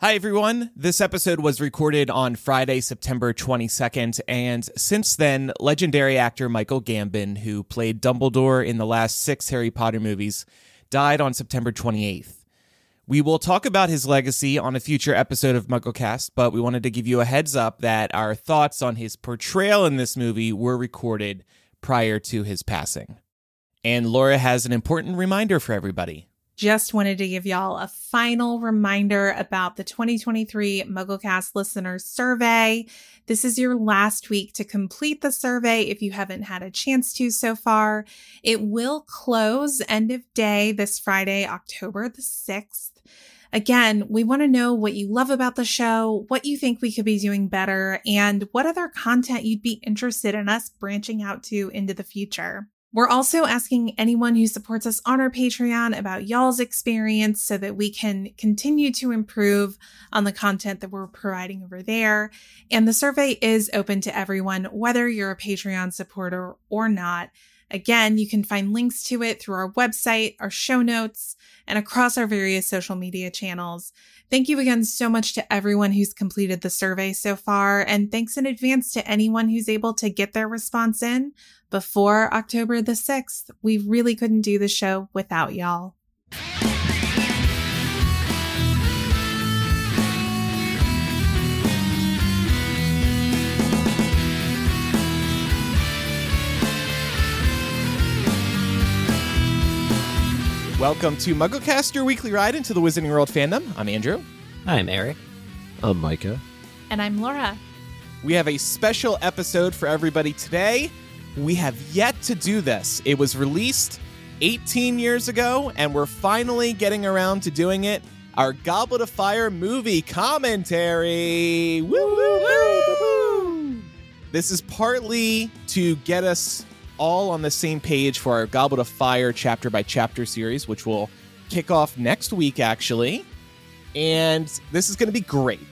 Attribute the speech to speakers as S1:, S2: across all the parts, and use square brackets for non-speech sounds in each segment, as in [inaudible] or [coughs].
S1: Hi, everyone. This episode was recorded on Friday, September 22nd, and since then, legendary actor Michael Gambon, who played Dumbledore in the last six Harry Potter movies, died on September 28th. We will talk about his legacy on a future episode of MuggleCast, but we wanted to give you a heads up that our thoughts on his portrayal in this movie were recorded prior to his passing. And Laura has an important reminder for everybody.
S2: Just wanted to give y'all a final reminder about the 2023 MuggleCast listeners survey. This is your last week to complete the survey if you haven't had a chance to so far. It will close end of day this Friday, October the 6th. Again, we want to know what you love about the show, what you think we could be doing better, and what other content you'd be interested in us branching out to into the future. We're also asking anyone who supports us on our Patreon about y'all's experience so that we can continue to improve on the content that we're providing over there. And the survey is open to everyone, whether you're a Patreon supporter or not. Again, you can find links to it through our website, our show notes, and across our various social media channels. Thank you again so much to everyone who's completed the survey so far, and thanks in advance to anyone who's able to get their response in before October the 6th. We really couldn't do the show without y'all.
S1: Welcome to MuggleCast, your weekly ride into the Wizarding World fandom. I'm Andrew.
S3: I'm Eric.
S4: I'm Micah.
S2: And I'm Laura.
S1: We have a special episode for everybody today. We have yet to do this. It was released 18 years ago, and we're finally getting around to doing it. Our Goblet of Fire movie commentary. Woo, woo, woo. This is partly to get us all on the same page for our Goblet of Fire chapter by chapter series, which will kick off next week, actually. And this is going to be great.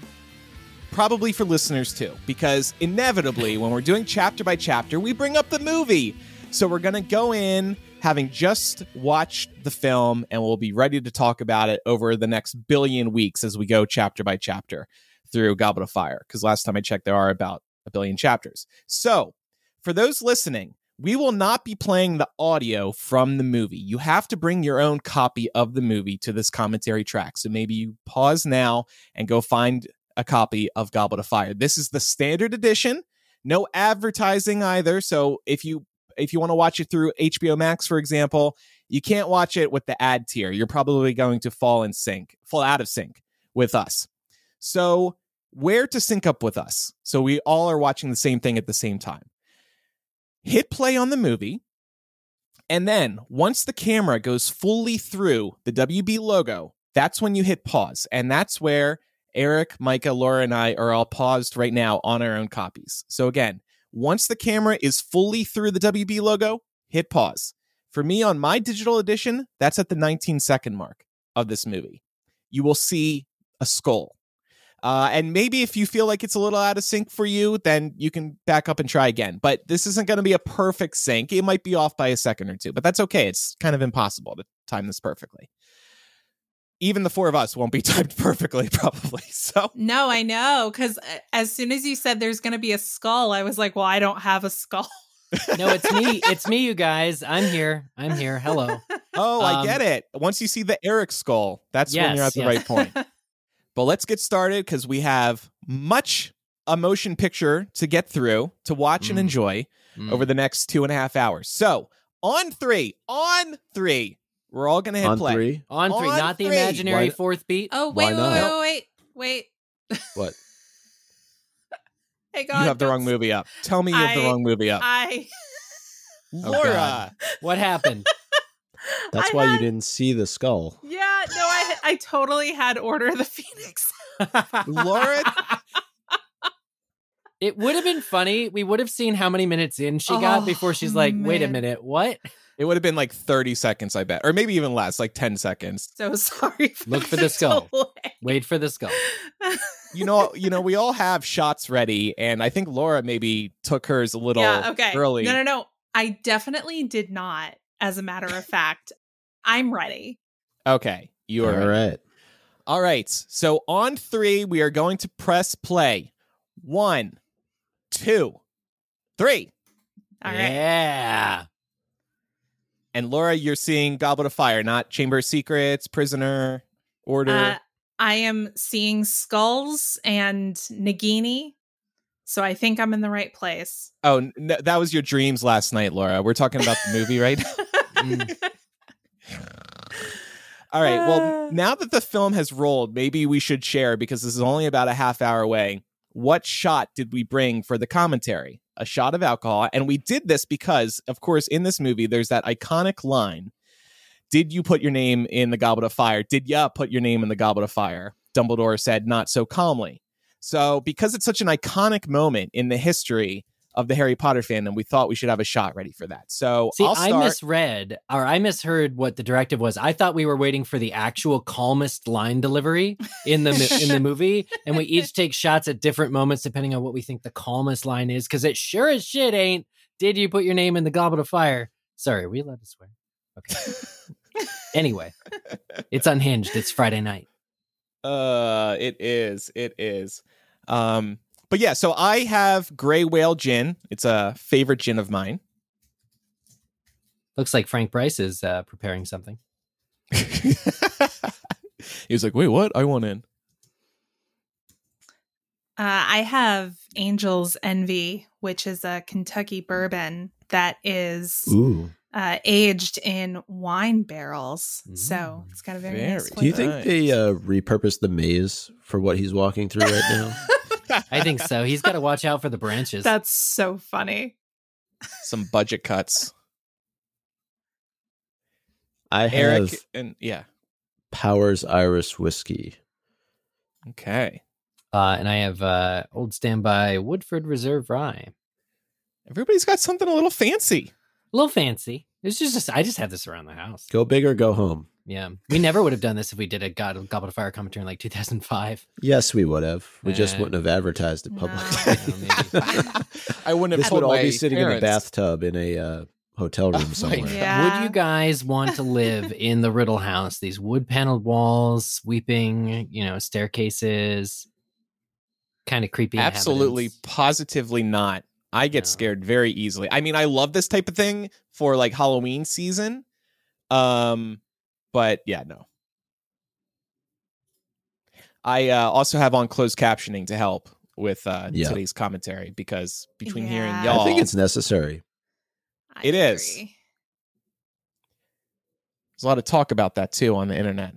S1: Probably for listeners too, because inevitably, when we're doing chapter by chapter, we bring up the movie. So we're going to go in having just watched the film, and we'll be ready to talk about it over the next billion weeks as we go chapter by chapter through Goblet of Fire. Because last time I checked, there are about a billion chapters. So for those listening, we will not be playing the audio from the movie. You have to bring your own copy of the movie to this commentary track. So maybe you pause now and go find a copy of Goblet of Fire. This is the standard edition. No advertising either. So if you if you want to watch it through HBO Max, for example, you can't watch it with the ad tier. You're probably going to fall in sync, fall out of sync with us. So where to sync up with us? So we all are watching the same thing at the same time hit play on the movie. And then once the camera goes fully through the WB logo, that's when you hit pause. And that's where Eric, Micah, Laura, and I are all paused right now on our own copies. So again, once the camera is fully through the WB logo, hit pause. For me on my digital edition, that's at the 19 second mark of this movie. You will see a skull uh, and maybe if you feel like it's a little out of sync for you, then you can back up and try again. But this isn't going to be a perfect sync. It might be off by a second or two, but that's okay. It's kind of impossible to time this perfectly. Even the four of us won't be [laughs] typed perfectly, probably. So
S2: no, I know because uh, as soon as you said there's going to be a skull, I was like, well, I don't have a skull. [laughs]
S3: no, it's me. It's me, you guys. I'm here. I'm here. Hello. [laughs]
S1: Oh, um, I get it. Once you see the Eric skull, that's yes, when you're at the yes. right point. But let's get started because we have much a motion picture to get through, to watch mm. and enjoy mm. over the next two and a half hours. So, on three, on three, we're all going to hit
S4: on
S1: play.
S4: Three?
S3: On three, on not three. the imaginary Why? fourth beat.
S2: Oh, wait, wait, wait, wait, wait. [laughs]
S4: What?
S2: hey, God.
S1: You have the wrong movie up. Tell me you have I, the wrong movie up.
S2: I.
S1: Oh, Laura.
S3: Oh, what happened? [laughs]
S4: That's I why had, you didn't see the skull.
S2: Yeah, no, I I totally had Order of the Phoenix.
S1: Laura [laughs]
S3: It would have been funny. We would have seen how many minutes in she oh, got before she's like, man. "Wait a minute, what?"
S1: It would have been like 30 seconds, I bet. Or maybe even less, like 10 seconds.
S2: So [laughs] sorry. For
S3: Look for the skull. Delay. Wait for the skull.
S1: you know, you know, we all have shots ready, and I think Laura maybe took hers a little yeah, okay. early.
S2: No, no, no. I definitely did not as a matter of fact. I'm ready.
S1: Okay. You are
S4: all right.
S1: All right. So on three, we are going to press play. One, two, three.
S2: All right.
S3: yeah.
S1: And Laura, you're seeing Goblet of Fire, not Chamber of Secrets, Prisoner, Order.
S2: Uh, I am seeing skulls and Nagini. So I think I'm in the right place.
S1: oh, that was your dreams last night, Laura. We're talking about the movie, right?
S3: Mm. [laughs] [laughs]
S1: All right.
S2: Uh.
S1: Well, now that the film has rolled, maybe we should share because this is only about a half hour away. What shot did we bring for the commentary? A shot of alcohol. And we did this because, of course, in this movie, there's that iconic line Did you put your name in the goblet of fire? Did ya put your name in the goblet of fire? Dumbledore said, not so calmly. So, because it's such an iconic moment in the history of the Harry Potter fandom, we thought we should have a shot ready for that. So,
S3: See, I misread or I misheard what the directive was. I thought we were waiting for the actual calmest line delivery in the in the movie, and we each take shots at different moments depending on what we think the calmest line is. Because it sure as shit ain't. Did you put your name in the goblet of fire? Sorry, are we allowed to swear? Okay. [laughs] anyway, it's unhinged. It's Friday night.
S1: Uh, it is. It is. Um, but yeah, so I have Gray Whale Gin. It's a favorite gin of mine.
S3: Looks like Frank Bryce is uh, preparing something. [laughs]
S1: he was like, "Wait, what? I want in."
S2: Uh, I have Angel's Envy, which is a Kentucky bourbon that is uh, aged in wine barrels. So
S3: Mm.
S2: it's got a very,
S1: Very
S2: nice
S4: Do you think they uh, repurposed the maze for what he's walking through right now? [laughs]
S3: I think so. He's got to watch out for the branches.
S2: That's so funny.
S1: Some budget cuts.
S4: I have
S1: Eric and yeah.
S4: Powers Iris whiskey.
S1: Okay.
S3: Uh, and I have uh, Old Standby Woodford Reserve Rye.
S1: Everybody's got something a little fancy.
S3: A little fancy. It's just, just I just have this around the house.
S4: Go big or go home.
S3: Yeah, we never would have done this if we did a God, Goblet of Fire commentary in like 2005.
S4: Yes, we would have. We just
S3: Eh.
S4: wouldn't have advertised it publicly.
S3: maybe. [laughs]
S1: I wouldn't have
S4: this would all be sitting in a bathtub in a uh, hotel room [laughs]
S1: Oh
S4: somewhere.
S2: Yeah.
S3: Would you guys want to live [laughs] in the Riddle House? These wood paneled walls, sweeping, you know, staircases, kind of creepy.
S1: Absolutely,
S3: inhabitants.
S1: positively not. I get
S3: No.
S1: scared very easily. I mean, I love this type of thing for like Halloween season. Um, but yeah, no. I uh, also have on closed captioning to help with uh,
S4: Yeah.
S1: today's commentary because between here and y'all,
S4: I think it's necessary.
S2: I
S1: It is.
S2: agree.
S1: there's a lot of talk about that too on the internet.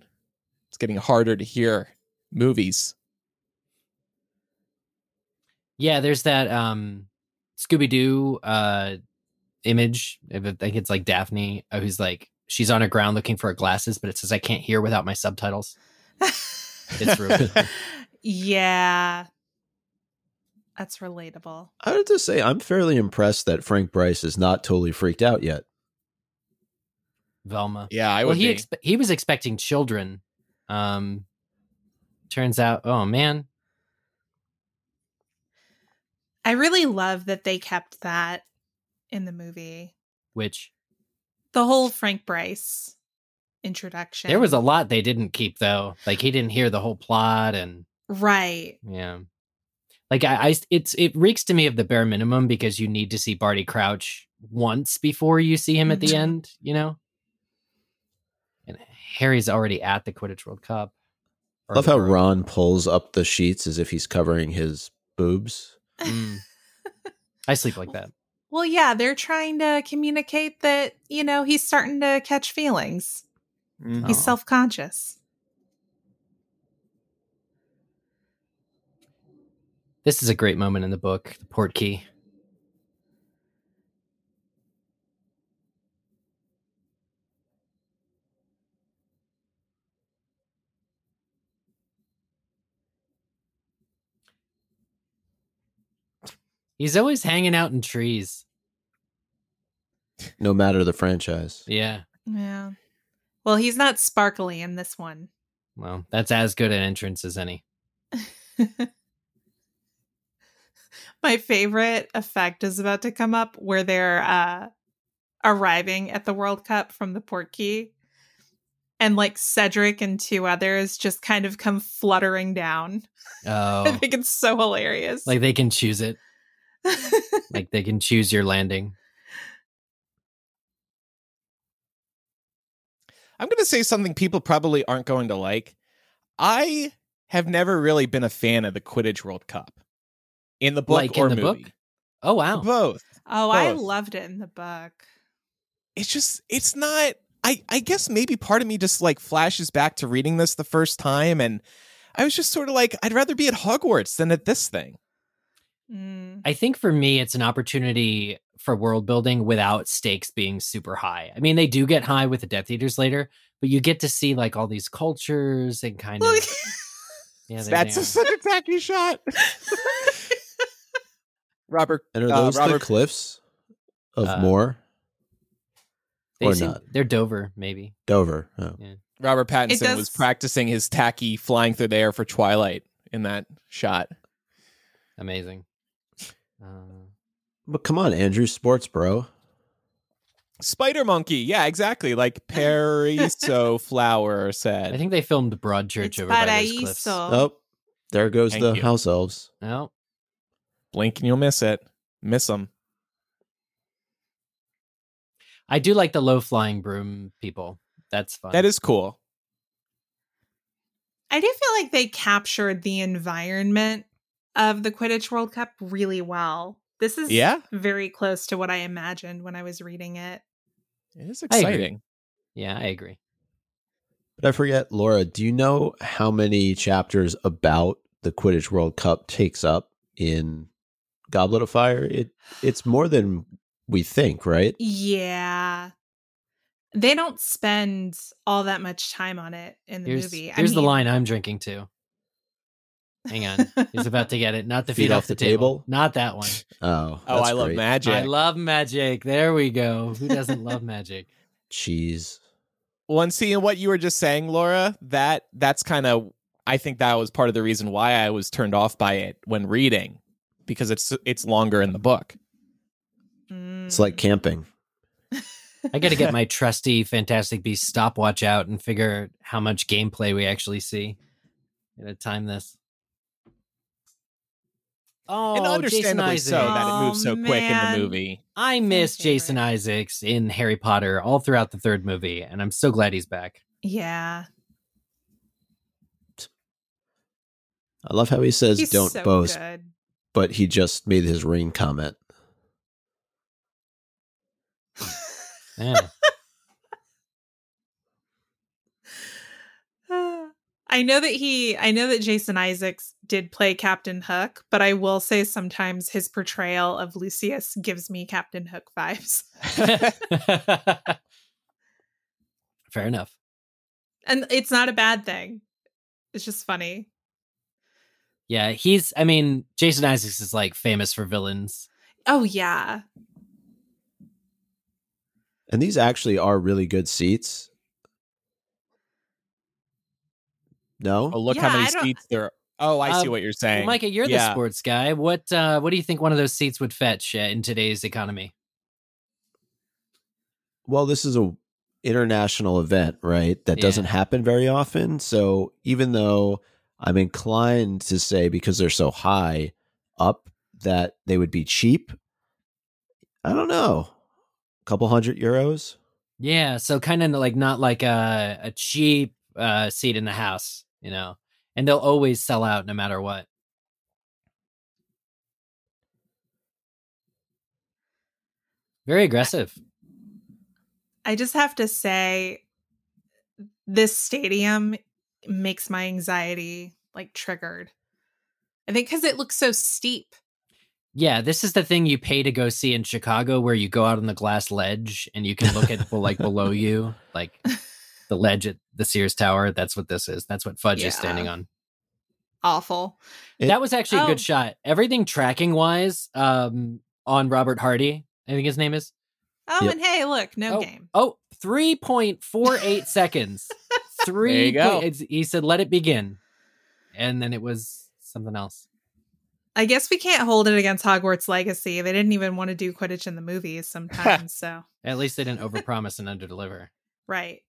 S1: It's getting harder to hear movies.
S3: Yeah, there's that um Scooby Doo uh image. I think it's like Daphne, uh, who's like she's on the ground looking for her glasses, but it says I can't hear without my subtitles. [laughs] It's real. good.
S2: yeah. That's relatable.
S4: I have to say, I'm fairly impressed that Frank Bryce is not totally freaked out yet.
S3: Velma.
S1: Yeah, I
S3: well, he
S1: be.
S3: expe- he was expecting children. Um, turns out, oh man,
S2: I really love that they kept that in the movie.
S3: which
S2: The whole Frank Bryce introduction.
S3: there was a lot they didn't keep though. Like he didn't hear the whole plot, and
S2: right.
S3: yeah, like I, I it's it reeks to me of the bare minimum because you need to see Barty Crouch once before you see him at the
S2: Mhm.
S3: end. You know, and Harry's already at the Quidditch World Cup.
S4: I love how
S3: the-
S4: Ron pulls up the sheets as if he's covering his boobs.
S3: Mm. [laughs] I sleep like that.
S2: Well, yeah, they're trying to communicate that, you know, he's starting to catch feelings.
S1: Mhm.
S2: He's self conscious.
S3: This is a great moment in the book, the Portkey. He's always hanging out in trees.
S4: No matter the franchise.
S3: Yeah.
S2: Yeah. Well, he's not sparkly in this one.
S3: Well, that's as good an entrance as any. [laughs]
S2: My favorite effect is about to come up where they're uh arriving at the World Cup from the Portkey. and like Cedric and two others just kind of come fluttering down. [laughs]
S3: Oh.
S2: I think it's so hilarious.
S3: like they can choose it. Like they can choose your landing.
S1: I'm going to say something people probably aren't going to like. I have never really been a fan of the Quidditch World Cup in the book
S3: Like
S1: or
S3: in the
S1: movie.
S3: book? Oh wow.
S1: Both.
S2: oh, I loved it in the book.
S1: It's just it's not I I guess maybe part of me just like flashes back to reading this the first time and I was just sort of like I'd rather be at Hogwarts than at this thing.
S2: Mm.
S3: I think for me, it's an opportunity for world building without stakes being super high. I mean, they do get high with the Death Eaters later, but you get to see like all these cultures and kind of. [laughs] Yeah,
S1: That's a, such a tacky shot. [laughs] Robert
S4: And are
S1: uh,
S4: those the cliffs of
S3: Uh,
S4: Moher?
S3: They
S4: or
S3: seem-
S4: not?
S3: They're Dover, maybe.
S4: Dover. Oh.
S1: Robert Pattinson
S2: does-
S1: was practicing his tacky flying through the air for Twilight in that shot.
S3: Amazing. Uh,
S4: But come on, Andrew, sports bro.
S1: Spider Monkey, yeah, exactly. Like [laughs] Paraiso Flower said.
S3: I think they filmed Broadchurch
S2: it's
S3: over by those cliffs.
S4: Oh, there goes
S1: Thank
S4: the
S1: you.
S4: house elves.
S3: Oh,
S1: Blink and you'll miss it. Miss them.
S3: I do like the low flying broom people. That's fun.
S1: That is cool.
S2: I do feel like they captured the environment of the Quidditch World Cup really well. This is
S1: Yeah,
S2: very close to what I imagined when I was reading it.
S1: it is
S3: I
S1: exciting.
S3: Yeah, I agree.
S4: But I forget, Laura, do you know how many chapters about the Quidditch World Cup takes up in Goblet of Fire? It it's more than we think, right?
S2: Yeah. They don't spend all that much time on it in the
S3: Here's,
S2: movie. I
S3: here's the line I'm drinking to. Hang on. He's about to get it. Not the feet, off, the, table. Not that one. [laughs]
S4: Oh,
S1: Oh,
S4: that's
S1: I love magic.
S3: I love magic. There we go. Who doesn't love magic?
S4: cheese.
S1: Well, and seeing what you were just saying, Laura, that that's kind of I think that was part of the reason why I was turned off by it when reading because it's it's longer in the book.
S4: It's
S2: Mm.
S4: like camping.
S3: I got to get my [laughs] trusty Fantastic Beast stopwatch out and figure how much gameplay we actually see. Gotta time this. Oh,
S1: and understandably
S3: Jason
S1: so
S3: Isaacs.
S1: that it moves so
S2: Oh,
S1: quick in
S2: man.
S1: the movie.
S3: I miss Jason. Isaacs in Harry Potter all throughout the third movie, and I'm so glad he's back.
S2: Yeah.
S4: I love how he says
S2: He's
S4: don't
S2: so
S4: boast,
S2: good.
S4: but he just made his ring comment.
S3: Yeah. [laughs]
S2: I know that he I know that Jason Isaacs did play Captain Hook, but I will say sometimes his portrayal of Lucius gives me Captain Hook vibes. [laughs]
S3: Fair enough.
S2: And it's not a bad thing. It's just funny.
S3: Yeah, he's. I mean, Jason Isaacs is like famous for villains.
S2: Oh yeah.
S4: And these actually are really good seats. No?
S1: Oh, look
S2: Yeah,
S1: how many seats there. Are. Oh, I see
S3: Um,
S1: what you're saying.
S3: Well, Micah, you're the sports guy. What uh, What do you think one of those seats would fetch uh, in today's economy?
S4: Well, this is a international event, right? That doesn't happen very often. So even though I'm inclined to say because they're so high up that they would be cheap, I don't know. A couple hundred euros.
S3: Yeah, so kind of like not like a a cheap uh, seat in the house, you know, and they'll always sell out no matter what. Very aggressive.
S2: I just have to say this stadium makes my anxiety like triggered. I think cuz it looks so steep.
S3: Yeah, this is the thing you pay to go see in Chicago, where you go out on the glass ledge and you can look at like below [laughs] you, like the ledge at the Sears Tower. That's what this is. That's what Fudge is standing on.
S2: Awful.
S4: It-
S3: that was actually a
S2: Oh.
S3: good shot. Everything tracking wise, um, on Robert Hardy, I think his name is.
S2: Oh,
S4: Yep.
S2: and hey, look, no
S3: oh,
S2: game.
S3: Oh, 3.48 seconds. Three. [laughs]
S1: There you go.
S3: point- it's- he said, "Let it begin," and then it was something else.
S2: I guess we can't hold it against Hogwarts Legacy. They didn't even want to do Quidditch in the movies [laughs] sometimes, so
S3: At least they didn't [laughs] overpromise and underdeliver.
S2: right.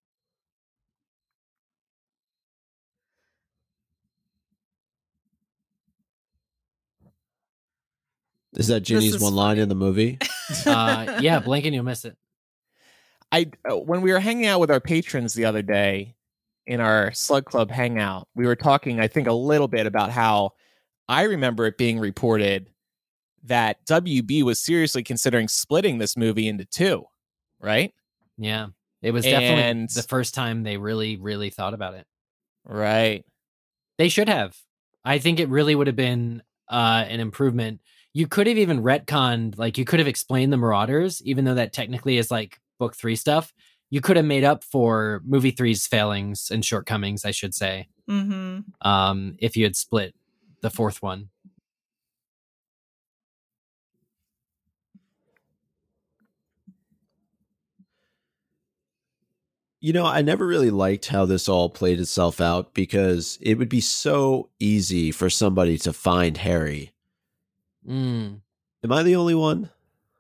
S4: Is that Ginny's
S2: is
S4: one line in the movie? [laughs]
S3: Uh, yeah, blink and you'll miss it.
S1: I uh, when we were hanging out with our patrons the other day in our Slug Club hangout, we were talking, I think, a little bit about how I remember it being reported that WB was seriously considering splitting this movie into two, right?
S3: Yeah, it was definitely
S1: And-
S3: the first time they really, really thought about it.
S1: Right.
S3: They should have. I think it really would have been uh, an improvement. You could have even retconned, like you could have explained the Marauders, even though that technically is like book three stuff. You could have made up for movie three's failings and shortcomings, I should say,
S2: Mm-hmm.
S3: um, if you had split the fourth one.
S4: You know, I never really liked how this all played itself out because it would be so easy for somebody to find Harry.
S3: Mm.
S4: Am I the only one?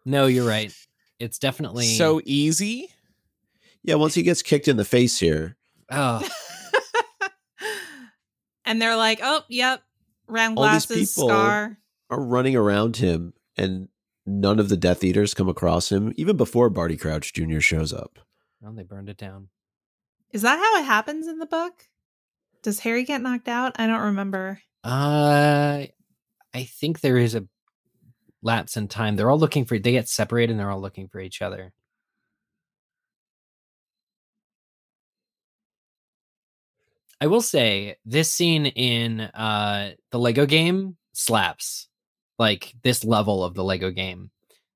S3: No, you're right. It's definitely
S1: So easy.
S4: Yeah, once he gets kicked in the face here,
S3: Oh, [laughs]
S2: and they're like, "Oh, yep, round
S4: All these
S2: glasses,
S4: people-
S2: scar."
S4: are running around him and none of the Death Eaters come across him, even before Barty Crouch Jr. shows up.
S3: well, they burned it down.
S2: Is that how it happens in the book? Does Harry get knocked out? I don't remember.
S3: Uh, I think there is a lapse in time. They're all looking for. They get separated, and they're all looking for each other. I will say this scene in uh the Lego game slaps. Like this level of the Lego game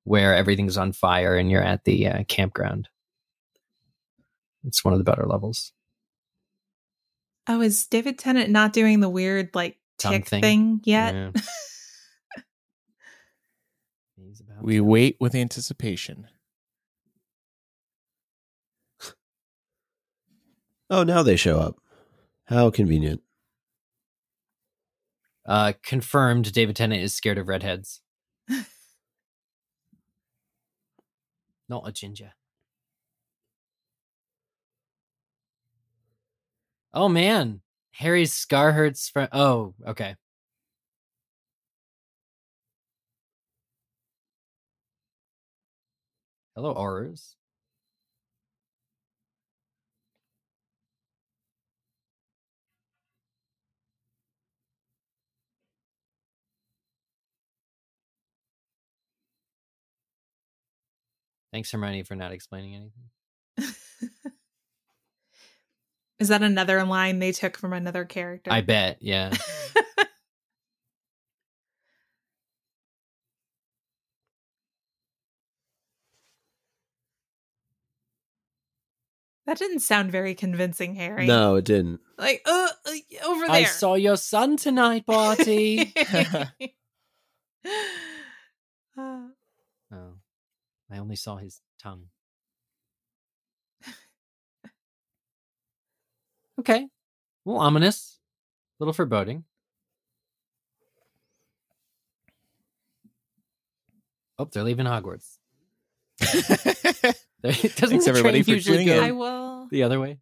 S3: where everything's on fire and you're at the uh, campground. It's one of the better levels.
S2: Oh, is David Tennant not doing the weird like tick
S3: thing?
S2: thing, yet?
S3: Yeah. [laughs] He's about
S1: We
S3: to.
S1: wait with anticipation.
S4: Oh, now they show up. How convenient.
S3: Uh, confirmed. David Tennant is scared of redheads. Not a ginger. Oh man, Harry's scar hurts from. Oh, okay. Hello, Aurors. Thanks, Hermione, for not explaining anything. [laughs]
S2: Is that another line they took from another character?
S3: I bet, yeah. [laughs]
S2: that didn't sound very convincing, Harry.
S4: No, it didn't.
S2: Like, uh, uh, over there.
S3: I saw your son tonight, Barty.
S2: Uh, [laughs] [laughs]
S3: oh, I only saw his tongue. Okay, a little ominous, a little foreboding. Oh, they're leaving Hogwarts. [laughs] Doesn't
S1: Thanks,
S3: the
S1: everybody,
S3: train
S1: for
S3: usually
S1: tuning
S3: go
S1: in.
S2: I will.
S3: the other way?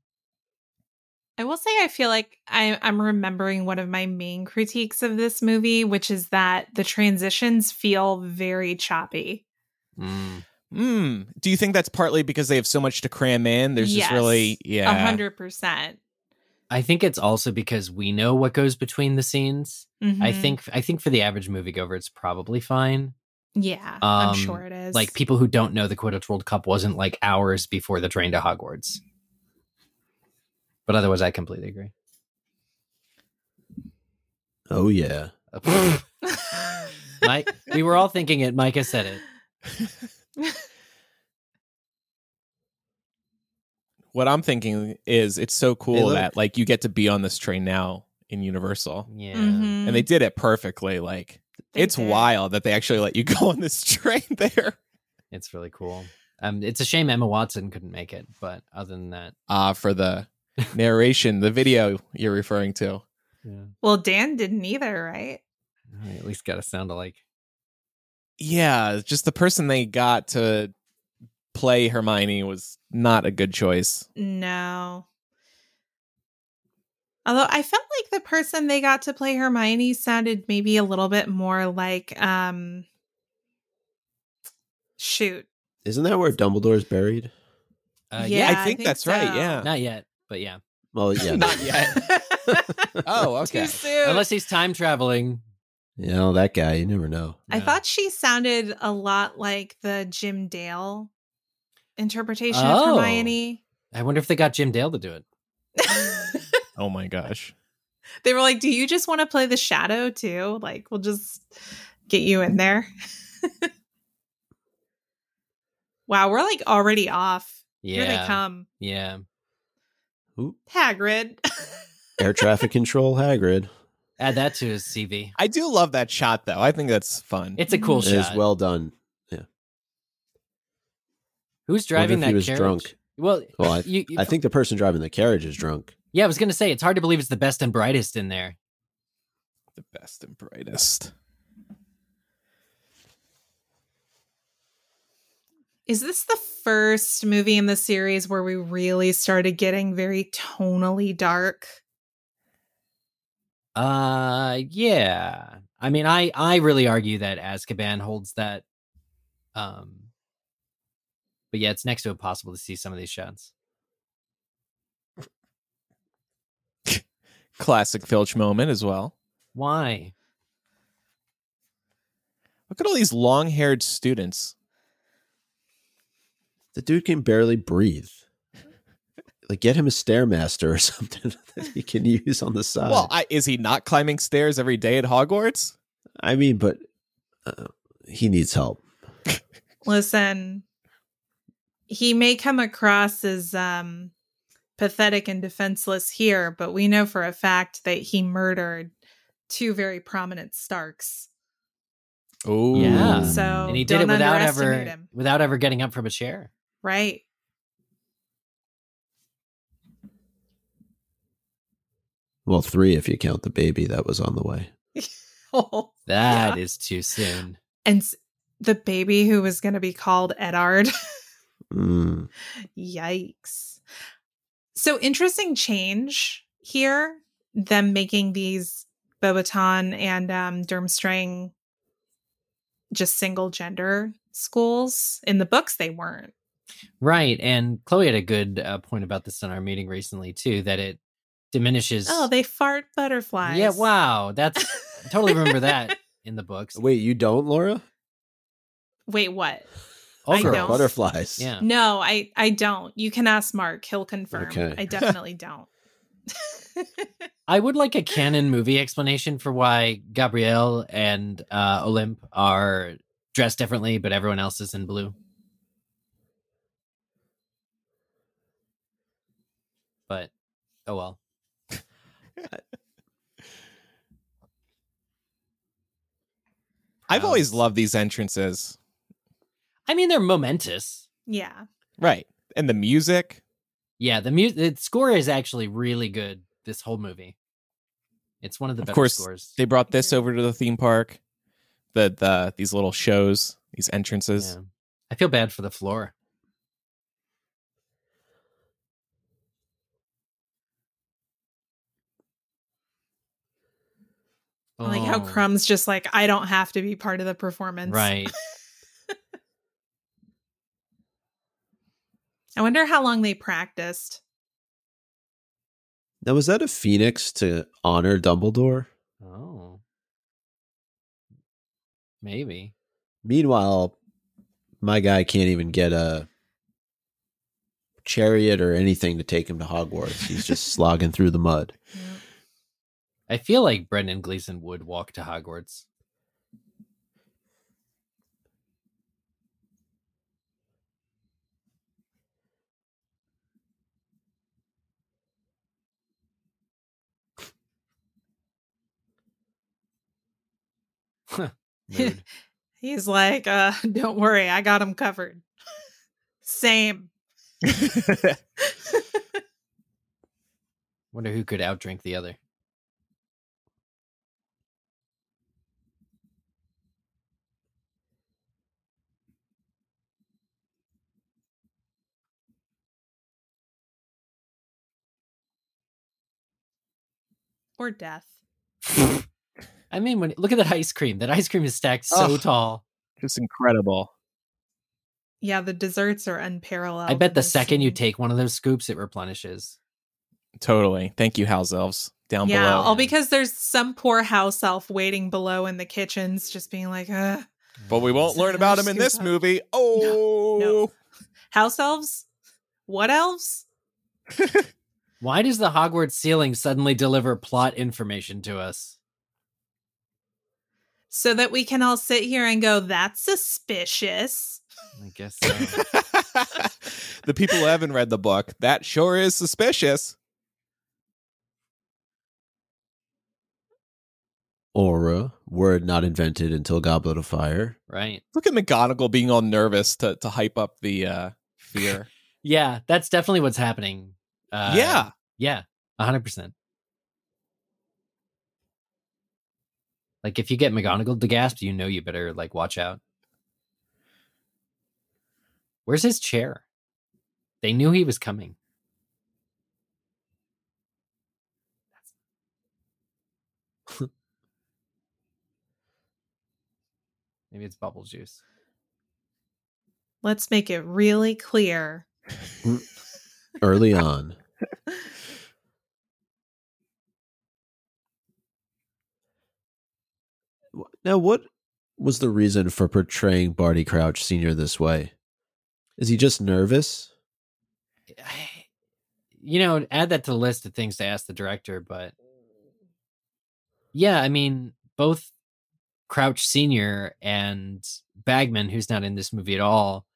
S2: I will say I feel like I, I'm remembering one of my main critiques of this movie, which is that the transitions feel very choppy.
S3: Mm.
S1: Hmm. Do you think that's partly because they have so much to cram in? There's
S2: Yes.
S1: just really
S2: A
S1: yeah.
S2: hundred percent.
S3: I think it's also because we know what goes between the scenes. I
S2: Mhm.
S3: think I think for the average moviegoer, it's probably fine.
S2: Yeah, I'm
S3: Um,
S2: sure it is.
S3: Like people who don't know the Quidditch World Cup wasn't like hours before the train to Hogwarts. But otherwise, I completely agree.
S4: Oh, yeah. [laughs]
S3: Mike, we were all thinking it. Micah said it. [laughs]
S1: what I'm thinking is it's so cool
S4: look.
S1: that like you get to be on this train now in Universal.
S3: Yeah.
S2: Mhm.
S1: And they did it perfectly. Like
S2: They
S1: it's
S2: did.
S1: wild that they actually let you [laughs] go on this train [laughs] there.
S3: It's really cool. Um, it's a shame Emma Watson couldn't make it, but other than that,
S1: Uh for the [laughs] narration, the video you're referring to.
S3: yeah,
S2: Well, Dan didn't either, right?
S3: I at least got to sound alike.
S1: Yeah, just the person they got to play Hermione was not a good choice.
S2: No. Although I felt like the person they got to play Hermione sounded maybe a little bit more like um Shoot.
S4: Isn't that where Dumbledore's buried?
S3: Uh,
S2: Yeah,
S1: I
S2: I
S1: think
S2: think
S1: that's right. Yeah.
S3: Not yet, but yeah.
S4: Well, [laughs] yeah.
S1: Not yet. [laughs] Oh, okay.
S2: Too soon.
S3: Unless he's time traveling.
S4: You know, that guy, you never know.
S2: I
S3: Yeah.
S2: thought she sounded a lot like the Jim Dale interpretation
S3: Oh.
S2: of Hermione.
S3: I wonder if they got Jim Dale to do it. [laughs]
S1: Oh my gosh.
S2: they were like, "Do you just want to play the shadow too? Like, we'll just get you in there." [laughs] wow, we're like already off. Yeah. Here they come.
S3: Yeah.
S4: Ooh,
S2: Hagrid. [laughs]
S4: air traffic control, Hagrid.
S3: Add that to his CV.
S1: I do love that shot though. I think that's fun.
S3: It's a cool
S4: It is
S3: shot.
S4: It is well done.
S3: Who's driving
S4: Wonder if
S3: that
S4: he was
S3: carriage?
S4: drunk.
S3: Well,
S4: Well, I, [laughs]
S3: you, you-
S4: I think the person driving the carriage is drunk.
S3: yeah, I was gonna say it's hard to believe it's the best and brightest in there.
S1: the best and brightest.
S2: Is this the first movie in the series where we really started getting very tonally dark?
S3: Uh, yeah. I mean, I I really argue that Azkaban holds that. Um, but yeah, it's next to impossible to see some of these shots.
S1: Classic Filch moment as well.
S3: Why?
S1: Look at all these long-haired students.
S4: The dude can barely breathe. Like, get him a stairmaster or [laughs] something that he can use on the side.
S1: Well, I, is he not climbing stairs every day at Hogwarts?
S4: I mean, but uh, he needs help.
S2: Listen, he may come across as um pathetic and defenseless here, but we know for a fact that he murdered two very prominent Starks.
S1: Oh,
S3: Yeah.
S2: So
S3: and he did it without ever
S2: him.
S3: without ever getting up from a chair.
S2: Right.
S4: Well, three if you count the baby that was on the way. [laughs]
S2: Oh,
S3: That
S2: Yeah.
S3: is too soon.
S2: and the baby who was going to be called Eddard. [laughs]
S4: Mm.
S2: Yikes. So interesting change here, them making these Beauxbatons and um, Durmstrang just single gender schools. In the books, they weren't.
S3: Right. And Chloe had a good uh, point about this in our meeting recently too. That it diminishes.
S2: Oh, they fart butterflies.
S3: yeah. Wow. That's I totally remember that [laughs] in the books.
S4: Wait, you don't, Laura?
S2: Wait, what?
S3: Oh,
S2: I don't.
S4: Butterflies.
S3: Yeah.
S2: No, I I don't. You can ask Mark; he'll confirm.
S4: Okay.
S2: I definitely don't. [laughs]
S3: I would like a canon movie explanation for why Gabrielle and uh, Olympe are dressed differently, but everyone else is in blue. But oh well. [laughs]
S1: I've always
S3: Um,
S1: loved these entrances.
S3: I mean, they're momentous.
S2: yeah.
S1: Right. And the music.
S3: Yeah, the mu- the score is actually really good. This whole movie, it's one of the
S1: Of
S3: better
S1: course,
S3: scores.
S1: They brought this over to the theme park. The the these little shows, these entrances.
S3: Yeah. I feel bad for the floor.
S2: I like how
S3: Oh,
S2: Krum's just like, I don't have to be part of the performance.
S3: Right. [laughs]
S2: I wonder how long they practiced.
S4: Now, was that a phoenix to honor Dumbledore?
S3: Oh. Maybe.
S4: Meanwhile, my guy can't even get a chariot or anything to take him to Hogwarts. He's just slogging through the mud.
S3: I feel like Brendan Gleeson would walk to Hogwarts.
S2: He's like, uh, [laughs] don't worry, I got him covered. Same. [laughs] [laughs]
S3: Wonder who could outdrink the other.
S2: Or death.
S3: I mean, when look at that ice cream. That ice cream is stacked so
S1: Oh.
S3: tall.
S1: It's incredible.
S2: Yeah, the desserts are unparalleled.
S3: I bet the
S2: this
S3: second you take one of those scoops, it replenishes.
S1: Totally. Thank you, house elves down
S2: yeah,
S1: below.
S2: all because there's some poor house elf waiting below in the kitchens, just being like, Ugh.
S1: But we won't learn about him in this
S2: up.
S1: movie. [laughs] Oh,
S2: no. house elves? What elves? [laughs]
S3: Why does the Hogwarts ceiling suddenly deliver plot information to us?
S2: So that we can all sit here and go, that's suspicious.
S3: I guess so. [laughs]
S1: the people who haven't read the book, that sure is suspicious.
S4: Auror, word not invented until Goblet of Fire.
S3: right.
S1: Look at McGonagall being all nervous to to hype up the uh, fear. [laughs]
S3: Yeah, that's definitely what's happening. Uh,
S1: yeah,
S3: Yeah, 100%. Like, if you get McGonagall to gasp, you know you better, like, watch out. Where's his chair? They knew he was coming. [laughs] Maybe it's bubble juice.
S2: Let's make it really clear. [laughs]
S4: Early on. [laughs] Now, what was the reason for portraying Barty Crouch Sr. this way? Is he just nervous? [sighs]
S3: You know, add that to the list of things to ask the director, but yeah, I mean, both Crouch Senior and Bagman, who's not in this movie at all,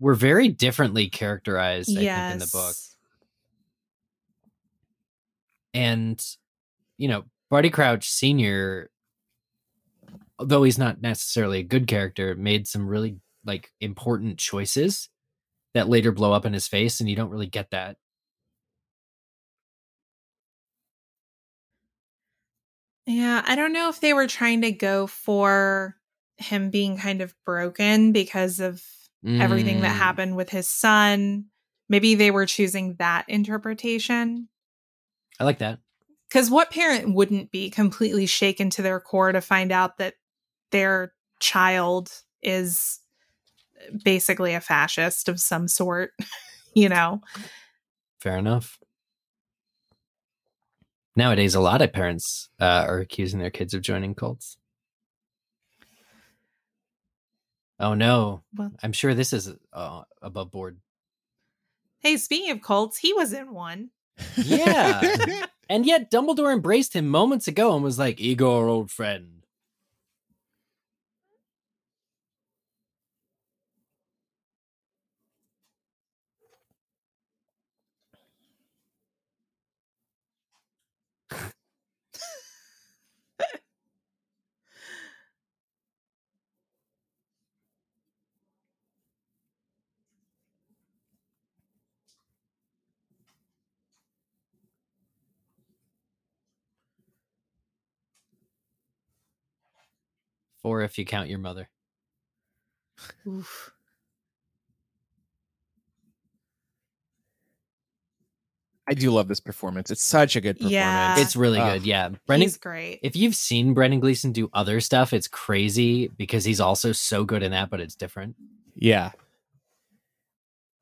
S3: were very differently characterized. I
S2: yes.
S3: think in the book, and you know, Barty Crouch Senior, although he's not necessarily a good character, made some really like important choices that later blow up in his face, and you don't really get that
S2: Yeah, I don't know if they were trying to go for him being kind of broken because of everything that
S3: Mm.
S2: happened with his son. Maybe they were choosing that interpretation.
S3: I like that.
S2: Because what parent wouldn't be completely shaken to their core to find out that their child is basically a fascist of some sort, [laughs] you know?
S3: Fair enough. Nowadays, a lot of parents uh, are accusing their kids of joining cults. Oh no!
S2: Well,
S3: I'm sure this is uh, above board.
S2: hey, speaking of cults, he was in one.
S3: Yeah. [laughs] And yet, Dumbledore embraced him moments ago and was like, "Igor, old friend." Four if you count your mother.
S2: Oof.
S1: I do love this performance. It's such a good performance.
S2: Yeah.
S3: It's really
S1: Ugh.
S3: good. Yeah, Brendan.
S2: He's great.
S3: If you've seen Brendan Gleeson do other stuff, it's crazy because he's also so good in that, but it's different.
S1: Yeah.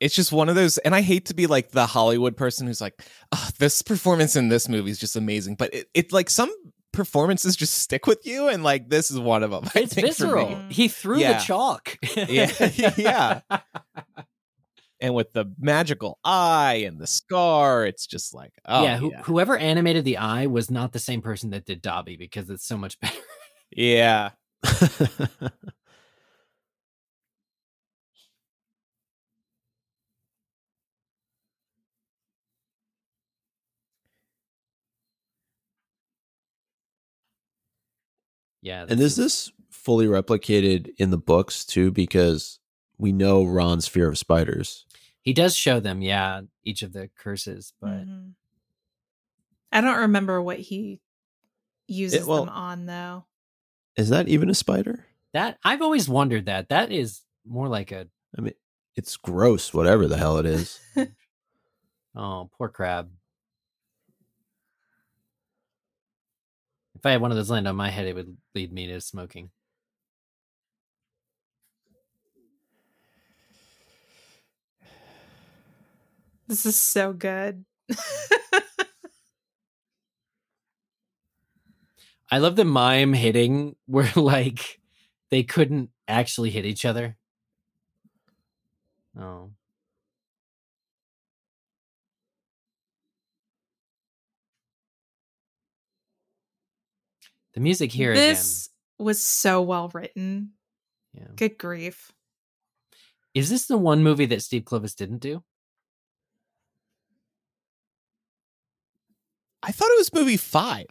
S1: It's just one of those, and I hate to be like the Hollywood person who's like, oh, this performance in this movie is just amazing. But it, it like some performances just stick with you, and like this is one of them. I
S3: It's visceral. He threw
S1: Yeah.
S3: the chalk.
S1: Yeah. [laughs] [laughs] Yeah. And with the magical eye and the scar, it's just like, oh
S3: yeah,
S1: yeah,
S3: whoever animated the eye was not the same person that did Dobby because it's so much better.
S1: yeah. [laughs]
S3: yeah.
S4: and is this fully replicated in the books too? Because we know Ron's fear of spiders.
S3: He does show them, yeah, each of the curses, but
S2: Mhm. I don't remember what he uses
S4: well-
S2: them on though.
S4: Is that even a spider?
S3: that I've always wondered that. That is more like a
S4: I mean, it's gross, whatever the hell it is. [laughs]
S3: oh, poor crab. If I had one of those land on my head, it would lead me to smoking.
S2: This is so good.
S3: I love the mime hitting [laughs] where like they couldn't actually hit each other. Oh. The music here
S2: this was so well written.
S3: Yeah.
S2: Good grief.
S3: Is this the one movie that Steve Kloves didn't do?
S1: I thought it was movie five.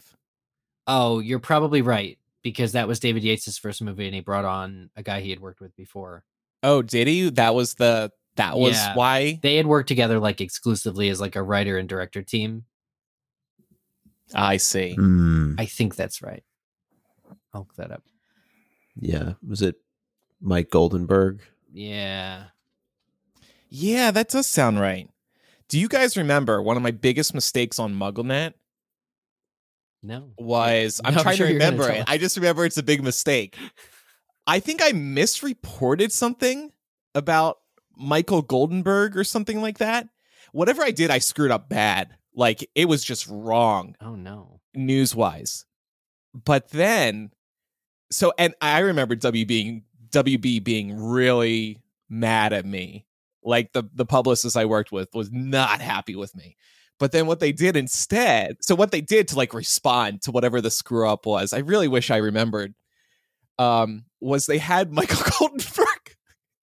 S3: Oh, you're probably right because that was David Yates' first movie and he brought on a guy he had worked with before.
S1: Oh, did he? That was the that was
S3: Yeah.
S1: why.
S3: They had worked together like exclusively as like a writer and director team.
S1: I see.
S4: Hmm.
S3: I think that's right. I'll look that up.
S4: Yeah. Was it Mike Goldenberg?
S3: Yeah.
S1: Yeah, that does sound right. Do you guys remember one of my biggest mistakes on MuggleNet
S3: No.
S1: was I'm [laughs]
S3: No, I'm
S1: trying
S3: sure
S1: to remember it. I just remember it's a big mistake. I think I misreported something about Michael Goldenberg or something like that. Whatever I did, I screwed up bad. Like it was just wrong
S3: Oh no.
S1: news wise. But then, so and I remember W being WB being really mad at me. Like the the publicist I worked with was not happy with me. But then what they did instead, so what they did to like respond to whatever the screw up was, I really wish I remembered. Um, was they had [laughs] Michael Goldenberg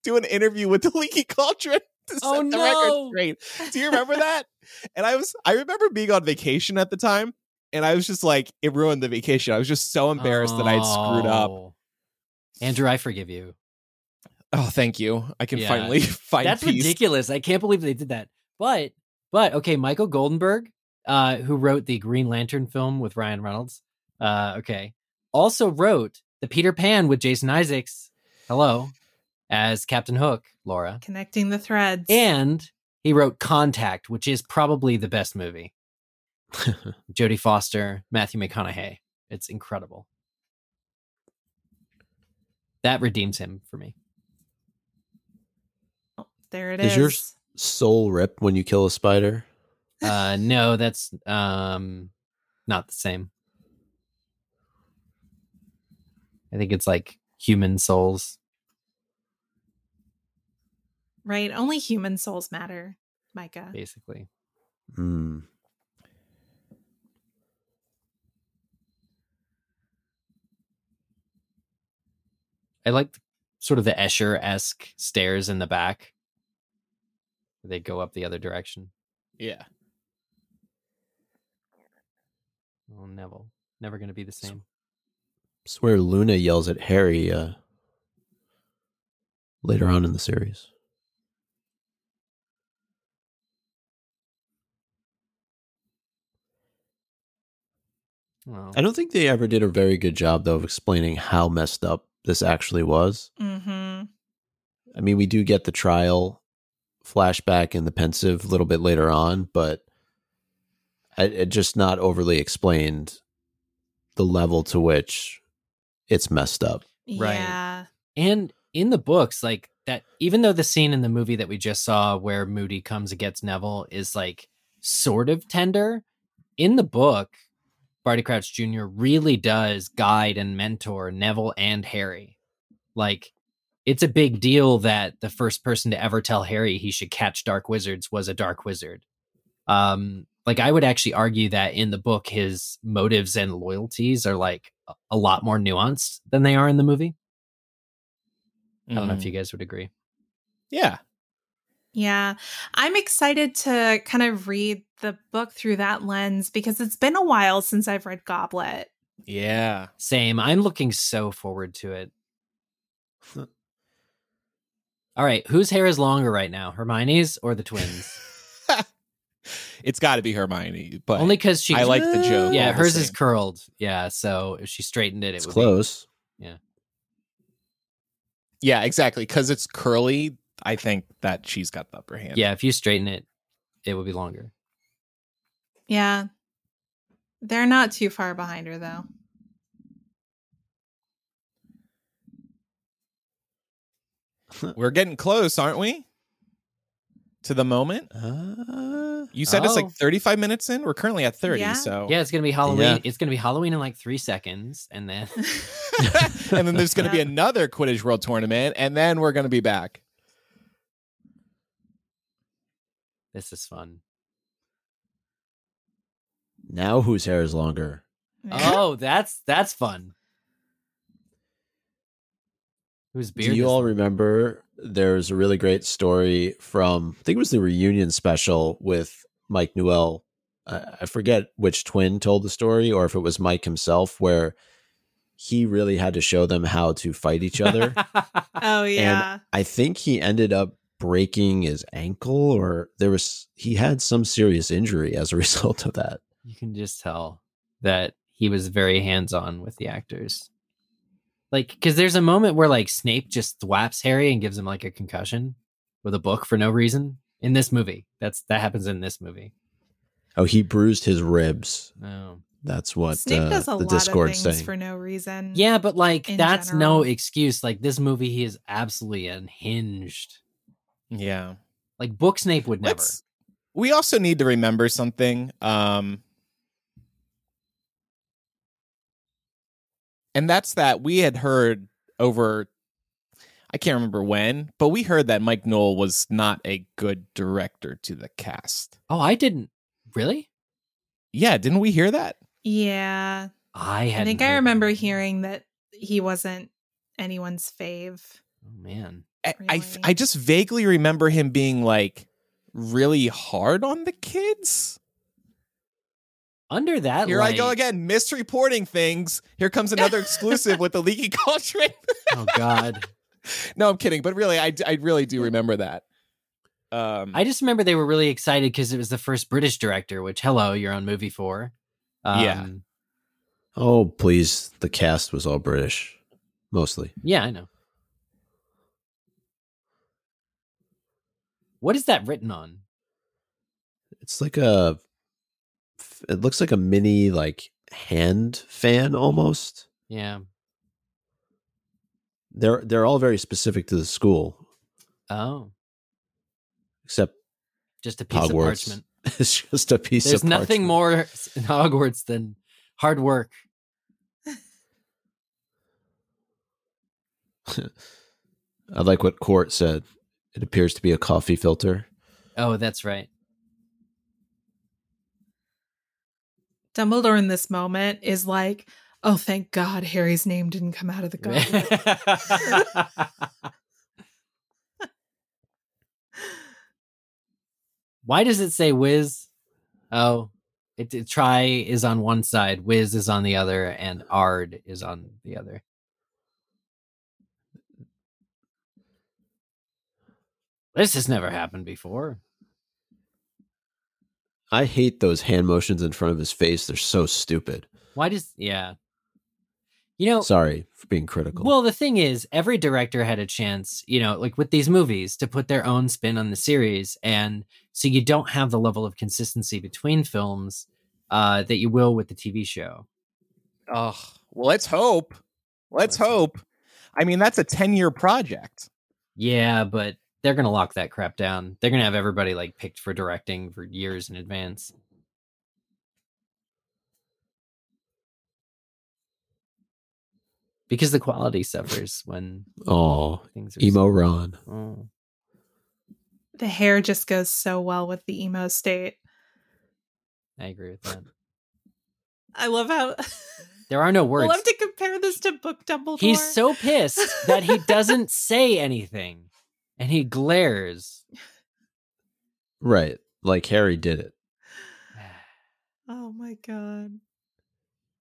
S1: do an interview with the Leaky Cauldron to set
S3: Oh,
S1: the
S3: no.
S1: record straight. Do you remember [laughs] that? and I was I remember being on vacation at the time, and I was just like, it ruined the vacation. I was just so embarrassed that I had screwed up.
S3: Oh. Andrew, I forgive you.
S1: Oh, thank you. I can
S3: Yeah.
S1: finally [laughs] find
S3: That's
S1: peace.
S3: ridiculous. I can't believe they did that. But but okay, Michael Goldenberg, uh, who wrote the Green Lantern film with Ryan Reynolds, uh, okay, also wrote the Peter Pan with Jason Isaacs. Hello, as Captain Hook, Laura,
S2: Connecting the threads.
S3: and he wrote Contact, which is probably the best movie. [laughs] Jodie Foster, Matthew McConaughey. It's incredible. That redeems him for me.
S2: Oh, there it
S4: Is
S2: is.
S4: your Soul rip when you kill a spider.
S3: Uh, [laughs] no, that's um, not the same. I think it's like human souls.
S2: Right. Only human souls matter, Micah.
S3: basically.
S4: Hmm.
S3: I like sort of the Escher esque stairs in the back. They go up the other direction.
S1: yeah.
S3: Oh, Neville, never going to be the same.
S4: Swear Luna yells at Harry uh, later on in the series.
S3: Well,
S4: I don't think they ever did a very good job though of explaining how messed up this actually was.
S2: Mm-hmm.
S4: I mean, we do get the trial flashback and the Pensieve a little bit later on, but it, it just not overly explained the level to which it's messed up.
S3: Right.
S2: Yeah.
S3: And in the books, like that, even though the scene in the movie that we just saw where Moody comes and gets Neville is like sort of tender, in the book, Barty Crouch Jr. really does guide and mentor Neville and Harry. Like, it's a big deal that the first person to ever tell Harry he should catch dark wizards was a dark wizard. Um, like I would actually argue that in the book, his motives and loyalties are like a- lot more nuanced than they are in the movie. I don't know if
S1: Mhm.
S3: you guys would agree.
S1: Yeah.
S2: Yeah. I'm excited to kind of read the book through that lens because it's been a while since I've read Goblet.
S1: Yeah.
S3: Same. I'm looking so forward to it. All right, whose hair is longer right now, Hermione's or the twins? [laughs]
S1: it's got to be Hermione, but
S3: Only because she.
S1: I like the joke.
S3: Yeah, hers is curled. Yeah, so if she straightened it, it
S4: It's
S3: would
S4: close.
S1: Yeah. Yeah, exactly. Because it's curly. I think that she's got the upper hand.
S3: Yeah, if you straighten it, it will be longer.
S2: Yeah. They're not too far behind her, though. [laughs]
S1: We're getting close, aren't we? To the moment.
S4: Uh,
S1: You said it's
S3: Oh.
S1: like 35 minutes in. We're currently at 30,
S2: Yeah.
S1: so
S3: Yeah, it's gonna be Halloween.
S4: Yeah.
S3: It's gonna be Halloween in like three seconds, and then [laughs] [laughs]
S1: and then there's going to be another Quidditch World Tournament, and then we're going to be back.
S3: This is fun.
S4: Now whose hair is longer?
S3: Oh, that's that's fun. Whose beard?
S4: Do you
S3: is
S4: all
S3: long?
S4: remember there's a really great story from I think it was the reunion special with Mike Newell. I I forget which twin told the story or if it was Mike himself where he really had to show them how to fight each other. [laughs]
S2: Oh yeah.
S4: And I think he ended up breaking his ankle or there was he had some serious injury as a [laughs] result of that.
S3: you can just tell that he was very hands-on with the actors. Like, because there's a moment where like Snape just thwaps Harry and gives him like a concussion with a book for no reason in this movie. That's that happens in this movie.
S4: Oh, he bruised his ribs.
S3: Oh,
S4: That's what
S2: Snape
S4: uh,
S2: does a
S4: the
S2: lot
S4: Discord
S2: of things
S4: saying.
S2: for no reason.
S3: yeah, but like
S2: In
S3: that's no excuse. Like this movie, he is absolutely unhinged.
S1: Yeah.
S3: Like book Snape would never.
S1: Let's- we also need to remember something. Um, and that's that we had heard over, I can't remember when, but we heard that Mike Newell was not a good director to the cast.
S3: Oh, I didn't really.
S1: Yeah, didn't we hear that?
S2: Yeah.
S3: I
S2: I think I remember hearing that he wasn't anyone's fave.
S3: Oh man,
S1: I, I,
S2: Really?
S1: I just vaguely remember him being like really hard on the kids.
S3: under that.
S1: Here I go again, misreporting things. Here comes another exclusive with the leaky [laughs] cauldron.
S3: Oh God. [laughs]
S1: no, I'm kidding, but really, I, I really do remember that. Um,
S3: I just remember they were really excited because it was the first British director. Which, hello, you're on movie four.
S1: Yeah.
S4: Oh, please. The cast was all British, mostly.
S3: yeah, I know. What is that written on?
S4: It's like a. It looks like a mini like hand fan almost.
S3: Yeah.
S4: They're they're all very specific to the school,
S3: Oh,
S4: except
S3: just a piece of parchment. [laughs]
S4: it's just a piece of parchment.
S3: There's nothing
S4: parchment.
S3: more in Hogwarts than hard work. [laughs]
S4: I like what Court said. It appears to be a coffee filter.
S3: Oh, that's right.
S2: Dumbledore in this moment is like, oh, thank God Harry's name didn't come out of the goblet. [laughs]
S3: Why does it say whiz? Oh, it, it try is on one side, whiz is on the other, and ard is on the other. This has never happened before.
S4: I hate those hand motions in front of his face. They're so stupid.
S3: Why does yeah? You know,
S4: Sorry for being critical.
S3: Well, the thing is, every director had a chance, you know, like with these movies, to put their own spin on the series, and so you don't have the level of consistency between films uh, that you will with the TV show.
S1: oh, well, let's hope. Let's
S3: Let's
S1: hope. I mean, that's a 10 year project.
S3: Yeah, but they're gonna lock that crap down. They're gonna have everybody like picked for directing for years in advance. Because the quality suffers when
S4: oh,
S3: things are
S4: emo Ron.
S3: Oh.
S2: the hair just goes so well with the emo state.
S3: I agree with that.
S2: I love how
S3: There are no words. [laughs]
S2: I love to compare this to Book Dumbledore.
S3: He's so pissed that he [laughs] doesn't say anything and he glares.
S4: Right. Like Harry did it. [sighs]
S2: Oh my god.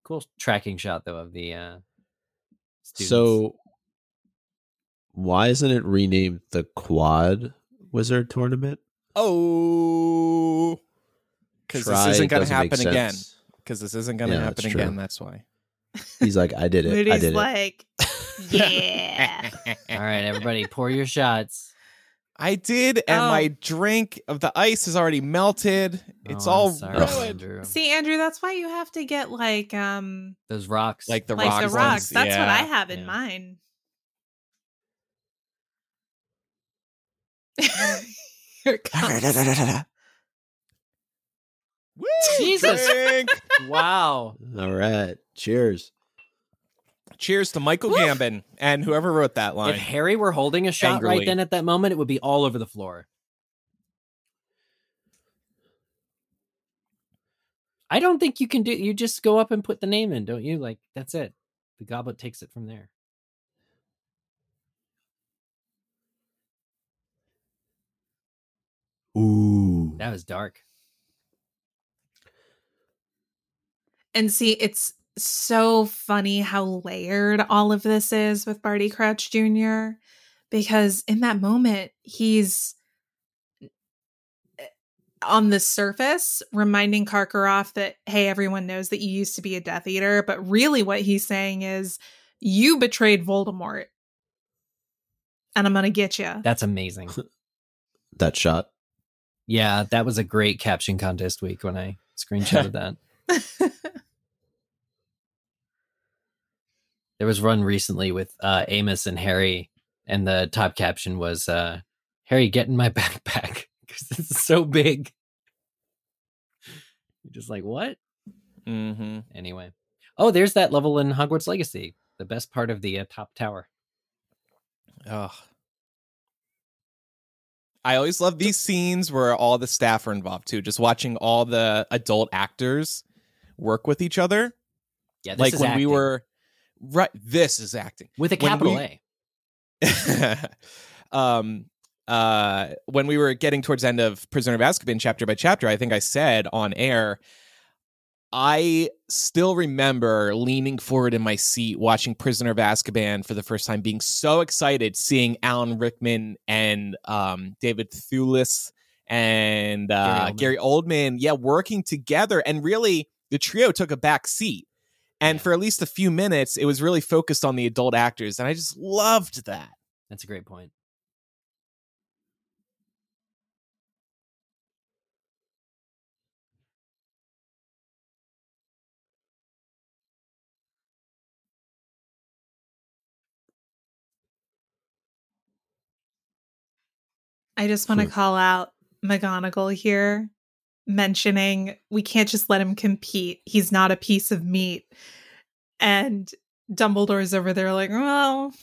S3: Cool tracking shot though of the uh students.
S4: So why isn't it renamed the Quad Wizard Tournament?
S1: Oh. Because this isn't going to happen again. Because this isn't going to
S4: Yeah,
S1: happen
S4: that's
S1: again. That's why.
S4: He's like, I did it. I
S2: Moody's
S4: did it.
S2: Like, yeah. [laughs]
S3: all right, everybody, pour your shots.
S1: I did, and
S2: Oh.
S1: my drink of the ice is already melted. It's
S3: Oh,
S1: all
S3: sorry,
S1: ruined.
S3: Andrew.
S2: See, Andrew, that's why you have to get like um
S3: Those rocks,
S1: Like the
S2: like
S1: rocks.
S2: the rocks.
S1: ones,
S2: That's what. I have in
S3: Yeah.
S2: mind. [laughs] Here it comes.
S1: Woo!
S3: Jesus.
S1: Drink.
S3: Wow.
S4: All right. Cheers.
S1: Cheers to Michael
S2: Woof.
S1: Gambon and whoever wrote that line.
S3: If Harry were holding a shot
S1: Angrily.
S3: right then at that moment, it would be all over the floor. I don't think you can do you just go up and put the name in, don't you? Like that's it. The goblet takes it from there.
S4: Ooh.
S3: That was dark.
S2: And see, it's so funny how layered all of this is with Barty Crouch Jr. Because in that moment, he's eh, on the surface reminding Karkaroff that, hey, everyone knows that you used to be a Death Eater. But really, what he's saying is, you betrayed Voldemort. And I'm going to get you.
S3: That's amazing. [laughs]
S4: That shot.
S3: yeah, that was a great caption contest week when I screenshotted [laughs] that. [laughs] There was one recently with uh, Amos and Harry, and the top caption was uh, "Harry, get in my [laughs] backpack because it's so big." You're just like, what?
S1: hmm
S3: Anyway, oh, there's that level in Hogwarts Legacy, the best part of the uh, top tower.
S1: Oh, I always love these scenes where all the staff are involved too. Just watching all the adult actors work with each other.
S3: Yeah, this
S1: like
S3: is
S1: when we were right. This is acting.
S3: with a capital
S1: we-
S3: A. [laughs]
S1: um uh when we were getting towards the end of prisoner of azkaban chapter by chapter i think i said on air i still remember leaning forward in my seat watching prisoner of azkaban for the first time being so excited seeing alan rickman and um david thewlis and uh
S3: Gary
S1: gary oldman yeah working together and really the trio took a back seat and
S3: Yeah.
S1: for at least a few minutes it was really focused on the adult actors and i just loved that
S3: That's a great point.
S2: I just want to
S4: Hmm.
S2: call out McGonagall here, mentioning we can't just let him compete. He's not a piece of meat. And Dumbledore's over there like, well,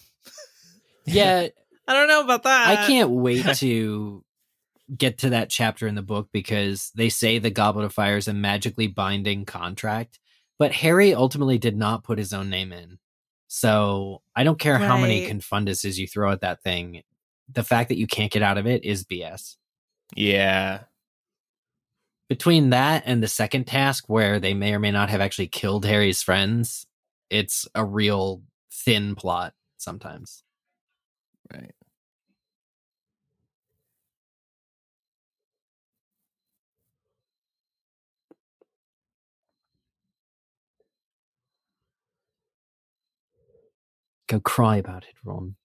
S3: Yeah, [laughs]
S2: I don't know about that.
S3: I can't wait [laughs] to get to that chapter in the book because they say the Goblet of Fire is a magically binding contract, but Harry ultimately did not put his own name in. So I don't care how many
S2: Right.
S3: confunduses you throw at that thing. The fact that you can't get out of it is BS.
S1: yeah
S3: Between that and the second task, where they may or may not have actually killed Harry's friends, it's a real thin plot sometimes.
S1: Right.
S3: Go cry about it, Ron.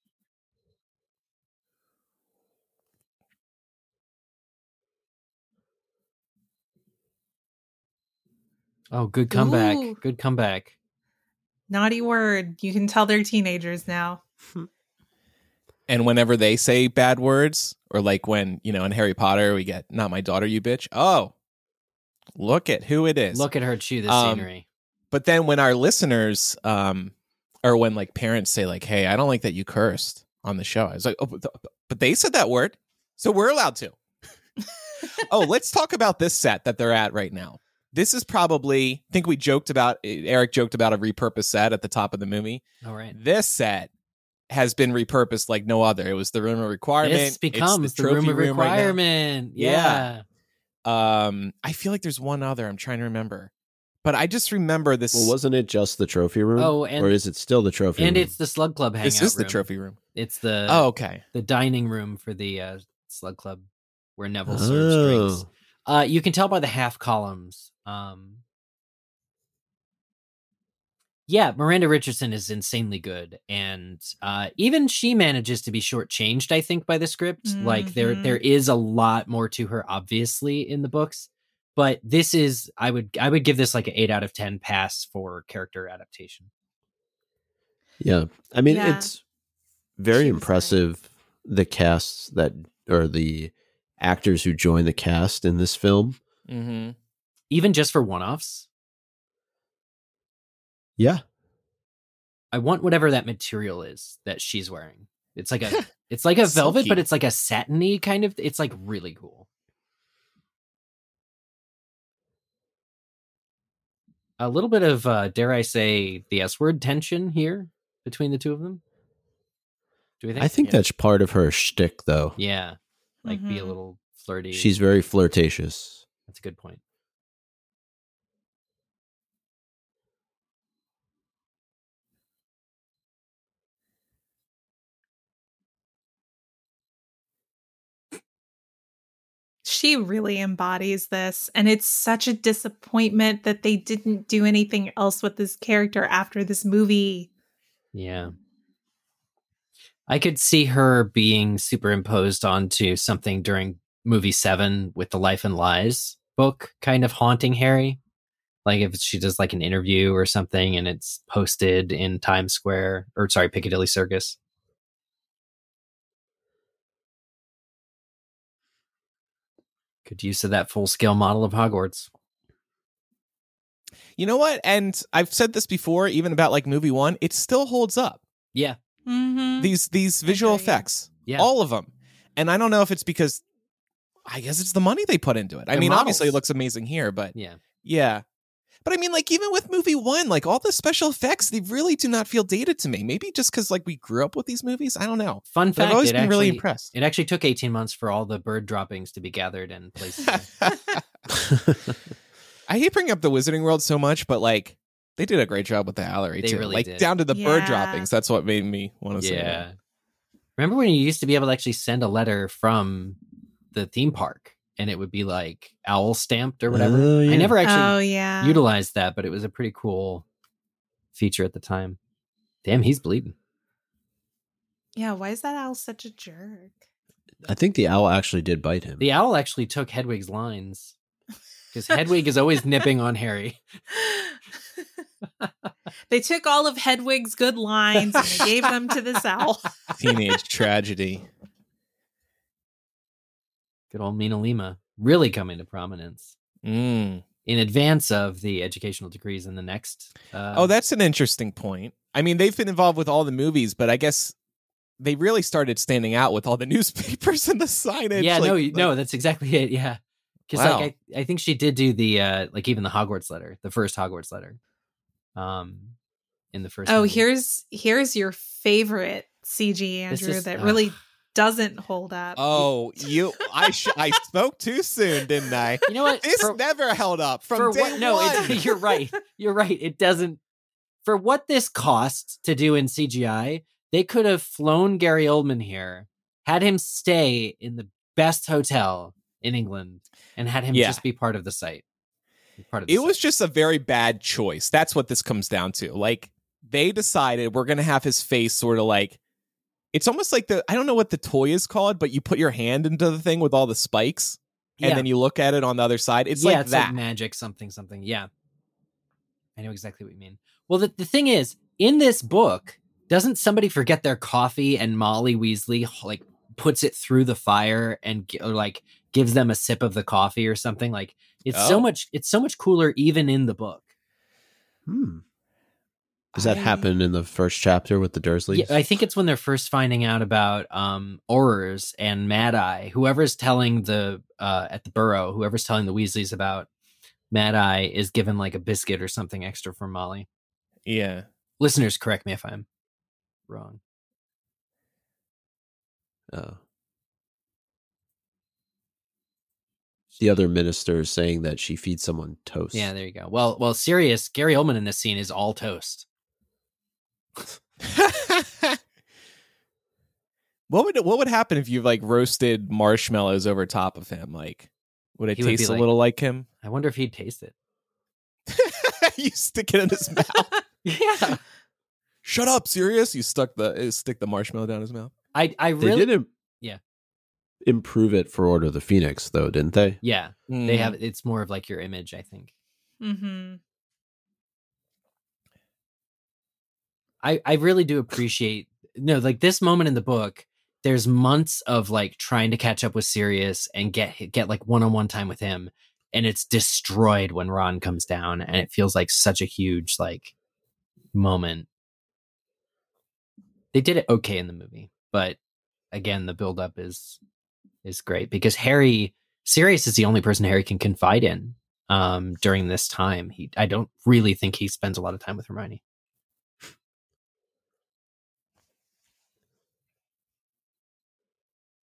S3: Oh, good comeback.
S2: Ooh.
S3: Good comeback.
S2: Naughty word. You can tell they're teenagers now.
S1: And whenever they say bad words, or like when, you know, in Harry Potter, we get, not my daughter, you bitch. Oh, look at who it is.
S3: Look at her chew the
S1: Um,
S3: scenery.
S1: But then when our listeners, um, or when like parents say, like, hey, I don't like that you cursed on the show, I was like, oh, but, but they said that word. So we're allowed to. [laughs] oh, let's talk about this set that they're at right now. This is probably, I think we joked about, Eric joked about a repurposed set at the top of the movie.
S3: All right.
S1: This set has been repurposed like no other. It was the room of requirement.
S3: This
S1: It's
S3: becomes the, room of
S1: right now.
S3: requirement. yeah.
S1: Yeah. Um, I feel like there's one other. I'm trying to remember, but I just remember this.
S4: Well, wasn't it just the trophy room?
S3: Oh, and-
S4: or is it still the trophy
S3: And
S4: room?
S3: it's the Slug Club hangout
S1: this is the
S3: room.
S1: trophy room.
S3: It's the
S1: oh, okay.
S3: the dining room for the uh, Slug Club where Neville serves drinks.
S4: Oh.
S3: Uh, you can tell by the half columns. Um, yeah, Miranda Richardson is insanely good, and uh, even she manages to be shortchanged. I think by the script, like there there is a lot more to her, obviously, in the books. But this is, I would I would give this like an eight out of ten pass for character adaptation.
S4: Yeah. I mean,
S2: Yeah.
S4: it's very
S2: She was
S4: impressive the casts that or the actors who join the cast in this film.
S1: Mm-hmm.
S3: Even just for one-offs.
S4: Yeah.
S3: I want whatever that material is that she's wearing. It's like a [laughs] it's like a velvet, but it's like a satiny kind of it's like really cool. A little bit of uh dare I say the S word tension here between the two of them. Do we think?
S4: I think
S3: Yeah.
S4: that's part of her shtick, though.
S3: Yeah. Like be a
S2: Mhm.
S3: little flirty.
S4: She's very flirtatious.
S3: that's a good point.
S2: She really embodies this, and it's such a disappointment that they didn't do anything else with this character after this movie.
S3: Yeah. I could see her being superimposed onto something during movie seven with the Life and Lies book, kind of haunting Harry. Like if she does like an interview or something and it's posted in Times Square or sorry, Piccadilly Circus. Good use of that full scale model of Hogwarts.
S1: You know what? And I've said this before, even about like movie one, it still holds up.
S3: Yeah.
S2: Mm-hmm.
S1: These these visual
S2: Agreed.
S1: effects,
S3: Yeah.
S1: all of them. And I don't know if it's because I guess it's the money they put into it. I
S3: They're
S1: mean, obviously it looks amazing here, but
S3: Yeah.
S1: yeah. But I mean, like even with movie one, like all the special effects, they really do not feel dated to me. Maybe just because like we grew up with these movies. I don't know.
S3: Fun
S1: But I've always
S3: it
S1: been really impressed.
S3: It actually took 18 months for all the bird droppings to be gathered and placed. [laughs] [laughs]
S1: I hate bringing up the Wizarding World so much, but like they did a great job with the gallery
S3: They
S1: too.
S3: really
S1: like
S3: did.
S1: down to the bird droppings. That's what made me want to say.
S3: yeah.
S1: that.
S3: Remember when you used to be able to actually send a letter from the theme park and it would be like owl stamped or whatever?
S4: Oh,
S3: I never actually
S2: oh yeah.
S3: utilized that, but it was a pretty cool feature at the time. Damn, he's bleeding.
S2: yeah. Why is that owl such a jerk?
S4: I think the owl actually did bite him.
S3: The owl actually took Hedwig's lines because [laughs] Hedwig is always nipping on Harry. [laughs]
S2: they took all of Hedwig's good lines and they gave them to this owl.
S1: Teenage tragedy.
S3: Good old Mina Lima really coming to prominence
S1: Mm.
S3: in advance of the Educational Decrees in the next. Uh,
S1: Oh, that's an interesting point. I mean, they've been involved with all the movies, but I guess they really started standing out with all the [laughs] newspapers and the signage.
S3: yeah,
S1: like-
S3: no,
S1: like-
S3: no, that's exactly it. Yeah, because
S1: Wow.
S3: like I, I think she did do the uh like even the Hogwarts letter, the first Hogwarts letter, um, in the first.
S2: Oh,
S3: movie.
S2: here's here's your favorite CG Andrew
S3: is-
S2: that
S3: ugh.
S2: really doesn't hold up.
S1: Oh, you! I sh- I spoke too soon, didn't I?
S3: you know what?
S1: This
S3: For-
S1: never held up from
S3: for
S1: day
S3: what? No,
S1: one.
S3: it's, you're right. You're right. It doesn't. For what this cost to do in CGI, they could have flown Gary Oldman here, had him stay in the best hotel in England, and had him
S1: Yeah.
S3: just be part of the site. Part of the
S1: it was just a very bad choice. That's what this comes down to. Like they decided we're gonna have his face sort of like it's almost like the I don't know what the toy is called, but you put your hand into the thing with all the spikes, and
S3: Yeah.
S1: then you look at it on the other side. It's
S3: yeah,
S1: like
S3: it's
S1: that.
S3: like magic something something. Yeah. I know exactly what you mean. Well, the, the thing is, in this book, doesn't somebody forget their coffee and Molly Weasley like puts it through the fire and gi- or, like gives them a sip of the coffee or something? Like it's so
S1: Oh.
S3: much it's so much cooler even in the book.
S4: Hmm. Does that
S1: I-
S4: happen in the first chapter with the Dursleys?
S3: Yeah, I think it's when they're first finding out about um Aurors and Mad Eye. Whoever's telling the uh at the Burrow, whoever's telling the Weasleys about Mad Eye is given like a biscuit or something extra from Molly.
S1: Yeah.
S3: Listeners, correct me if I'm wrong.
S4: Oh. The other minister is saying that she feeds someone toast.
S3: Yeah, there you go. Well, well, Sirius. Gary Oldman in this scene is all toast. [laughs]
S1: what would what would happen if you like roasted marshmallows over top of him? Like, would it
S3: He would be
S1: taste a
S3: like-
S1: little like him?
S3: I wonder if he'd taste it. [laughs]
S1: you stick it in his mouth. [laughs]
S3: Yeah,
S1: Shut up, Sirius! You stuck the uh, stick the marshmallow down his mouth.
S3: I, I
S4: They
S3: really,
S4: did Im-
S3: Yeah.
S4: improve it for Order of the Phoenix, though, didn't they?
S3: yeah.
S1: Mm.
S3: They have. It's more of like your image, I think.
S2: Mm-hmm.
S3: I, I really do appreciate no like this moment in the book there's months of like trying to catch up with Sirius and get get like one-on-one time with him and it's destroyed when Ron comes down, and it feels like such a huge like moment. They did it okay in the movie, but again, the buildup is is great because Harry Sirius is the only person Harry can confide in um, during this time. He, I don't really think he spends a lot of time with Hermione.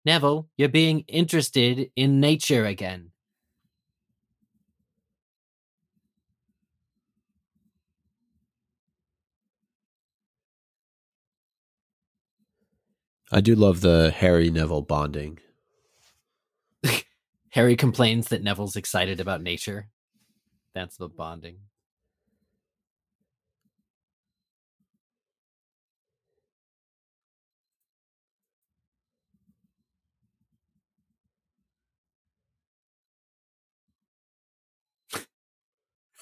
S3: Neville, you're being interested in nature again.
S4: I do love the Harry Neville bonding. [laughs]
S3: Harry complains that Neville's excited about nature. That's the bonding.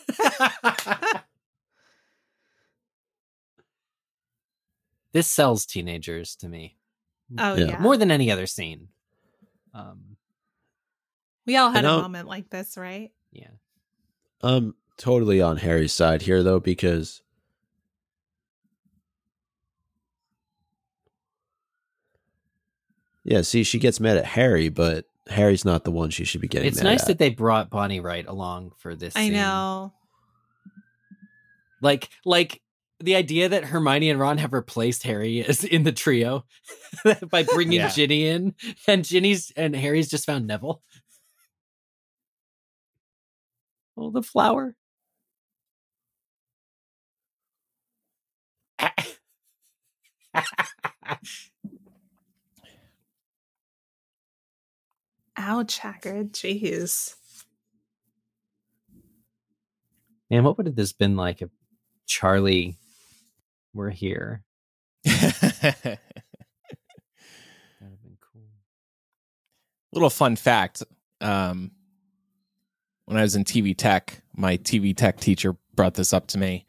S3: [laughs] this sells teenagers to me
S2: Oh
S4: Yeah.
S2: yeah.
S3: more than any other scene. Um,
S2: we all had a moment like this, right?
S3: yeah.
S4: I'm totally on Harry's side here though because Yeah, see she gets mad at Harry, but Harry's not the one she should be getting
S3: It's
S4: mad
S3: nice
S4: at.
S3: that they brought Bonnie Wright along for this.
S2: I
S3: scene.
S2: know.
S3: Like like the idea that Hermione and Ron have replaced Harry is in the trio [laughs] by bringing
S1: Yeah.
S3: Ginny in, and Ginny's and Harry's just found Neville. Oh, the flower.
S2: Ouch, Hagrid. Jeez.
S3: Man, what would have this been like if Charlie we're here? [laughs] That'd have been cool.
S1: Little fun fact. Um, when I was in TV tech, my TV tech teacher brought this up to me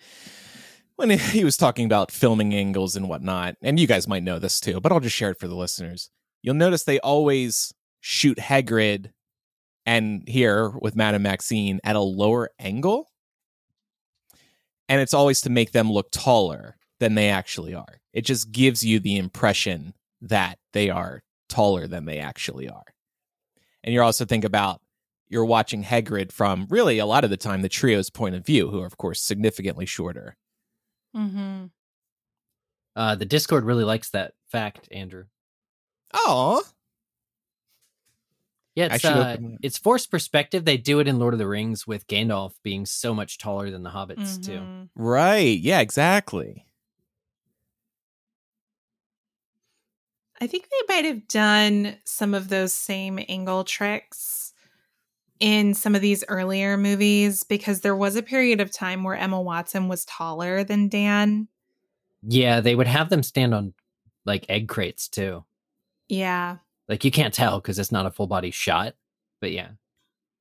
S1: when he was talking about filming angles and whatnot. And you guys might know this too, but I'll just share it for the listeners. You'll notice they always shoot Hagrid and here with Madame Maxime at a lower angle. And it's always to make them look taller than they actually are. It just gives you the impression that they are taller than they actually are. And you're also think about you're watching Hagrid from really a lot of the time the trio's point of view, who are of course significantly shorter.
S2: Mm-hmm.
S3: Uh, the Discord really likes that fact, Andrew.
S1: Oh,
S3: Yeah, it's
S1: should
S3: uh,
S1: open
S3: it's forced perspective. They do it in Lord of the Rings with Gandalf being so much taller than the hobbits too.
S2: Mhm.
S1: right. Yeah, exactly.
S2: I think they might have done some of those same angle tricks in some of these earlier movies because there was a period of time where Emma Watson was taller than Dan.
S3: Yeah, they would have them stand on like egg crates too.
S2: Yeah,
S3: Like you can't tell because it's not a full body shot. But yeah,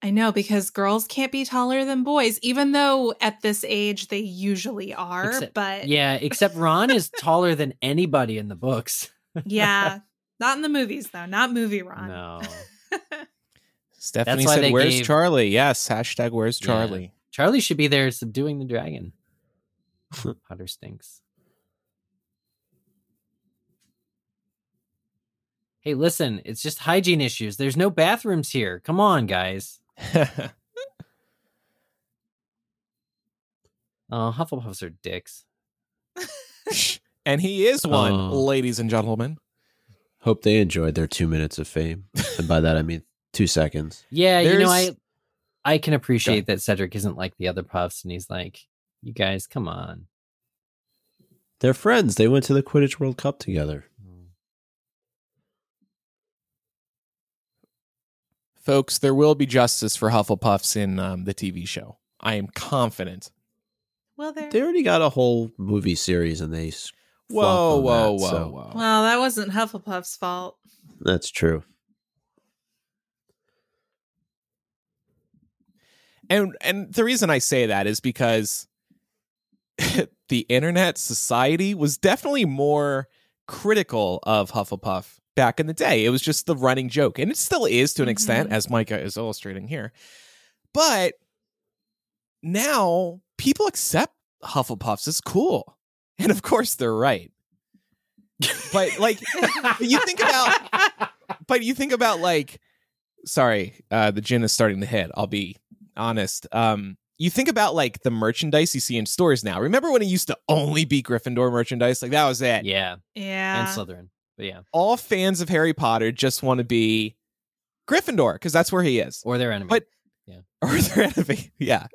S2: I know because girls can't be taller than boys, even though at this age they usually are.
S3: Except-
S2: but
S3: yeah. Except Ron is taller than anybody in the books.
S2: yeah, not in the movies though, not movie Ron.
S3: No, [laughs]
S1: Stephanie said, "Where's
S3: gave-
S1: Charlie?" Yes, hashtag Where's
S3: Yeah.
S1: Charlie?
S3: Charlie should be there subduing the dragon. [laughs] Potter stinks. Hey, listen, it's just hygiene issues. There's no bathrooms here. Come on, guys. Oh, [laughs] Hufflepuffs are dicks. [laughs]
S1: and he is one,
S4: Oh.
S1: ladies and gentlemen.
S4: Hope they enjoyed their two minutes of fame. and by that I mean two seconds.
S3: Yeah, you know, I I can appreciate that Cedric isn't like the other puffs, and he's like, "You guys, come on."
S4: They're friends. They went to the Quidditch World Cup together.
S1: Folks, there will be justice for Hufflepuffs in um, the TV show. I am confident.
S2: Well, there.
S4: They already got a whole movie series and they
S1: Whoa, whoa,
S4: that,
S1: whoa,
S4: so
S1: whoa.
S2: Well, that wasn't Hufflepuff's fault.
S4: That's true.
S1: And and the reason I say that is because [laughs] the internet society was definitely more critical of Hufflepuff back in the day. It was just the running joke, and it still is to an extent,
S2: Mhm.
S1: as Micah is illustrating here. But now people accept Hufflepuffs. It's cool. And of course they're right. But like you think about [laughs] but you think about like sorry, uh the gin is starting to hit. I'll be honest. Um you think about like the merchandise you see in stores now. Remember when it used to only be Gryffindor merchandise? Like that was it.
S3: yeah,
S2: Yeah.
S3: and Slytherin. But yeah,
S1: All fans of Harry Potter just want to be Gryffindor because that's where he is.
S3: or their enemy.
S1: But- yeah, [laughs] Or their enemy. Yeah.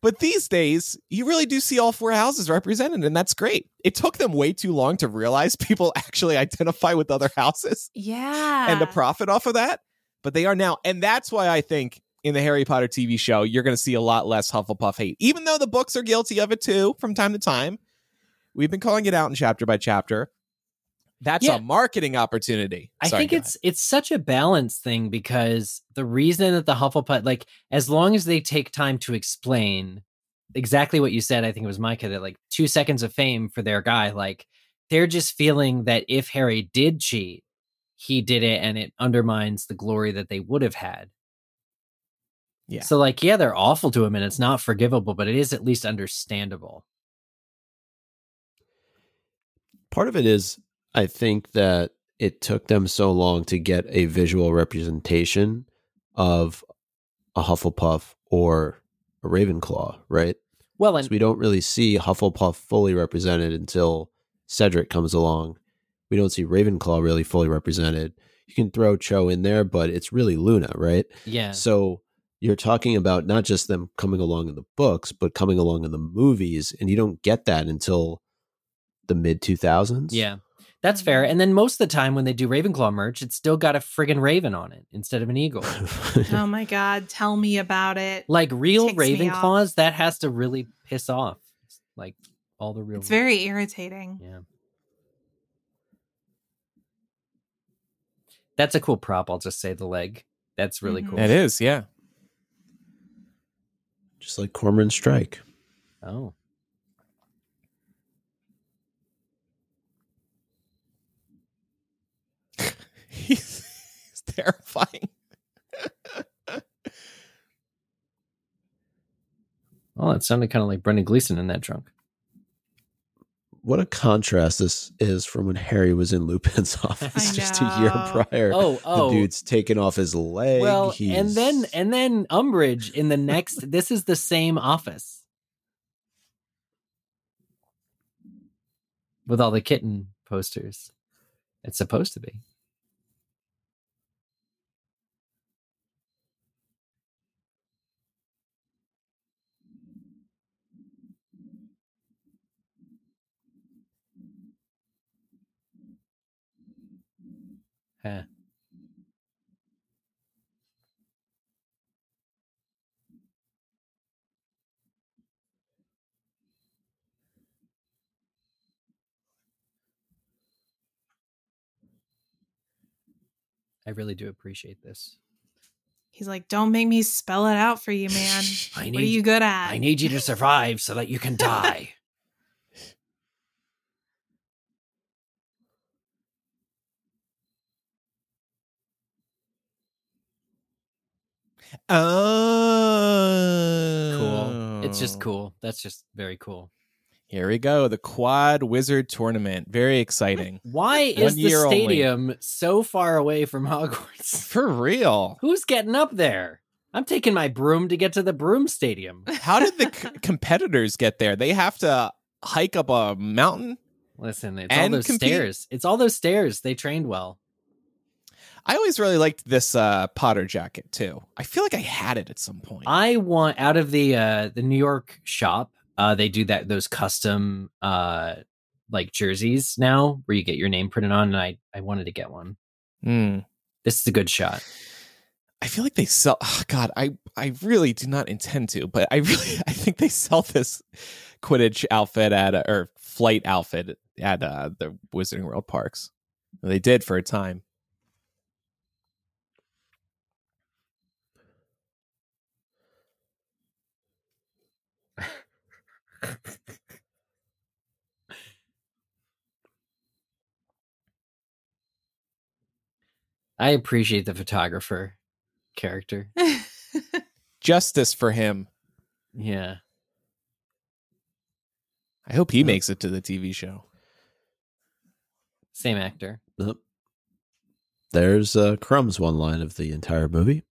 S1: But these days, you really do see all four houses represented, and that's great. It took them way too long to realize people [laughs] actually identify with other houses
S2: yeah.
S1: and to profit off of that. But they are now. And that's why I think in the Harry Potter TV show, you're going to see a lot less Hufflepuff hate, even though the books are guilty of it too from time to time. We've been calling it out in chapter by chapter. That's
S3: Yeah.
S1: a marketing opportunity.
S3: I think it's it's such a balance thing because the reason that the Hufflepuff, like, as long as they take time to explain exactly what you said, I think it was Micah that like two seconds of fame for their guy, like they're just feeling that if Harry did cheat, he did it, and it undermines the glory that they would have had.
S1: Yeah.
S3: So like, yeah, they're awful to him, and it's not forgivable, but it is at least understandable.
S4: Part of it is, I think that it took them so long to get a visual representation of a Hufflepuff or a Ravenclaw, right?
S3: Well,
S4: So
S3: and
S4: we don't really see Hufflepuff fully represented until Cedric comes along. We don't see Ravenclaw really fully represented. You can throw Cho in there, but it's really Luna, right?
S3: yeah,
S4: So you're talking about not just them coming along in the books, but coming along in the movies, and you don't get that until the mid 2000s.
S3: Yeah, that's fair. And then most of the time when they do Ravenclaw merch, it's still got a friggin' raven on it instead of an [laughs] eagle.
S2: oh my God. Tell me about it.
S3: like real
S2: Ticks me.
S3: Ravenclaws, that has to really piss off like all the real.
S2: It's very irritating.
S3: yeah. That's a cool prop. I'll just say the leg. That's really
S2: Mhm.
S3: cool.
S1: It is, yeah.
S4: just like Cormoran Strike.
S3: Oh,
S1: he's, [laughs] he's terrifying.
S3: well, it sounded kind of like Brendan Gleeson in that trunk.
S4: What a contrast this is from when Harry was in Lupin's [laughs] office just a year prior.
S3: Oh,
S4: the
S3: oh.
S4: dude's taking off his leg.
S3: Well,
S4: he's...
S3: and then and then Umbridge in the next. [laughs] this is the same office with all the kitten posters. It's supposed to be. Huh. I really do appreciate this.
S2: He's like, don't make me spell it out for you, man. [laughs]
S3: I
S2: what are you good at?
S3: I need you to survive so that you can die. [laughs]
S1: Oh.
S3: cool. It's just cool. That's just very cool.
S1: Here we go. The Quad Wizard Tournament. Very exciting.
S3: Why is the
S1: year only.
S3: stadium so far away from [laughs] Hogwarts?
S1: For real.
S3: Who's getting up there? I'm taking my broom to get to the broom stadium. [laughs]
S1: How did the c- competitors get there? They have to hike up a mountain?
S3: Listen, it's all those
S1: compete?
S3: stairs. It's all those stairs. They trained well.
S1: I always really liked this uh, Potter jacket too. I feel like I had it at some point.
S3: I want out of the uh the New York shop. Uh, they do that those custom uh like jerseys now where you get your name printed on, and I I wanted to get one.
S1: Hmm.
S3: This is a good shot.
S1: I feel like they sell. Oh God, I I really do not intend to, but I [laughs] really I think they sell this Quidditch outfit at a, or flight outfit at uh, the Wizarding World parks. They did for a time.
S3: I appreciate the photographer character. [laughs]
S1: Justice for him.
S3: Yeah.
S1: I hope he makes it to the TV show.
S3: Same actor.
S4: Yep. There's uh, Krum's one line of the entire movie.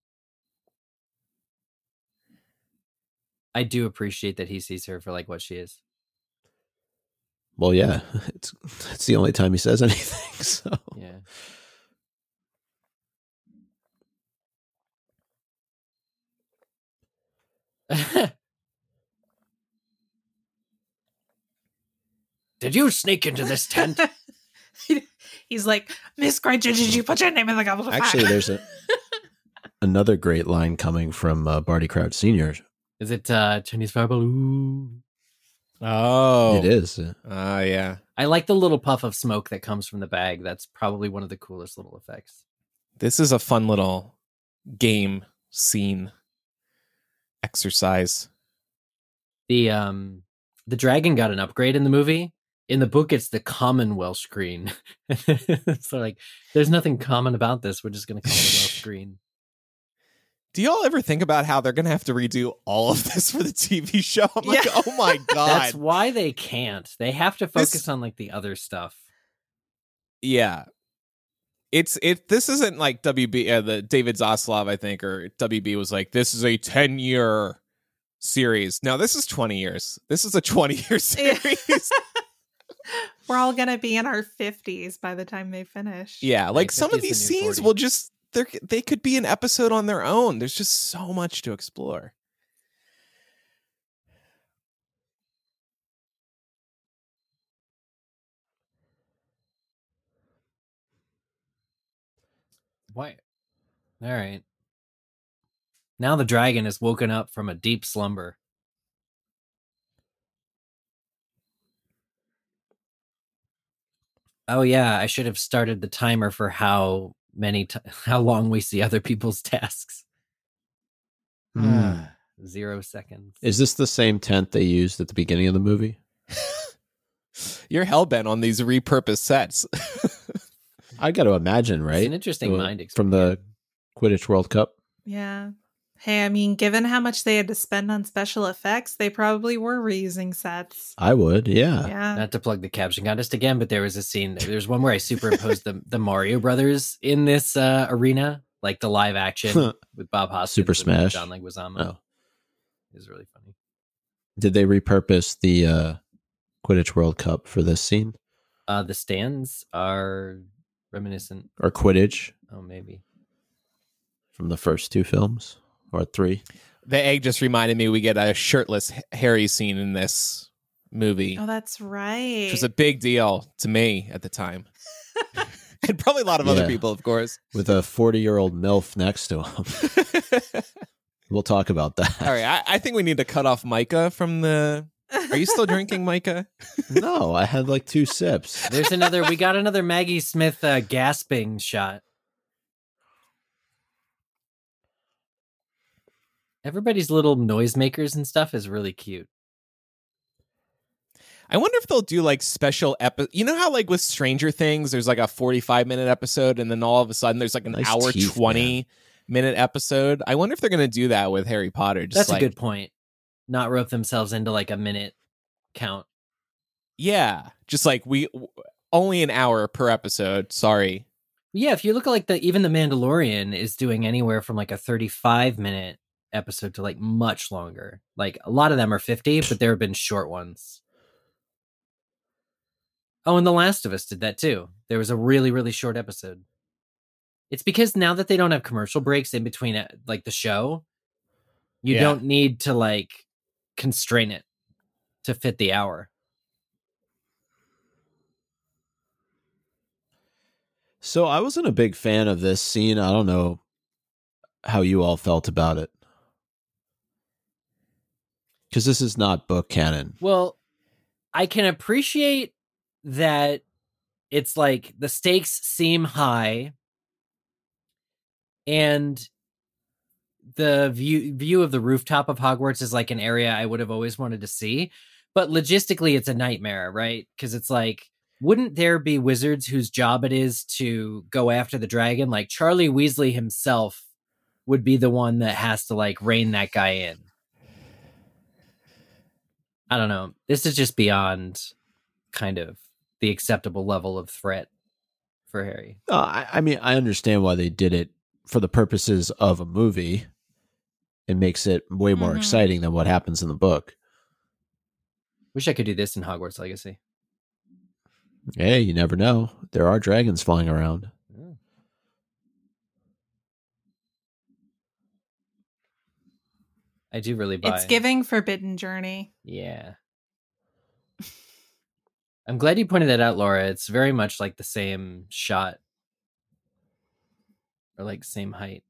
S3: I do appreciate that he sees her for like what she is.
S4: Well, yeah, [laughs] it's it's the only time he says [laughs] anything. So
S3: Yeah. [laughs] Did you sneak into this tent?
S2: He's like, Miss Granger, did you put your name in the goblet
S4: actually, there's a another great line coming from uh, Barty Crouch Senior.
S3: Is it uh Chinese fireball? Ooh.
S1: Oh,
S4: It is. uh,
S1: Ah, yeah.
S3: I like the little puff of smoke that comes from the bag. That's probably one of the coolest little effects.
S1: This is a fun little game scene exercise.
S3: The um the dragon got an upgrade in the movie. In the book, it's the common Welsh green. [laughs] so like, there's nothing common about this. We're just gonna call it a Welsh green. [laughs]
S1: Do y'all ever think about how they're gonna have to redo all of this for the TV show? I'm like, oh my [laughs] god.
S3: That's why they can't. They have to
S1: This-
S3: focus on like the other stuff.
S1: yeah. It's it. This isn't like WB. Uh, the David Zaslav, I think, or WB was like, this is a ten year series. No, this is twenty years. This is a twenty year [laughs]
S2: Yeah.
S1: series. [laughs]
S2: We're all gonna be in our fifties by the time they finish.
S1: yeah, like some of these scenes
S3: 40.
S1: will just they they could be an episode on their own. There's just so much to explore.
S3: Why? All right. Now the dragon is woken up from a deep slumber. Oh yeah, I should have started the timer for how many t- [laughs] how long we see other people's tasks.
S4: Hmm.
S3: Zero seconds.
S4: Is this the same tent they used at the beginning of the movie? [laughs]
S1: You're hell bent on these repurposed sets. [laughs]
S4: I got to imagine, right?
S3: It's an interesting
S4: Uh,
S3: mind
S4: from the Quidditch World Cup.
S2: Yeah. Hey, I mean, given how much they had to spend on special effects, they probably were reusing sets.
S4: I would, yeah.
S2: Yeah.
S3: not to plug the caption contest again, but there was a scene. There's one where I superimposed the the Mario Brothers in this uh, arena, like the live action with Bob Hoskins,
S4: Super
S3: and
S4: Smash.
S3: John Leguizamo.
S4: Oh.
S3: It was really funny.
S4: Did they repurpose the uh, Quidditch World Cup for this scene
S3: Uh, the stands are reminiscent.
S4: or Quidditch
S3: Oh, maybe.
S4: from the first two films or three?
S1: the egg just reminded me we get a shirtless H- Harry scene in this movie,
S2: Oh, that's right.
S1: which was a big deal to me at the time. [laughs] and probably a lot of other people, of course.
S4: with a 40 year old MILF next to him. [laughs] we'll talk about that.
S1: All right, I, I think we need to cut off Micah from the. Are you still drinking, Micah?
S4: no, I had like two sips.
S3: There's another. we got another Maggie Smith uh, gasping shot. Everybody's little noisemakers and stuff is really cute.
S1: I wonder if they'll do like special epi You know how like with Stranger Things, there's like a 45 minute episode, and then all of a sudden there's like an
S4: Nice
S1: hour
S4: teeth,
S1: 20 minute episode. I wonder if they're gonna do that with Harry Potter. Just
S3: That's
S1: like,
S3: a good point. Not rope themselves into like a minute count.
S1: Yeah, just like we w- only an hour per episode. Sorry.
S3: Yeah, if you look at like the even the Mandalorian is doing anywhere from like a 35 minute episode to like much longer. Like a lot of them are 50, but there have been short ones. Oh, and The Last of Us did that too. There was a really really short episode. It's because now that they don't have commercial breaks in between uh, like the show, you
S1: Yeah.
S3: don't need to like constrain it to fit the hour.
S4: So I wasn't a big fan of this scene. I don't know how you all felt about it. Because this is not book canon.
S3: Well, I can appreciate that it's like the stakes seem high and the view view of the rooftop of Hogwarts is like an area I would have always wanted to see, but logistically it's a nightmare, right? Cuz it's like wouldn't there be wizards whose job it is to go after the dragon like Charlie Weasley himself would be the one that has to like rein that guy in. I don't know. This is just beyond kind of the acceptable level of threat for Harry.
S4: Uh, I, I mean, I understand why they did it for the purposes of a movie. It makes it way more
S2: Mhm.
S4: exciting than what happens in the book.
S3: Wish I could do this in Hogwarts Legacy.
S4: Hey, you never know. There are dragons flying around.
S3: I do really buy.
S2: It's giving Forbidden Journey.
S3: Yeah. I'm glad you pointed that out, Laura. It's very much like the same shot or like same height.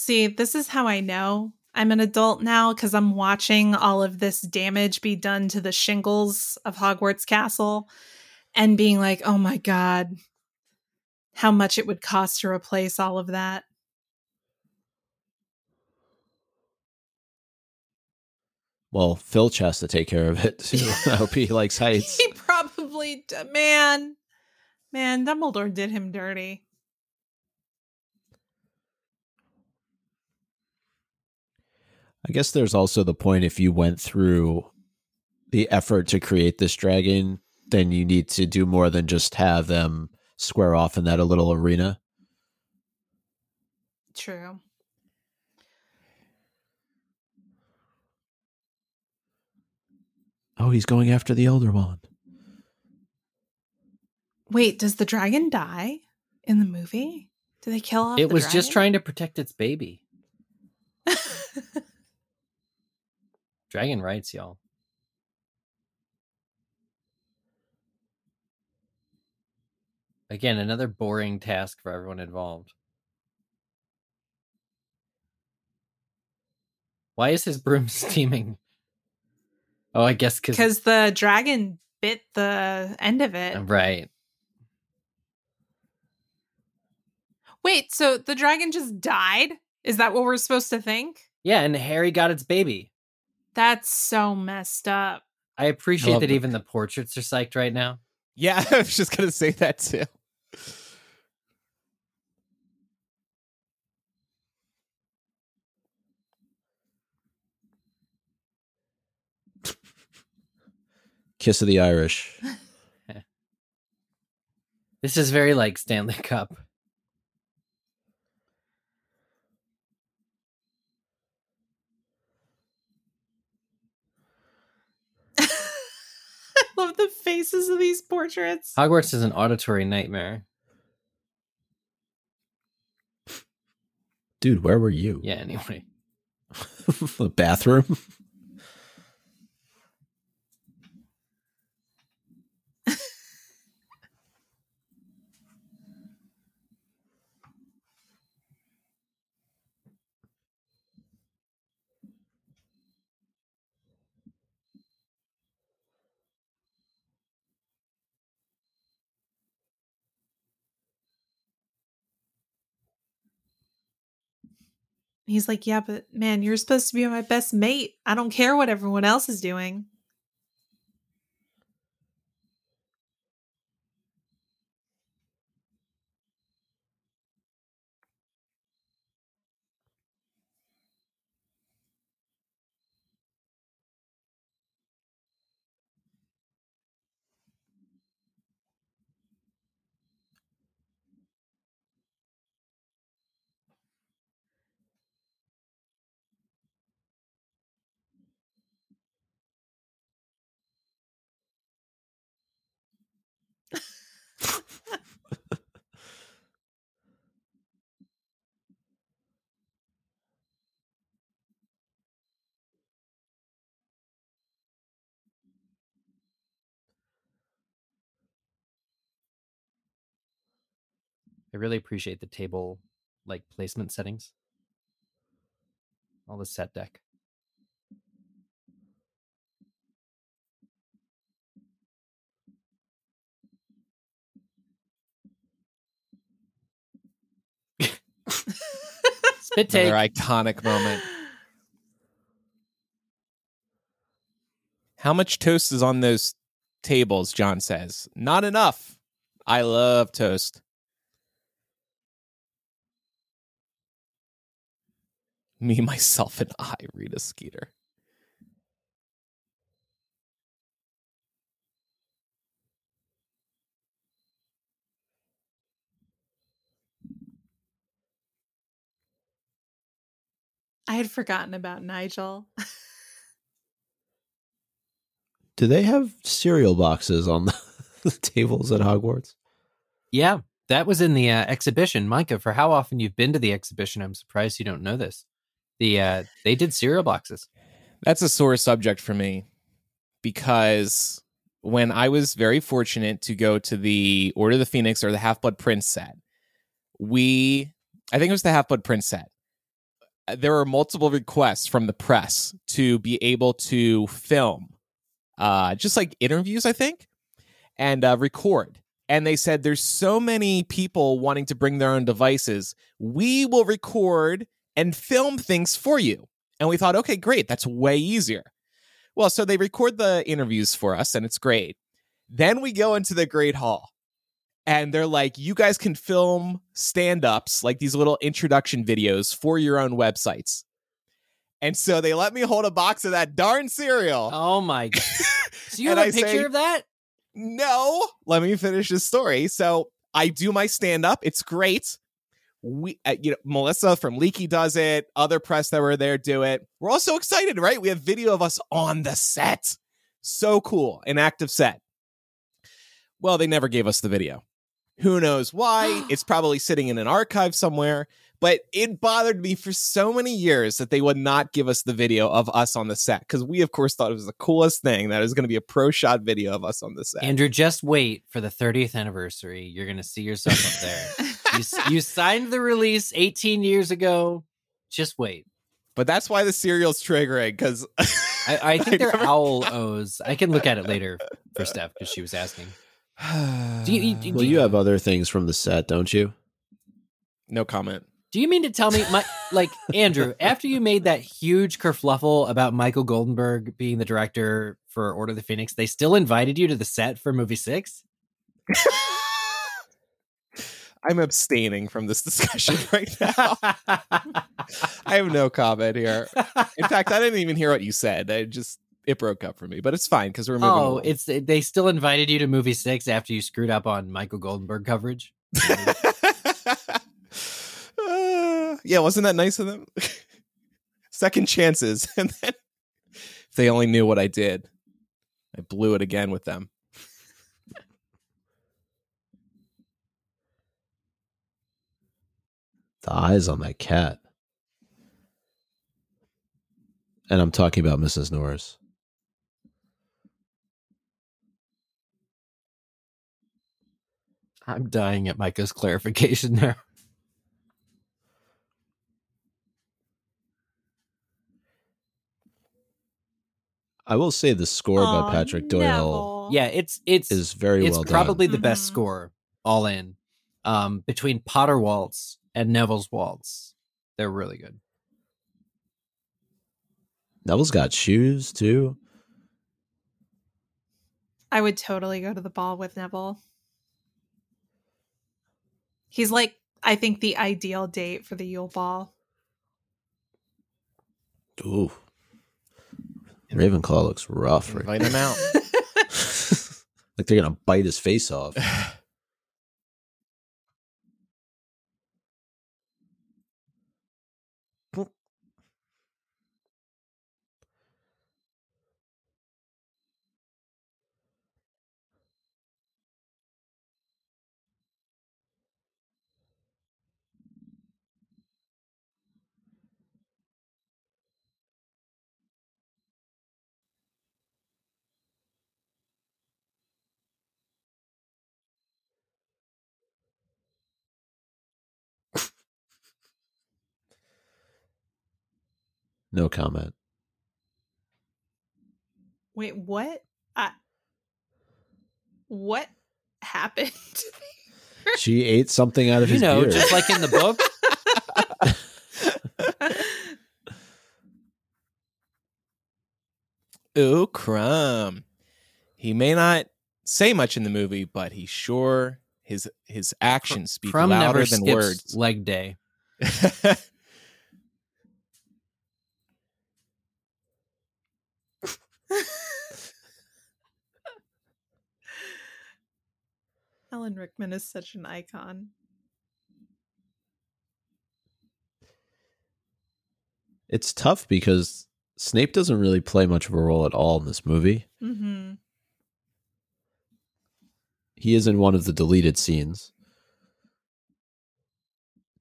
S2: See, this is how I know I'm an adult now because I'm watching all of this damage be done to the shingles of Hogwarts Castle and being like, oh my God, how much it would cost to replace all of that.
S4: Well, Filch has to take care of it too. [laughs] [laughs] I hope he likes heights.
S2: He probably, man, man, Dumbledore did him dirty.
S4: I guess there's also the point if you went through the effort to create this dragon, then you need to do more than just have them square off in that little arena.
S2: True.
S4: Oh, he's going after the Elder Wand.
S2: Wait, does the dragon die in the movie? Do they kill off?
S3: it
S2: the
S3: was just trying to protect its baby. [laughs] Dragon rights, y'all. Again, another boring task for everyone involved. Why is his broom [laughs] steaming? Oh, I guess because
S2: because the dragon bit the end of it.
S3: Uh, right.
S2: Wait, so the dragon just died? Is that what we're supposed to think?
S3: Yeah, and Harry got its baby.
S2: That's so messed up.
S3: I appreciate
S1: love
S3: that
S1: it.
S3: even the portraits are psyched right now.
S1: Yeah, [laughs] I was just gonna say that too.
S4: Kiss of the Irish. [laughs]
S3: This is very like Stanley Cup.
S2: Love the faces of these portraits.
S3: Hogwarts is an auditory nightmare.
S4: Dude, where were you?
S3: Yeah, anyway. [laughs]
S4: the bathroom?
S2: He's like, Yeah, but man, you're supposed to be my best mate. I don't care what everyone else is doing.
S3: I really appreciate the table like placement settings. All the set deck. Spit take.
S1: Another iconic moment. How much toast is on those tables? John says. Not enough. I love toast. Me, myself, and I, Rita Skeeter.
S2: I had forgotten about Nigel.
S4: Do they have cereal boxes on [laughs] the tables at Hogwarts?
S3: Yeah, that was in the uh, exhibition. Micah, for how often you've been to the exhibition, I'm surprised you don't know this. The uh, they did cereal boxes.
S1: That's a sore subject for me because when I was very fortunate to go to the Order of the Phoenix or the Half Blood Prince set, we, I think it was the Half Blood Prince set, uh, there were multiple requests from the press to be able to film, uh, just like interviews, I think, and uh, record. And they said there's so many people wanting to bring their own devices. We will record and film things for you. And we thought, okay, great, that's way easier. Well, so they record the interviews for us, and it's great. Then we go into the Great Hall, and they're like, you guys can film stand ups, like these little introduction videos for your own websites. And so they let me hold a box of that darn cereal.
S3: Oh my god! [laughs] So you have a
S1: I
S3: picture
S1: say-
S3: of that?
S1: No, let me finish this story. So I do my stand up. It's great. We, uh, you know, Melissa from Leaky does it. Other press that were there do it. We're all so excited, right? We have video of us on the set. So cool, an active set. Well, they never gave us the video. Who knows why? [gasps] it's probably sitting in an archive somewhere. But it bothered me for so many years that they would not give us the video of us on the set because we, of course, thought it was the coolest thing that it was going to be a pro shot video of us on the set.
S3: Andrew, just wait for the 30th anniversary. You're going to see yourself up there. [laughs] you, you signed the release 18 years ago. Just wait.
S1: But that's why the cereal's triggering because
S3: I, I [laughs] think they're
S1: never-
S3: owl [laughs] O's. I can look at it later for Steph because she was asking. [sighs] Do you, do,
S4: Well, you have other things from the set, don't you?
S1: no comment.
S3: do you mean to tell me, my, like Andrew, [laughs] after you made that huge kerfluffle about Michael Goldenberg being the director for Order of the Phoenix, they still invited you to the set for movie six?
S1: I'm abstaining from this [laughs] discussion right now. I have no comment here. In fact, I didn't even hear what you said. I just it broke up for me, but it's fine because we're moving.
S3: oh,
S1: along.
S3: it's they still invited you to movie six after you screwed up on Michael Goldenberg coverage.
S1: Uh, [laughs] yeah, wasn't that nice of them? [laughs] Second chances, and then if they only knew what I did, I blew it again with them.
S4: The eyes on that cat. And I'm talking about Mrs. Norris.
S3: I'm dying at Micah's clarification there.
S4: I will say the score by Patrick Doyle
S2: Neville.
S3: Yeah, it's it's
S4: is very
S3: it's
S4: well
S3: probably
S4: done.
S3: the best
S2: Mhm.
S3: score all in. Um, between Potter Waltz and Neville's Waltz, they're really good.
S4: Neville's got shoes too.
S2: I would totally go to the ball with Neville. He's like, I think, the ideal date for the Yule Ball.
S4: Ooh. Ravenclaw looks rough. Right?
S1: Invite him out. [laughs]
S4: like they're gonna bite his face off. [laughs] No comment.
S2: Wait, what? I, what happened? [laughs]
S4: she ate something out of
S3: you
S4: his
S3: know,
S4: beard.
S3: just like in the book. [laughs]
S1: Ooh, Krum. He may not say much in the movie, but he sure his his actions speak
S3: Krum
S1: louder than words.
S3: Leg day. [laughs]
S2: Alan Rickman is such an icon.
S4: It's tough because Snape doesn't really play much of a role at all in this movie.
S2: Mm-hmm.
S4: He is in one of the deleted scenes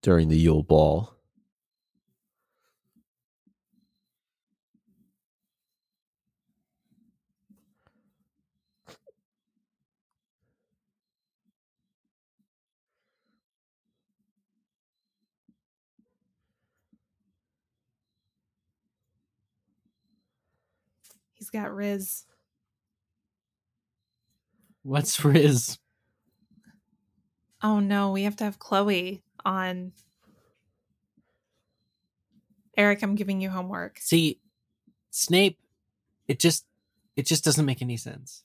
S4: during the Yule Ball.
S2: He's got Riz.
S3: What's Riz?
S2: Oh no, we have to have Chloe on. Eric, I'm giving you homework.
S3: See, Snape, it just it just doesn't make any sense.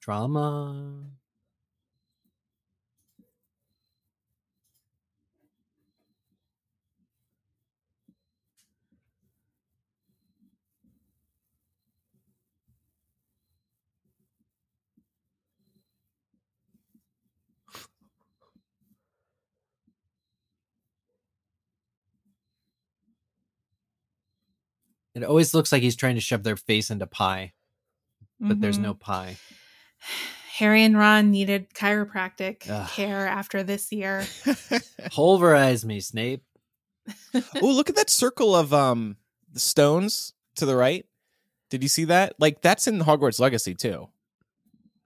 S3: Drama. It always looks like he's trying to shove their face into pie, but there's
S2: Mhm.
S3: no pie. [sighs]
S2: Harry and Ron needed chiropractic
S3: Ugh.
S2: care after this year. [laughs]
S3: Pulverize me, Snape.
S1: oh, look at that circle of um stones to the right. Did you see that? Like that's in Hogwarts Legacy too.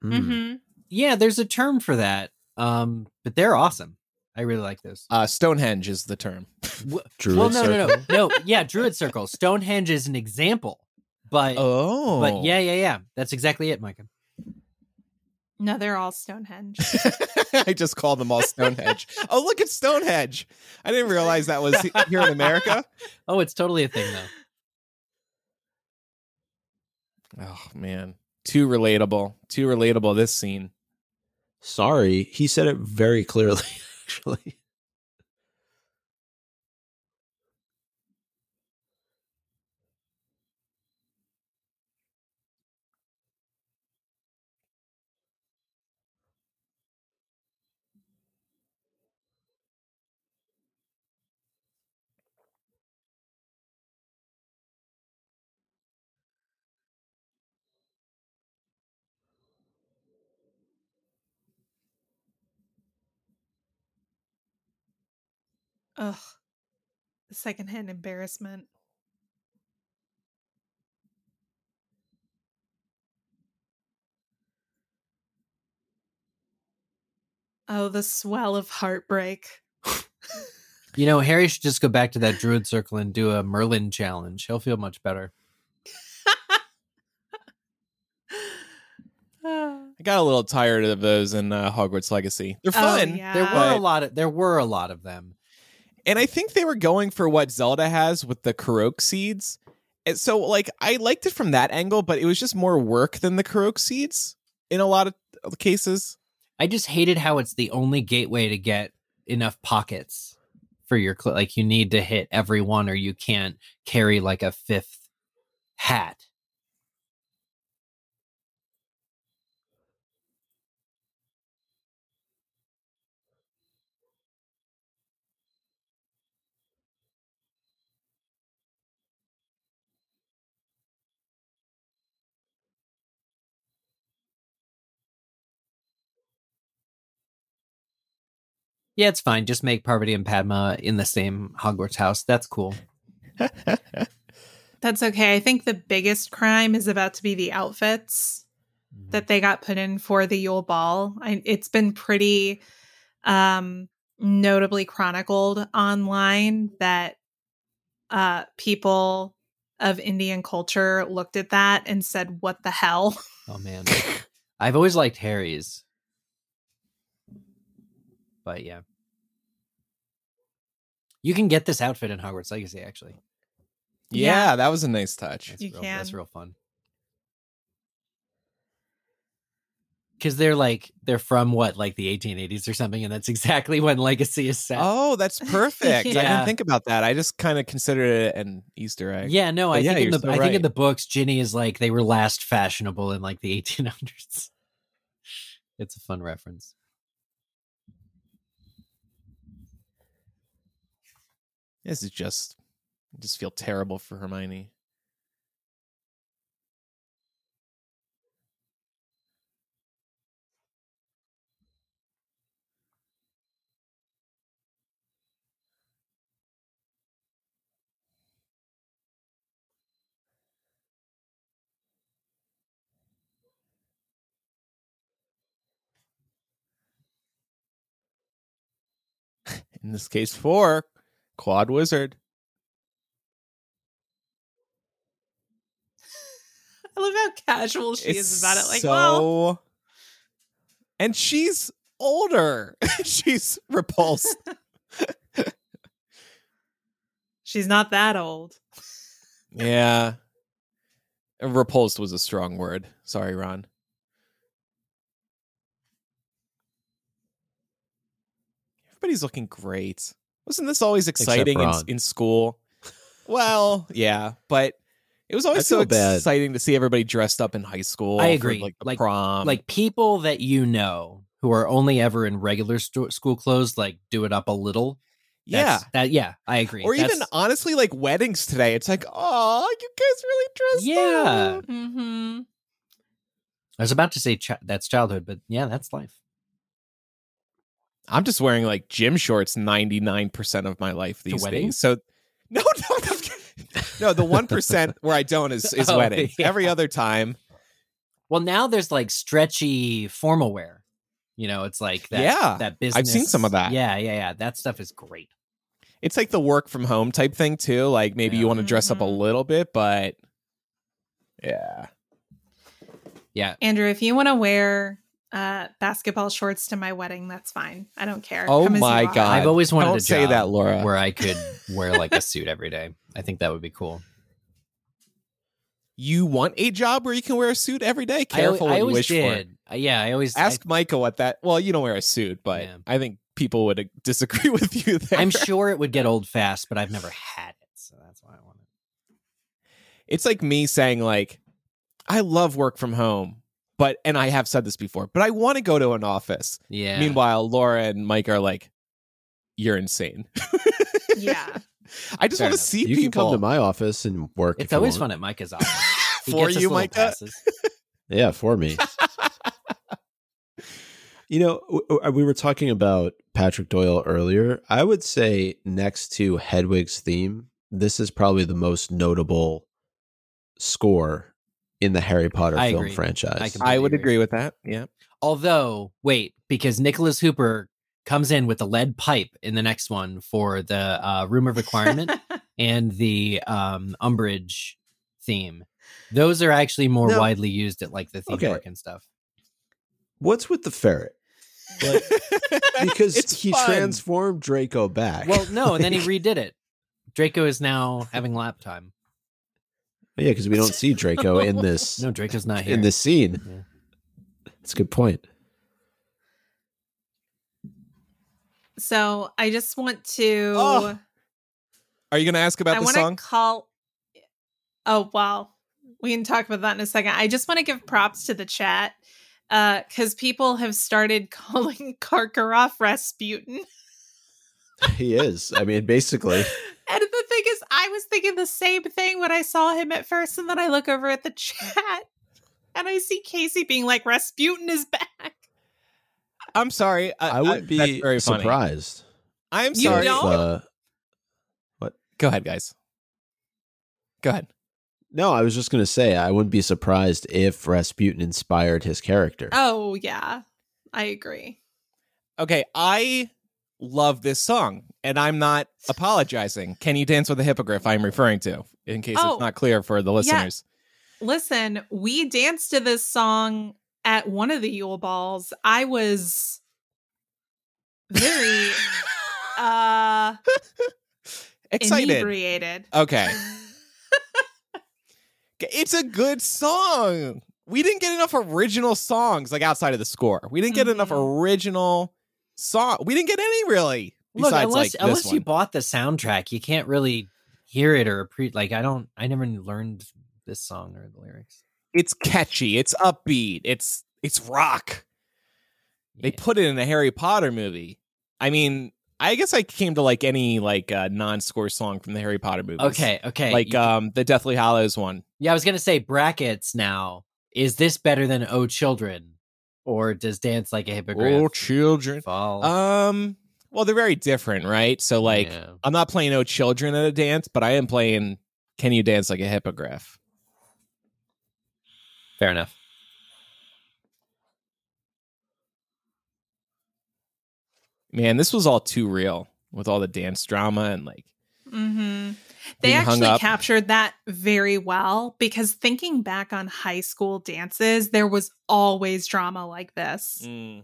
S4: Mm.
S2: Mm-hmm.
S3: Yeah, there's a term for that. Um, but they're awesome. I really like this.
S1: Uh, Stonehenge is the term.
S3: Wh- [laughs]
S4: Druid
S3: well, no, no, no, no. Yeah, Druid Circle. Stonehenge is an example, but
S1: Oh,
S3: but yeah, yeah, yeah. That's exactly it, Micah.
S2: No, they're all Stonehenge. [laughs]
S1: I just call them all Stonehenge. [laughs] oh, look at Stonehenge. I didn't realize that was here in America.
S3: Oh, it's totally a thing though.
S1: Oh man, too relatable. Too relatable. This scene.
S4: Sorry, he said it very clearly, actually.
S2: Ugh. The secondhand embarrassment. Oh, the swell of heartbreak.
S3: You know, Harry should just go back to that Druid Circle and do a Merlin challenge. He'll feel much better. [sighs]
S1: I got a little tired of those in uh, Hogwarts Legacy. They're
S2: Oh,
S1: fun.
S2: yeah.
S3: There were a lot of there were a lot of them.
S1: And I think they were going for what Zelda has with the Korok seeds. And so, like, I liked it from that angle, but it was just more work than the Korok seeds in a lot of cases.
S3: I just hated how it's the only gateway to get enough pockets for your cl- like you need to hit every one or you can't carry like a fifth hat. Yeah, it's fine. Just make Parvati and Padma in the same Hogwarts house. That's cool. [laughs]
S2: That's okay. I think the biggest crime is about to be the outfits that they got put in for the Yule Ball. I, it's been pretty um, notably chronicled online that uh, people of Indian culture looked at that and said, "What the hell?"
S3: Oh [laughs] man, I've always liked Harry's, but yeah. You can get this outfit in Hogwarts Legacy, actually.
S1: Yeah,
S2: Yeah.
S1: that was a nice touch.
S3: That's
S2: You
S3: real, That's
S2: can.
S3: real fun. Because they're like they're from what, like the 1880s or something, and that's exactly when Legacy is set.
S1: Oh, that's [laughs] perfect. I
S3: Yeah.
S1: didn't think about that. I just kind of considered it an Easter egg.
S3: Yeah, no,
S1: But
S3: I
S1: yeah,
S3: think in
S1: you're
S3: the
S1: so
S3: I think in
S1: right.
S3: the books, Ginny is like they were last fashionable in like the 1800s. [laughs] It's a fun reference.
S1: This is just I just feel terrible for Hermione. [laughs] In this case, four quad wizard. [laughs]
S2: I love how casual she
S1: It's
S2: is about it. Like,
S1: so,
S2: well,
S1: and she's older. [laughs] she's repulsed. [laughs]
S2: she's not that old.
S1: yeah, repulsed was a strong word. Sorry, Ron. Everybody's looking great. Wasn't this always exciting in, in school? Well, yeah, but it was always so
S4: feel bad.
S1: exciting to see everybody dressed up in high school.
S3: I
S1: for,
S3: agree.
S1: like the
S3: Like-
S1: prom,
S3: like people that you know who are only ever in regular sto- school clothes, like do it up a little.
S1: yeah,
S3: that yeah, I agree.
S1: or even honestly, like weddings today. It's like, oh, you guys really dressed
S3: Yeah.
S1: up.
S2: Mm-hmm.
S3: I was about to say chi- that's childhood, but yeah, that's life.
S1: I'm just wearing like gym shorts 99% of my life these
S3: weddings?
S1: days. So [laughs] no, no, no, no. The one percent where I don't is is [laughs]
S3: Oh,
S1: weddings.
S3: yeah.
S1: Every other time,
S3: Well, now there's like stretchy formal wear. You know, it's like that.
S1: Yeah,
S3: that business.
S1: I've seen some of that.
S3: Yeah, yeah, yeah. That stuff is great.
S1: it's like the work from home type thing too. Like maybe
S3: Yeah.
S1: you want to dress up a
S2: Mhm.
S1: little bit, but yeah,
S3: Yeah.
S2: Andrew, if you want to wear uh, basketball shorts to my wedding, that's fine. I don't care.
S1: Oh
S2: Come as you
S1: my
S2: are.
S1: God.
S3: I've always wanted
S1: don't
S3: a
S1: say
S3: job
S1: that, Laura.
S3: where I could [laughs] wear like a suit every day. I think that would be cool.
S1: you want a job where you can wear a suit every day.
S3: I
S1: Careful
S3: I,
S1: what you
S3: always
S1: wish for.
S3: did. Uh, Yeah, I always
S1: Ask Michael what that. Well, you don't wear a suit, but
S3: Yeah.
S1: I think people would uh, disagree [laughs] with you there.
S3: I, am sure it would get old fast, but I've never had it, so that's why I want it.
S1: it's like me saying like i love work from home but and i have said this before but i want to go to an office
S3: Yeah.
S1: meanwhile laura and mike are like you're insane
S2: Yeah. [laughs]
S1: i just
S3: Fair
S1: want to see
S4: You
S1: people
S4: can come to my office and work.
S3: it's always fun at Micah's [laughs] office.
S1: For you
S3: little
S1: micah. [laughs]
S4: Yeah, for me. you know, w- w- uh, we were talking about Patrick Doyle earlier. I would say next to Hedwig's theme, this is probably the most notable score in the Harry Potter
S3: I
S4: film
S3: agree.
S4: franchise.
S3: I
S1: i would
S3: agree.
S1: agree with that yeah
S3: Although, wait, because Nicholas Hooper comes in with a lead pipe in the next one for the uh, room of requirement [laughs] and the um, Umbridge theme. Those are actually more
S4: No.
S3: widely used at like the theme
S4: Okay.
S3: park and stuff.
S4: What's with the ferret? Like, [laughs] because
S1: It's
S4: he
S1: fun.
S4: transformed Draco back.
S3: Well, no, and then he [laughs] redid it. Draco is now having lap time.
S4: Yeah, because we don't [laughs] see Draco in this
S3: No, Draco's not here.
S4: in this scene.
S3: Yeah.
S4: That's a good point.
S2: so I just want to.
S1: Oh, are you gonna ask about
S2: I
S1: the song
S2: call. Oh wow, we can talk about that in a second. I just want to give props to the chat uh, because people have started [laughs] calling Karkaroff Rasputin.
S4: He is. I mean, basically. [laughs]
S2: And the thing is, I was thinking the same thing when I saw him at first, and then I look over at the [laughs] chat and I see Casey being like, Rasputin is back.
S1: i'm sorry I,
S4: I would
S1: that's
S4: be
S1: very funny.
S4: surprised.
S1: i'm
S2: You
S1: sorry
S2: don't?
S4: Uh,
S1: go ahead guys go ahead
S4: no, I was just going to say I wouldn't be surprised if Rasputin inspired his character.
S2: Oh, yeah, I agree.
S1: okay i love this song and i'm not apologizing can you dance with a hippogriff i'm referring to in case
S2: Oh,
S1: it's not clear for the listeners
S2: Listen, we danced to this song at one of the Yule Balls. I was very [laughs] uh
S1: Excited.
S2: Inebriated.
S1: Okay. [laughs] it's a good song. We didn't get enough original songs like outside of the score. We didn't get enough
S2: Mhm.
S1: original song. We didn't get any really.
S3: Look, unless
S1: like
S3: unless you bought the soundtrack, you can't really hear it or pre like I don't I never learned this song or the lyrics.
S1: it's catchy. It's upbeat. It's it's rock. They
S3: Yeah.
S1: put it in a Harry Potter movie. I mean, I guess I came to like any like uh, non-score song from the Harry Potter movies.
S3: Okay, okay.
S1: Like
S3: You-
S1: um the Deathly Hallows one.
S3: yeah, I was gonna say brackets now. Is this better than Oh Children? Or does Dance Like a Hippogriff
S1: Oh, children.
S3: fall?
S1: Um well, they're very different, right? So like
S3: Yeah.
S1: I'm not playing No Children at a dance, but I am playing Can You Dance Like a Hippogriff?
S3: fair enough.
S1: Man, this was all too real with all the dance drama and like
S2: hmm They actually captured that very well because thinking back on high school dances, there was always drama like this.
S1: mm,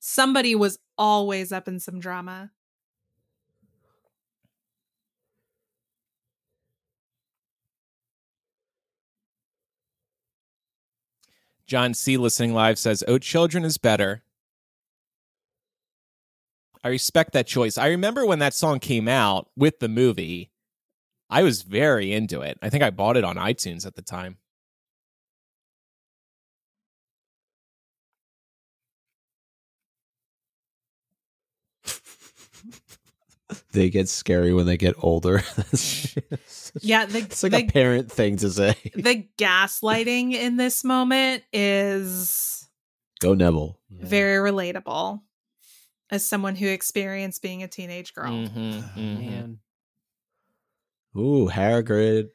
S2: Somebody was always up in some drama.
S1: John C listening live says, "Oh, children is better." I respect that choice. I remember when that song came out with the movie. I was very into it. I think I bought it on iTunes at the time. [laughs]
S4: They get scary when they get older. [laughs]
S2: Yeah, the,
S4: it's like
S2: the,
S4: a parent thing to say.
S2: the gaslighting in this moment is
S4: Go Neville.
S2: Very relatable as someone who experienced being a teenage girl.
S1: Mhm, mhm.
S3: Man.
S4: Ooh, Hagrid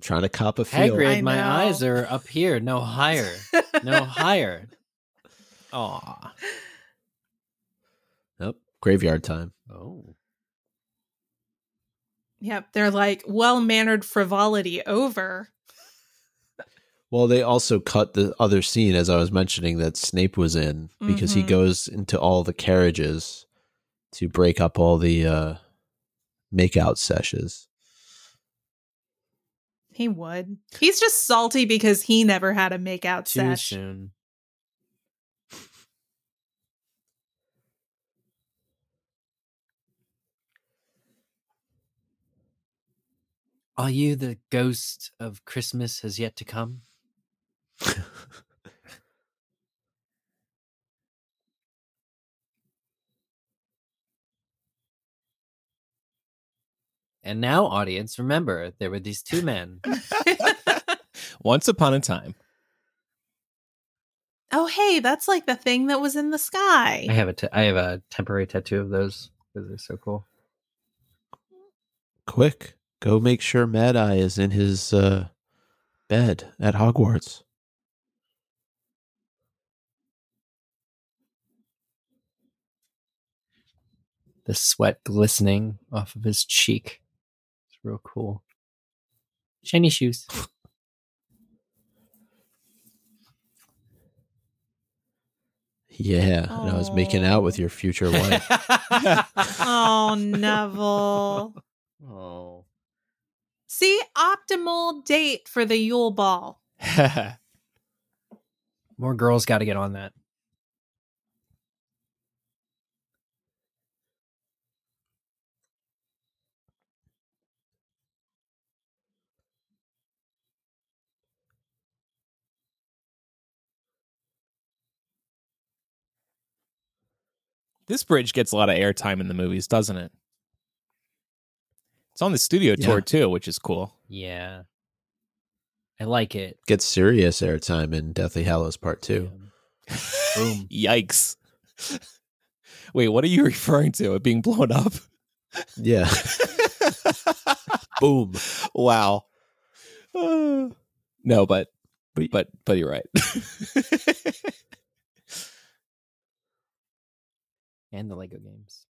S4: trying to cop a feel.
S3: Hagrid,
S2: I
S3: my eyes are up here, no higher. No [laughs] higher.
S1: Aw.
S4: Yep. Graveyard time.
S3: Oh.
S2: Yep, they're like well mannered frivolity over.
S4: Well, they also cut the other scene, as I was mentioning, that Snape was in because he
S2: Mhm.
S4: goes into all the carriages to break up all the uh, makeout sessions.
S2: He would. He's just salty because he never had a makeout
S3: Too
S2: sesh.
S3: soon. Are you the ghost of Christmas has yet to come? [laughs] And now, audience, remember there were these two men. [laughs]
S1: Once upon a time.
S2: oh, hey, that's like the thing that was in the sky.
S3: I have a t- I have a temporary tattoo of those because they're so cool.
S4: Quick, go make sure Mad Eye is in his uh, bed at Hogwarts.
S3: The sweat glistening off of his cheek. It's real cool. Shiny shoes.
S4: Yeah, and I was making out with your oh. future wife. [laughs]
S2: oh, Neville.
S3: Oh.
S2: See, optimal date for the Yule Ball. [laughs]
S3: More girls got to get on that.
S1: This bridge gets a lot of airtime in the movies, doesn't it? It's on the studio
S4: Yeah.
S1: tour too, which is cool.
S3: Yeah. I like it.
S4: Gets serious airtime in Deathly Hallows Part 2.
S3: Boom. [laughs]
S1: Yikes. [laughs] Wait, what are you [laughs] referring to? It being blown up?
S4: Yeah. Boom.
S1: wow. Uh, [sighs] no, but
S4: But-
S1: but but you're right.
S3: And the Lego games.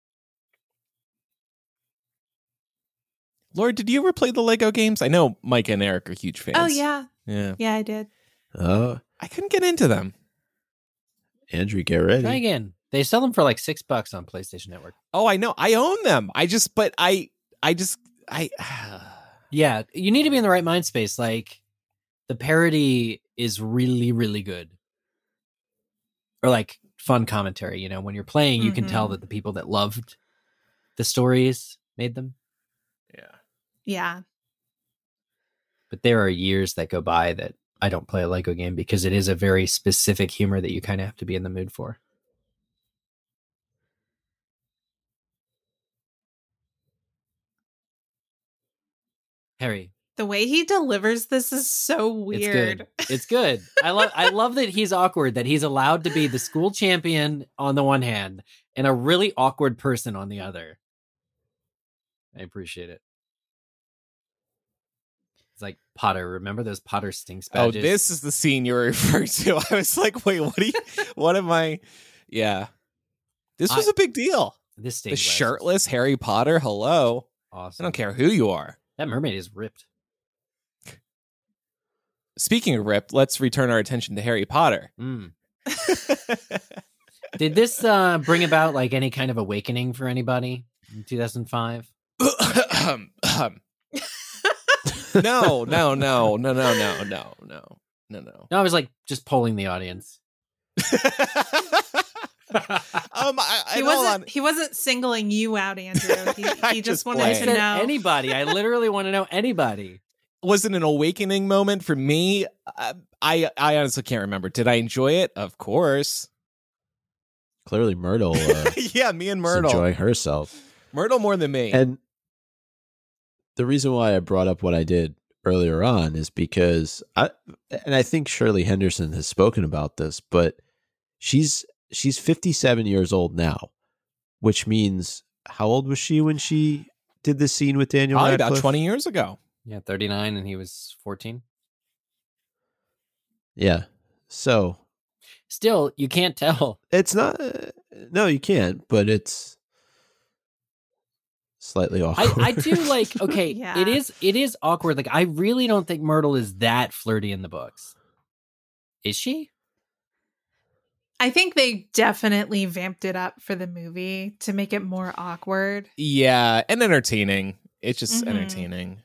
S1: Lord, did you ever play the Lego games? I know Mike and Eric are huge oh, fans.
S2: Oh, yeah.
S1: Yeah.
S2: Yeah, I did.
S4: Oh,
S1: I couldn't get into them.
S4: Andrew, get ready.
S3: Try again. They sell them for like six bucks on PlayStation Network.
S1: Oh, I know. I own them. I just but I I just I [sighs]
S3: Yeah, you need to be in the right mind space. Like the parody is really, really good. Or like fun commentary, you know, when you're playing, you can tell
S2: Mhm.
S3: that the people that loved the stories made them.
S1: yeah.
S2: Yeah.
S3: But there are years that go by that I don't play a Lego game because it is a very specific humor that you kind of have to be in the mood for. Harry,
S2: The way he delivers this is so weird.
S3: It's good. It's good. I love I [laughs] love that he's awkward, that he's allowed to be the school champion on the one hand and a really awkward person on the other. I appreciate it. It's like Potter. Remember those Potter stinks
S1: Oh, this is the scene you were [laughs] referring to. I was like, wait, what? Are you, [laughs] what am I? Yeah, this was
S3: I-
S1: a big deal.
S3: this
S1: The
S3: stink badge is
S1: shirtless Harry Potter. Hello,
S3: awesome.
S1: I don't care who you are.
S3: That mermaid is ripped.
S1: Speaking of ripped, let's return our attention to Harry Potter.
S3: Mm. [laughs] Did this uh, bring about like any kind of awakening for anybody in 2005? [coughs]
S1: no, no, no, no, no, no, no, no, no, no.
S3: No, I was like just polling the audience. [laughs]
S1: um, I, I
S2: he wasn't
S1: on.
S2: he wasn't singling you out, Andrew. [laughs] He, he
S1: just
S2: just wanted to know.
S3: anybody. I literally want to know anybody.
S1: Was it an awakening moment for me? Uh, I I honestly can't remember. Did I enjoy it? Of course.
S4: Clearly, Myrtle uh, [laughs]
S1: yeah, me and Myrtle.
S4: enjoying herself.
S1: Myrtle more than me.
S4: And the reason why I brought up what I did earlier on is because I and I think Shirley Henderson has spoken about this, but she's she's 57 years old now, which means how old was she when she did this scene with Daniel
S1: Probably about 20 years ago.
S3: Yeah, 39 and he was 14.
S4: Yeah. So,
S3: Still, you can't tell.
S4: it's not uh, no, you can't, but it's slightly
S3: I,
S4: awkward.
S3: I do like [laughs] okay,
S2: Yeah.
S3: it is it is awkward. Like I really don't think Myrtle is that flirty in the books. Is she?
S2: I think they definitely vamped it up for the movie to make it more awkward.
S1: Yeah, and entertaining. It's just
S2: Mhm.
S1: entertaining.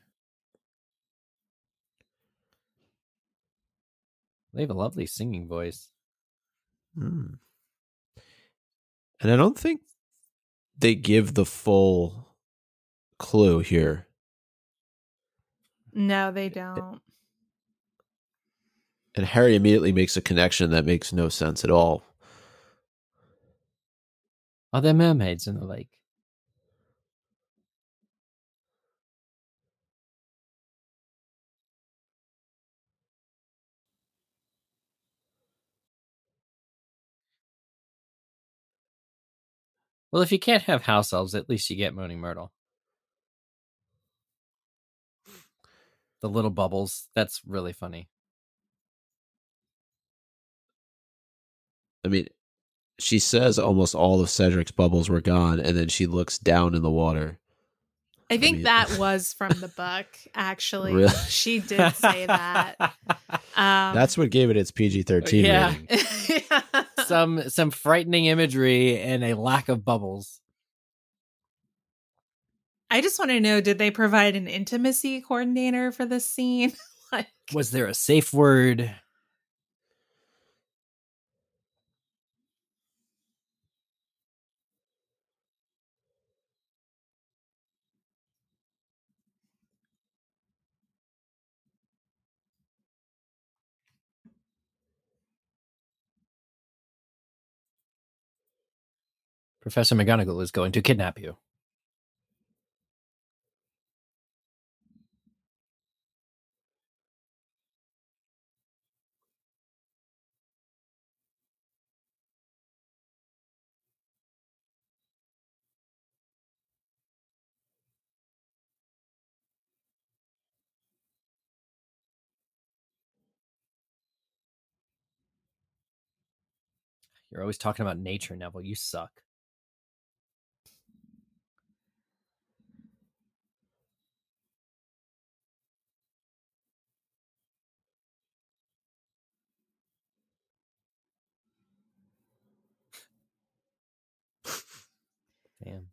S3: They have a lovely singing voice.
S4: Hmm. And I don't think they give the full clue here.
S2: No, they don't.
S4: And Harry immediately makes a connection that makes no sense at all.
S3: Are there mermaids in the lake? Well, if you can't have house elves, at least you get Moaning Myrtle. The little bubbles. That's really funny.
S4: I mean, she says almost all of Cedric's bubbles were gone, and then she looks down in the water.
S2: I think
S4: mean-
S2: that [laughs] was from the book, actually.
S4: Really?
S2: She did say that. Um,
S4: That's what gave it its PG 13
S3: Yeah.
S4: rating. [laughs] [laughs]
S3: some some frightening imagery and a lack of bubbles.
S2: I just want to know did they provide an intimacy coordinator for this scene? [laughs] like,
S3: Was there a safe word? Professor McGonagall is going to kidnap you. You're always talking about nature, Neville. You suck. Damn.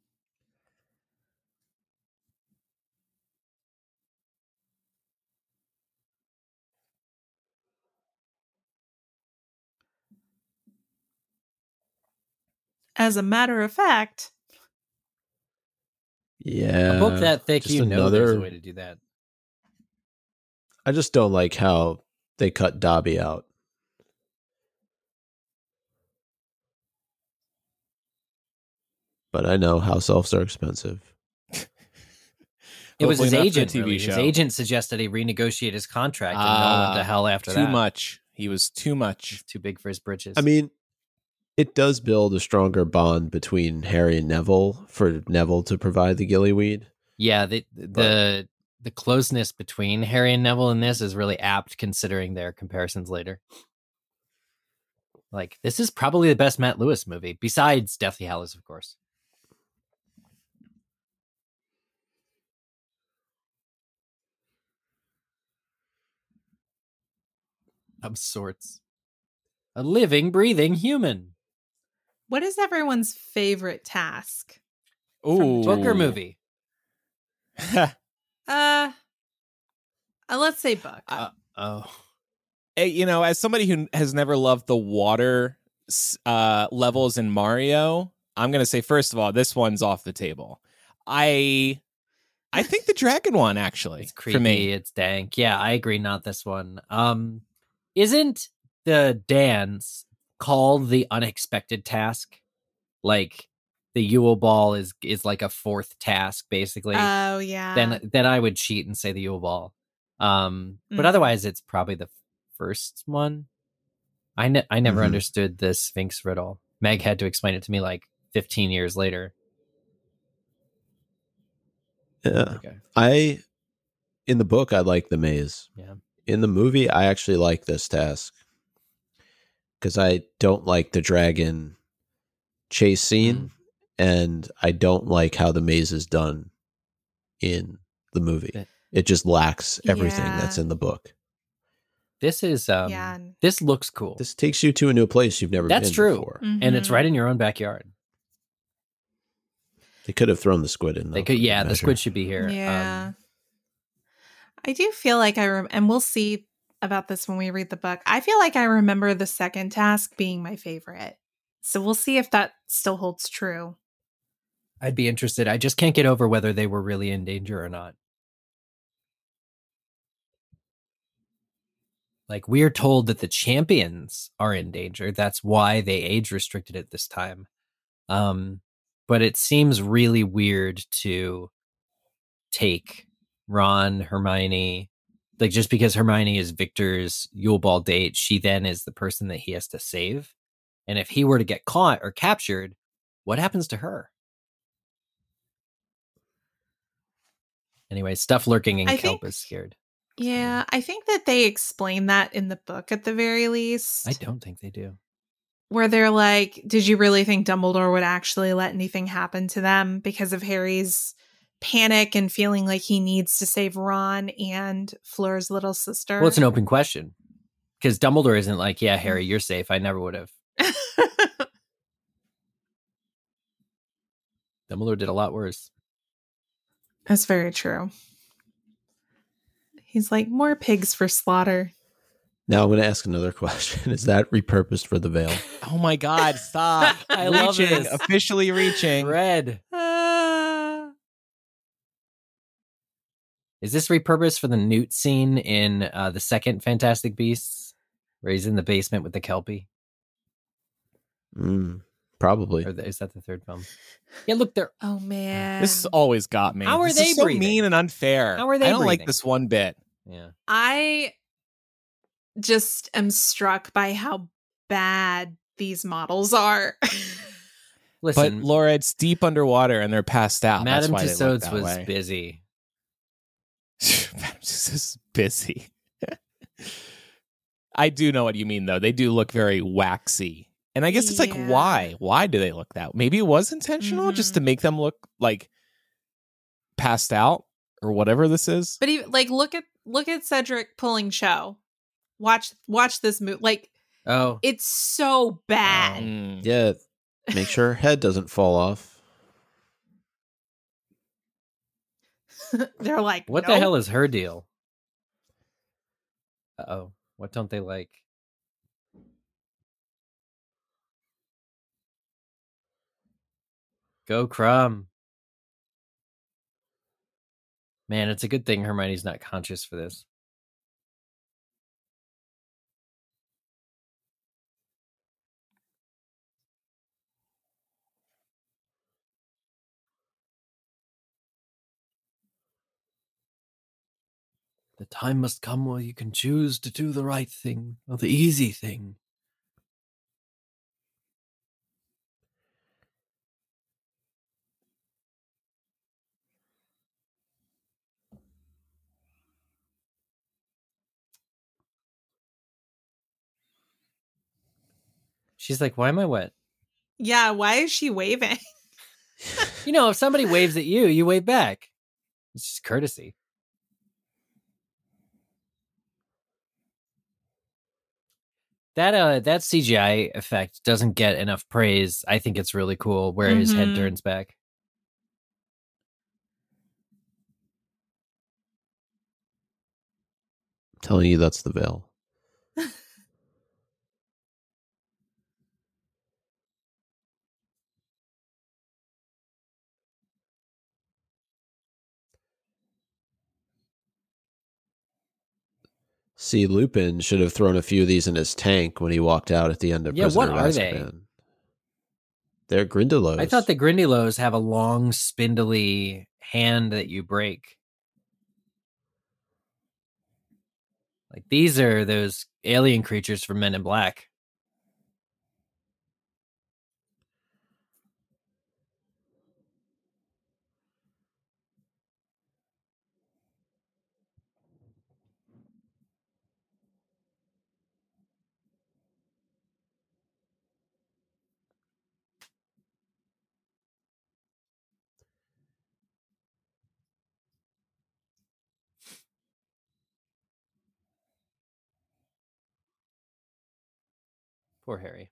S2: As a matter of fact,
S4: Yeah.
S3: a book that thick,
S4: just
S3: you know there's a way to do that.
S4: I just don't like how they cut Dobby out. But I know house elves are expensive. [laughs]
S3: It was his
S1: not for a
S3: agent.
S1: TV
S3: really. His agent suggested he renegotiate his contract, and no one went to hell after
S1: too
S3: that.
S1: much. He was too much.
S3: It's too big for his britches.
S4: I mean, it does build a stronger bond between Harry and Neville for Neville to provide the gillyweed.
S3: yeah, the the the closeness between Harry and Neville in this is really apt, considering their comparisons later. Like this is probably the best Matt Lewis movie, besides Deathly Hallows, of course. Of sorts. A living, breathing human.
S2: What is everyone's favorite task?
S1: Ooh.
S3: Book or movie? [laughs]
S2: Uh, uh let's say book.
S3: Uh, oh.
S1: Hey, you know, as somebody who has never loved the water uh, levels in Mario, I'm gonna say first of all, this one's off the table. I, I think the dragon one actually
S3: It's creepy.
S1: for me.
S3: It's dank. Yeah, I agree. Not this one. Um, isn't the dance called the unexpected task? Like the Yule Ball is is like a fourth task, basically.
S2: oh yeah.
S3: then then I would cheat and say the Yule Ball. Um, but
S2: Mhm.
S3: otherwise, it's probably the first one. I ne- I never
S4: Mhm.
S3: understood the Sphinx riddle. Meg had to explain it to me like 15 years later.
S4: Yeah.
S1: Okay.
S4: I in the book I like the maze.
S3: Yeah.
S4: In the movie I actually like this task. Cuz I don't like the dragon chase scene and I don't like how the maze is done in the movie. It just lacks everything that's in the book.
S3: This is um,
S2: yeah.
S3: this looks cool.
S4: This takes you to a new place you've never
S3: That's
S4: been
S3: true.
S4: before.
S3: and it's right in your own backyard.
S4: They could have thrown the squid in.
S3: They could, yeah, the squid should be here. Um,
S2: Yeah. I do feel like I rem- and we'll see about this when we read the book. I feel like I remember the second task being my favorite. So we'll see if that still holds true.
S3: I'd be interested. I just can't get over whether they were really in danger or not. Like we're told that the champions are in danger. That's why they age restricted it this time. Um, but it seems really weird to take Ron, Hermione, like just because Hermione is Victor's Yule Ball date, she then is the person that he has to save. And if he were to get caught or captured, what happens to her? Anyway, stuff lurking in
S2: I
S3: kelp
S2: think-
S3: is scared.
S2: Yeah, I think that they explain that in the book at the very least.
S3: I don't think they do.
S2: where they're like, did you really think Dumbledore would actually let anything happen to them because of Harry's panic and feeling like he needs to save Ron and Fleur's little sister?
S3: Well, it's an open question because Dumbledore isn't like, yeah, mm-hmm. Harry, you're safe. I never would have. [laughs] Dumbledore did a lot worse.
S2: That's very true. He's like, more pigs for slaughter.
S4: Now I'm going to ask another [laughs] question. Is that repurposed for the veil?
S1: Oh my God! Stop!
S3: I love
S1: reaching,
S3: this.
S1: officially reaching.
S3: Red. Is this repurposed for the Newt scene in uh, the second Fantastic Beasts, where he's in the basement with the Kelpie?
S4: Mm, probably.
S3: Or the, is that the third film? Yeah, look, they're
S2: oh man.
S1: This has always got me.
S3: How are
S1: This
S3: they
S1: is so mean and unfair.
S3: How are they
S1: I don't like this one bit.
S3: yeah.
S2: I just am struck by how bad these models are. [laughs]
S3: Listen,
S1: but Laura, it's deep underwater and they're passed out.
S3: Madame
S1: That's why they look
S3: Tussauds was
S1: way.
S3: busy.
S1: Madame is busy. I do know what you mean, though. They do look very waxy. And I guess it's like, why? Why do they look that? Maybe it was intentional just to
S2: Mhm.
S1: make them look like passed out or whatever this is.
S2: but even like look at look at Cedric pulling show. Watch watch this move. Like
S3: Oh,
S2: it's so bad.
S1: Mm.
S4: Yeah. Make sure her head doesn't fall off. [laughs]
S2: They're like,
S3: what the hell is her deal? Oh. What don't they like? Go Krum. Man, it's a good thing Hermione's not conscious for this. The time must come where you can choose to do the right thing or the easy thing. She's like, Why am I wet?
S2: Yeah, why is she waving?
S3: You know, if somebody waves at you, you wave back. It's just courtesy. That uh that CGI effect doesn't get enough praise. I think it's really cool where his head
S2: Mhm.
S3: turns back.
S4: telling you that's the veil. See, Lupin should have thrown a few of these in his tank when he walked out at the end of
S3: Yeah,
S4: Prisoner
S3: what
S4: of
S3: are they?
S4: Azkaban. They're Grindylows.
S3: I thought the Grindylows have a long, spindly hand that you break. Like these are those alien creatures from Men in Black. Poor Harry.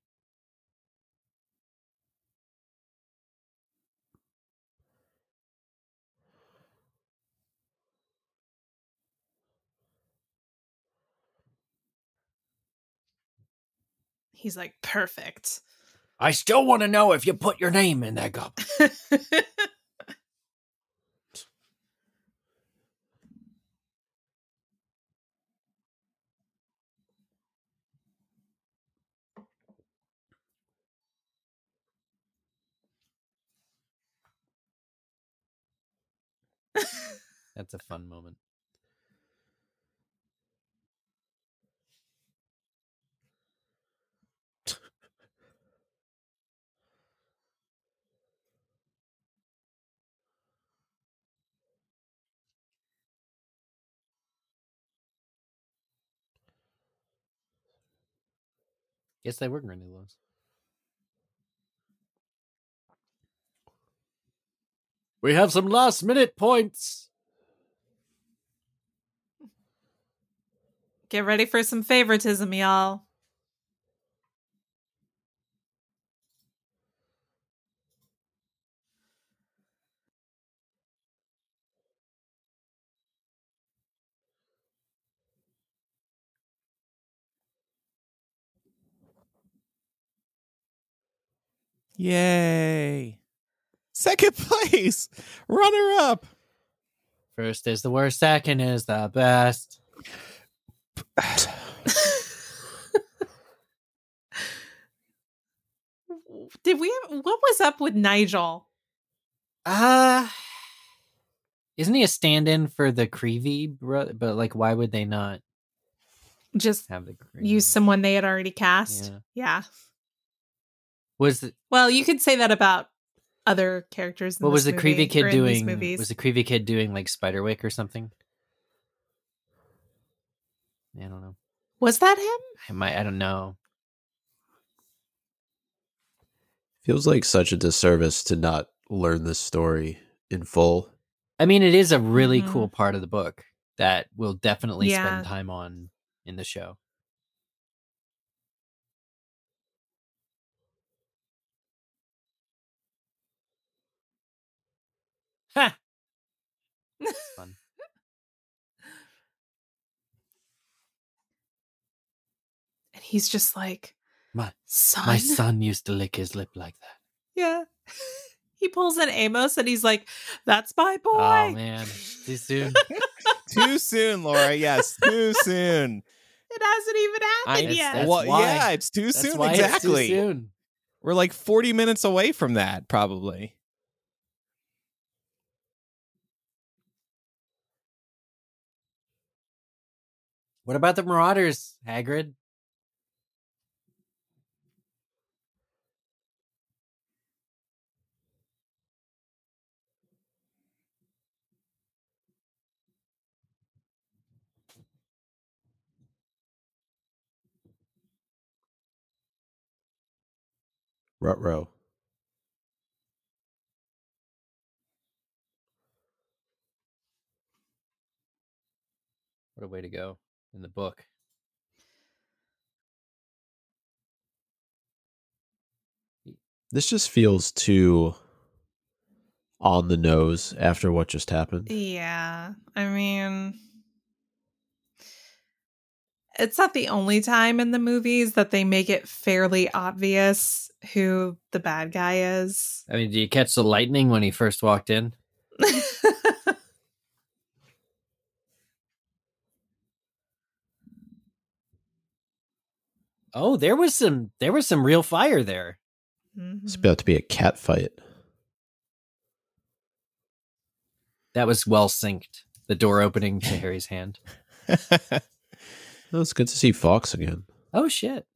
S2: He's like, perfect.
S3: I still want to know if you put your name in that goblet. [laughs] That's a fun moment. Yes, they were Grindylows. We have some last minute points.
S2: Get ready for some favoritism, y'all.
S1: Yay. Second [laughs] place. Runner up.
S3: First is the worst, second is the best. [sighs]
S2: Did we what was up with Nigel?
S3: Uh isn't he a stand-in for the Creevey bro- but like why would they not
S2: Just
S3: have the Creevey?
S2: use someone they had already cast?
S3: Yeah.
S2: Yeah.
S3: Was the,
S2: Well, you could say that about other characters. In
S3: what was the
S2: movie,
S3: Creevey
S2: or
S3: kid doing? Was the creepy kid doing like Spiderwick or something? I don't know.
S2: was that him?
S3: I might I don't know.
S4: Feels like such a disservice to not learn this story in full.
S3: I mean, it is a really
S2: Mhm.
S3: cool part of the book that we'll definitely
S2: Yeah.
S3: spend time on in the show. Ha! [laughs] That's fun.
S2: And he's just like,
S3: My
S2: son.
S3: my son used to lick his lip like that.
S2: Yeah. [laughs] he pulls an Amos and he's like, "That's my oh, boy."
S3: Oh man, too soon. [laughs]
S1: too soon, Laura. Yes, too soon.
S2: It hasn't even happened
S3: That's-
S2: yet.
S3: that's
S1: well,
S3: why.
S1: yeah, it's too
S3: That's
S1: soon.
S3: why it's too
S1: exactly.
S3: soon.
S1: We're like 40 minutes away from that, probably.
S3: What about the Marauders, Hagrid?
S4: Rutro.
S3: What a way to go in the book.
S4: This just feels too on the nose after what just happened.
S2: Yeah. I mean, it's not the only time in the movies that they make it fairly obvious who the bad guy is.
S3: I mean, do you catch the lightning when he first walked in? [laughs] Oh, there was some there was some real fire there.
S4: It's
S2: Mhm.
S4: about to be a cat fight.
S3: That was well synced. The door opening to Harry's hand. [laughs]
S4: Oh, it's good to see Fox again.
S3: Oh shit.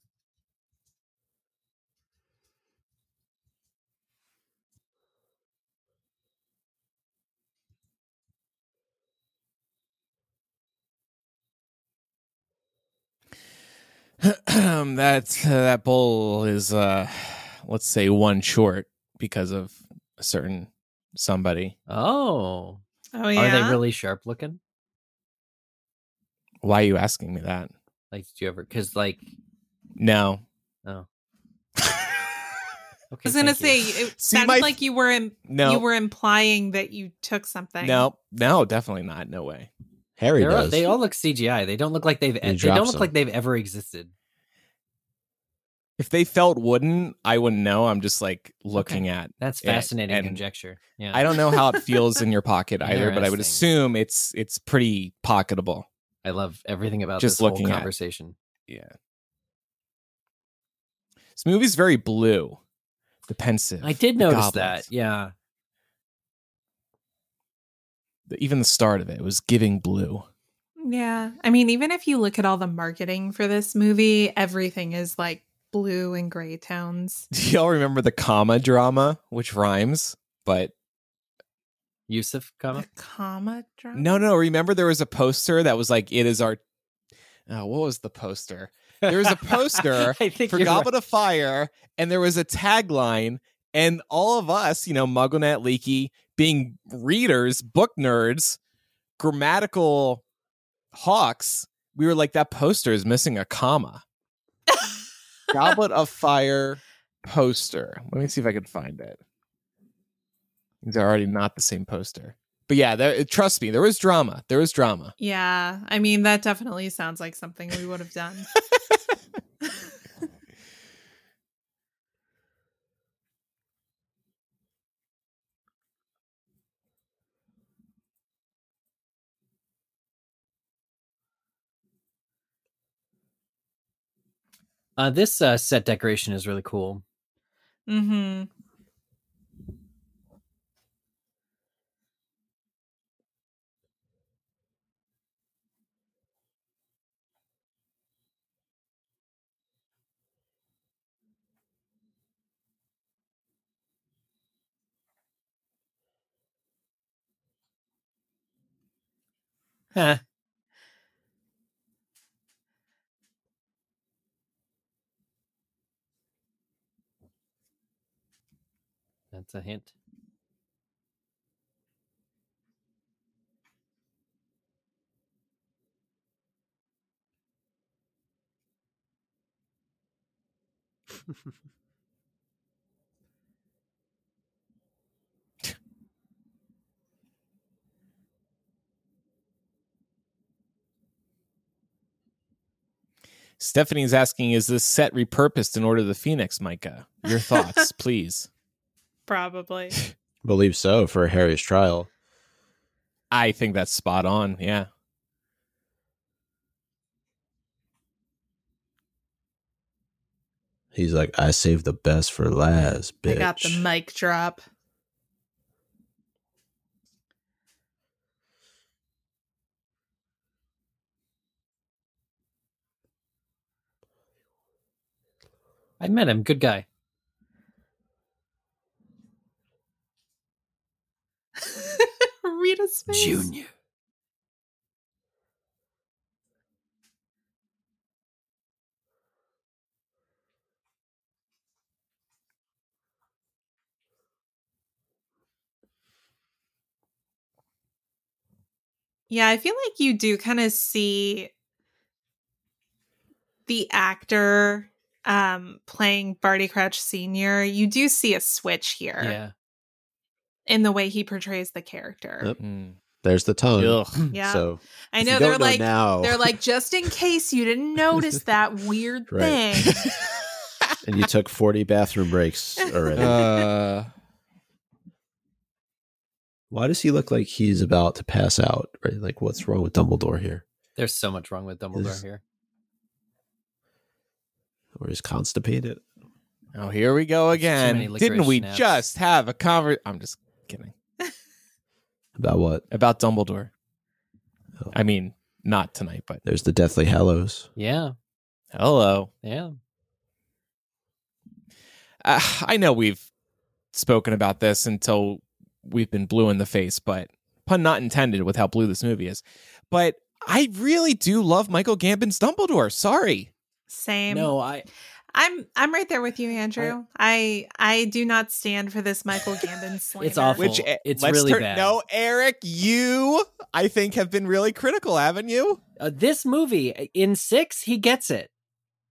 S3: [clears throat]
S1: that uh, that bowl is uh let's say one short because of a certain somebody.
S3: Oh.
S2: Oh yeah.
S3: Are they really sharp looking?
S1: Why are you asking me that?
S3: Like did you ever cuz like
S1: No.
S3: oh. [laughs] Okay, I
S2: was gonna
S3: thank you.
S2: say it
S1: See,
S2: sounded
S1: my-
S2: like you were im-
S1: No.
S2: you were implying that you took something.
S1: no. No, definitely not. No way.
S4: Harry
S3: They're all-
S4: does.
S3: they all look CGI. They don't look like they've
S4: He
S3: they don't look
S4: them.
S3: like they've ever existed.
S1: If they felt wooden, I wouldn't know. I'm just like looking at
S3: That's fascinating
S1: and
S3: conjecture. Yeah.
S1: I don't know how it feels in your [laughs] pocket either, but I would assume it's it's pretty pocketable.
S3: I love everything about
S1: Just
S3: this whole
S1: looking at-
S3: conversation.
S1: Yeah. This movie's very blue. The Pensieve.
S3: I did notice
S1: goblins.
S3: that. Yeah.
S1: The- Even the start of it was giving blue.
S2: Yeah. I mean, even if you look at all the marketing for this movie, everything is like blue and gray tones. [laughs]
S1: Do y'all remember the comma drama, which rhymes? But
S3: Yusuf comma.
S2: The comma drama.
S1: no, no. Remember there was a poster that was like, "It is our." Oh, what was the poster? There was a poster [laughs]
S3: I think
S1: for
S3: you're right.
S1: Goblet of Fire, and there was a tagline, and all of us, you know, MuggleNet Leaky, being readers, book nerds, grammatical hawks, we were like, that poster is missing a comma. [laughs] Goblet of Fire poster. Let me see if I can find it. They're already not the same poster. But yeah, there, trust me, there was drama. There was drama.
S2: Yeah. I mean, that definitely sounds like something we would have done. [laughs]
S3: Uh, this uh, set decoration is really cool.
S2: mm-hmm.
S3: Huh. That's a hint. [laughs]
S1: Stephanie's asking, is this set repurposed in Order of the Phoenix, Micah? Your thoughts, [laughs] please.
S2: Probably. [laughs]
S4: believe so for Harry's trial.
S1: I think that's spot on. Yeah.
S4: He's like, I saved the best for last, bitch.
S2: I got the mic drop.
S3: I met him. Good guy. [laughs]
S2: Rita's face. Junior. Yeah, I feel like you do kind of see the actor um playing Barty Crouch Sr. You do see a switch here
S3: Yeah.
S2: In the way he portrays the character.
S4: Yep.
S1: Hmm.
S4: There's the tongue.
S1: Ugh. [clears throat]
S2: Yeah.
S4: So
S2: I know they're
S4: know
S2: like
S4: now,
S2: they're like just in case you didn't [laughs] notice that weird
S4: Right.
S2: thing. [laughs]
S4: and you took 40 bathroom breaks already.
S1: Uh,
S4: Why does he look like he's about to pass out? Right? Like, what's wrong with Dumbledore here?
S3: There's so much wrong with Dumbledore
S4: Is-
S3: here.
S4: Or he's constipated?
S1: oh, here we go again. Didn't we
S3: snaps.
S1: just have a conver? I'm just kidding [laughs]
S4: About what?
S1: about Dumbledore.
S4: Oh.
S1: I mean, not tonight, but
S4: There's the Deathly Hallows.
S3: Yeah.
S1: hello.
S3: Yeah.
S1: Uh, I know we've spoken about this until we've been blue in the face, but pun not intended with how blue this movie is. But I really do love Michael Gambon's Dumbledore. Sorry.
S2: Same.
S3: No, I
S2: I'm I'm right there with you, Andrew. I I do not stand for this Michael [laughs] Gambon slander.
S3: It's awful.
S1: Which eh,
S3: It's
S1: let's
S3: really
S1: turn-
S3: bad.
S1: No, Eric, you I think have been really critical, haven't you?
S3: uh, this movie in six he gets it.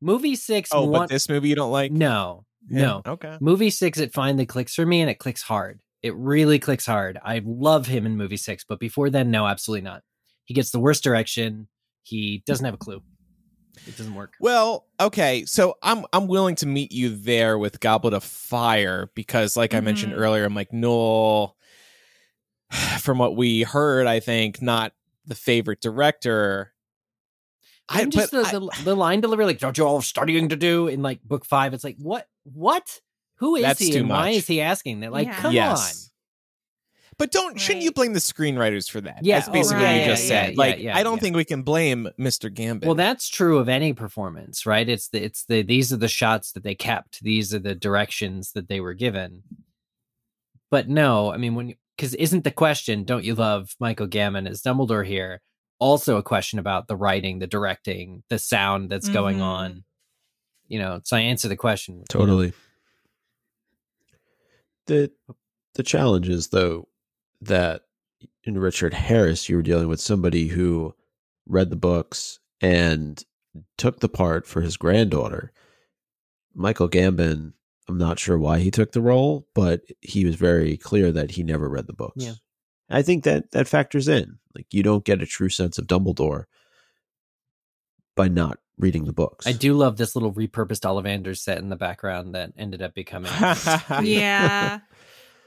S3: Movie six.
S1: Oh,
S3: one-
S1: but this movie you don't like?
S3: no, no.
S1: Okay.
S3: Movie six, it finally clicks for me, and it clicks hard. It really clicks hard. I love him in movie six, but before then, no, absolutely not. He gets the worst direction. He doesn't have a clue. It doesn't work.
S1: Well, okay, so I'm I'm willing to meet you there with Goblet of Fire because, like I mentioned
S2: mm-hmm.
S1: earlier, I'm like Newell, [sighs] from what we heard, I think not the favorite director. I
S3: And just the,
S1: I-
S3: the the line delivery, like "Don't you all have studying to do?" in like book five. It's like what what? Who is
S1: That's
S3: he?
S1: too
S3: and why is he asking that? Like,
S2: Yeah.
S3: come
S1: yes. But don't shouldn't you blame the screenwriters for that?
S3: Yeah,
S1: That's
S3: oh,
S1: basically
S2: right,
S1: what you just
S2: yeah,
S1: said.
S3: yeah,
S1: like
S3: yeah,
S1: I don't
S3: yeah.
S1: think we can blame Mr.
S3: Gambon. Well, that's true of any performance, right? It's the it's the these are the shots that they kept. These are the directions that they were given. But no, I mean when because isn't the question? Don't you love Michael Gambon as Dumbledore here? Also a question about the writing, the directing, the sound that's going
S2: Mhm.
S3: on. You know, so I answer the question. you know.
S4: Totally. The the challenge is though that in Richard Harris you were dealing with somebody who read the books and took the part for his granddaughter. Michael Gambon, I'm not sure why he took the role, but he was very clear that he never read the books.
S3: Yeah.
S4: I think that that factors in. Like you don't get a true sense of Dumbledore by not reading the books.
S3: I do love this little repurposed Ollivander set in the background that ended up becoming. [laughs]
S2: yeah.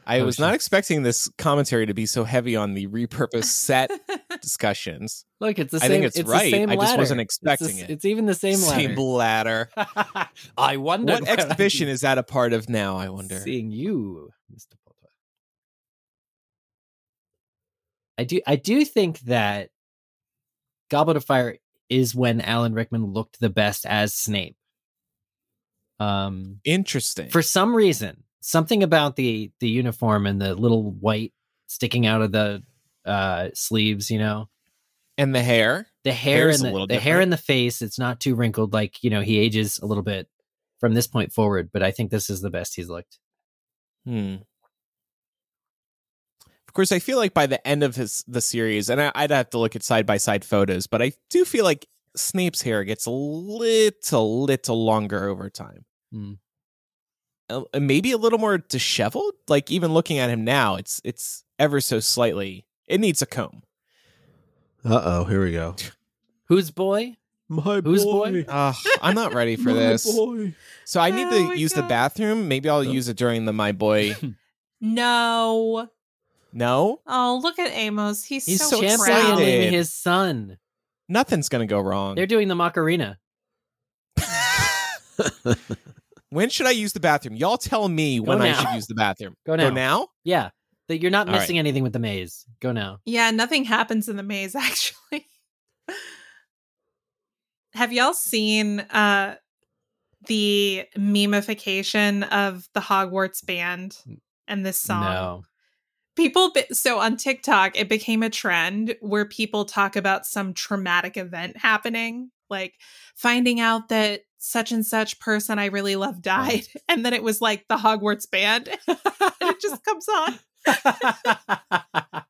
S1: I was not expecting this commentary to be so heavy on the repurposed set [laughs] discussions.
S3: Look, it's the same.
S1: I think it's
S3: the
S1: right. I just wasn't
S3: It's the
S1: expecting it.
S3: It's even the same ladder.
S1: Same ladder. [laughs]
S3: I wonder
S1: what exhibition [laughs] is that a part of now? I wonder.
S3: seeing you, Mr. Potter. I do. I do think that Goblet of Fire is when Alan Rickman looked the best as Snape. Um,
S1: Interesting.
S3: for some reason, something about the the uniform and the little white sticking out of the uh sleeves, you know,
S1: and the hair.
S3: the hair
S1: Hair's
S3: and the, the hair and the face it's not too wrinkled like you know he ages a little bit from this point forward but i think this is the best he's looked
S1: Hmm. Of course, I feel like by the end of his the series, and I, I'd have to look at side by side photos, but I do feel like Snape's hair gets a little, little longer over time.
S3: Hmm.
S1: Uh, maybe a little more disheveled. Like even looking at him now, it's it's ever so slightly. It needs a comb.
S4: Uh oh, here we go.
S3: whose boy
S4: My
S3: Whose boy?
S1: Ugh, I'm not ready for
S4: My
S1: this.
S4: boy.
S1: So I need
S2: Oh
S1: to
S2: my
S1: use the bathroom. Maybe I'll
S4: Oh.
S1: use it during the my boy [laughs]
S2: No.
S1: No,
S2: Oh, look at Amos. He's,
S3: He's
S2: so,
S1: so
S2: proud.
S1: excited.
S3: championing his son.
S1: nothing's gonna go wrong.
S3: They're doing the Macarena. [laughs] [laughs]
S1: when should I use the bathroom? Y'all tell me
S3: Go
S1: when I should use the bathroom.
S3: Go
S1: Go
S3: now.
S1: now?
S3: Yeah, that you're not
S1: All right.
S3: missing anything with the maze. Go now.
S2: Yeah, nothing happens in the maze [laughs] actually. Have y'all seen uh the memification of the Hogwarts band and this song?
S3: No.
S2: People be- so on TikTok it became a trend where people talk about some traumatic event happening, like finding out that such and such person I really love died [laughs] and then it was like the Hogwarts band [laughs] and it just comes on. [laughs]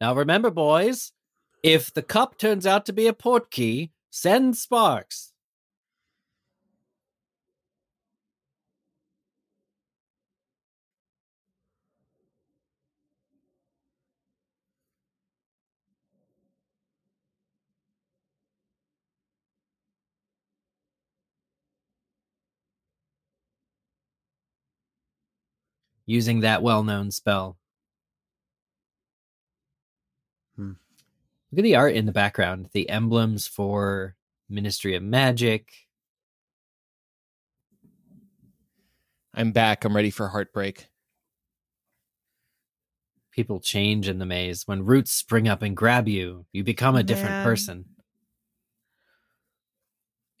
S3: now remember, boys, if the cup turns out to be a portkey, send sparks. Using that well known spell.
S4: Hmm.
S3: Look at the art in the background. The emblems for Ministry of Magic.
S1: I'm back. I'm ready for heartbreak.
S3: People change in the maze. When roots spring up and grab you, you become a different
S2: Man.
S3: person.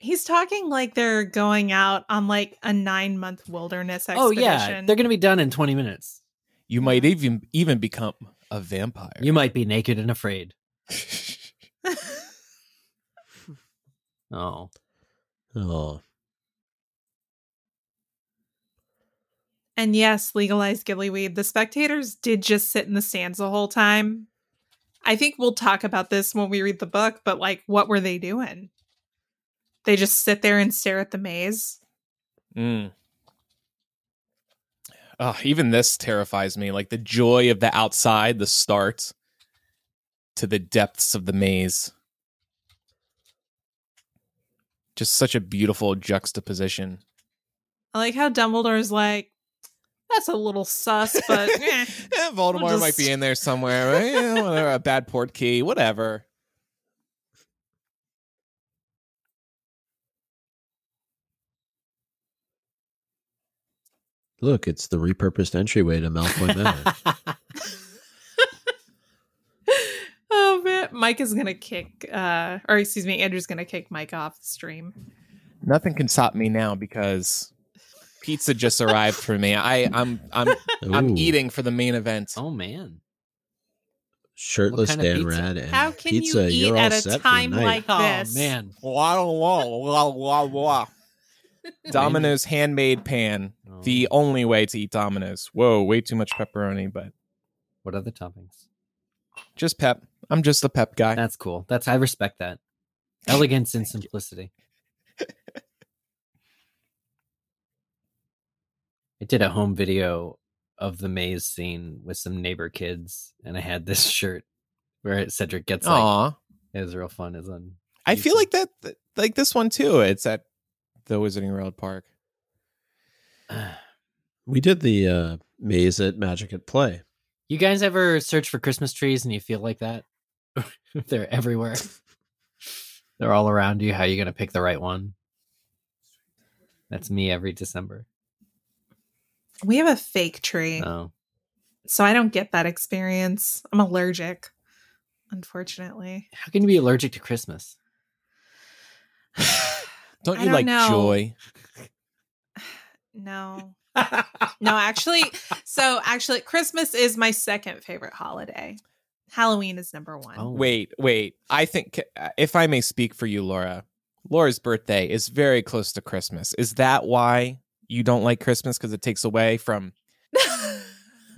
S2: He's talking like they're going out on like a nine month wilderness
S3: Oh yeah, they're gonna be done in 20 minutes.
S1: You might even even become a vampire.
S3: You might be naked and afraid. [laughs] [laughs] Oh,
S4: oh,
S2: and yes, legalize gillyweed. The spectators did just sit in the stands the whole time. I think we'll talk about this when we read the book, but like, what were they doing? They just sit there and stare at the maze.
S1: Mm. Oh, even this terrifies me. Like the joy of the outside, the start, to the depths of the maze. Just such a beautiful juxtaposition.
S2: I like how Dumbledore's like, that's a little sus, but [laughs] eh.
S1: Eh, Voldemort
S2: We'll
S1: might be in there somewhere. Yeah, whatever, a bad port key, whatever.
S4: Look, it's the repurposed entryway to Malfoy Manor. [laughs]
S2: oh man, Mike is gonna kick, uh, or excuse me, Andrew's gonna kick Mike off the stream.
S1: Nothing can stop me now because pizza just arrived for me. I, I'm I'm [laughs] I'm eating for the main event.
S3: oh man.
S4: shirtless
S3: kind of
S4: Dan
S3: pizza?
S4: Rad and
S2: How can
S4: pizza.
S2: you eat
S4: You're all
S2: at a
S4: set
S2: time
S4: the night.
S2: like
S3: Oh
S2: this?
S3: man.
S1: Wah, wah, wah, wah, wah. [laughs] Domino's handmade pan.
S3: Oh.
S1: The only way to eat Domino's. Whoa, way too much pepperoni, but
S3: What are the toppings?
S1: just pep. I'm just a pep guy.
S3: That's cool. That's I respect that. [laughs] Elegance and simplicity. [laughs] I did a home video of the maze scene with some neighbor kids, and I had this shirt where Cedric gets like
S1: Aw.
S3: it was real fun. It's on.
S1: I feel like that- like this one too. It's at the Wizarding World Park. [sighs]
S4: We did the uh, maze at Magic at Play.
S3: You guys ever search for Christmas trees and you feel like that? [laughs] They're everywhere. [laughs] They're all around you. How are you gonna pick the right one? That's me every December.
S2: We have a fake tree,
S3: Oh,
S2: so I don't get that experience. I'm allergic, unfortunately.
S3: how can you be allergic to Christmas? [sighs] [laughs]
S1: Don't you
S2: don't
S1: like
S2: know.
S1: joy? [sighs]
S2: No. [laughs] No, actually, so actually, Christmas is my second favorite holiday. Halloween is number one.
S3: Oh.
S1: Wait, wait. I think, uh, if I may speak for you, Laura, Laura's birthday is very close to Christmas. Is that why you don't like Christmas? Because it takes away from [laughs]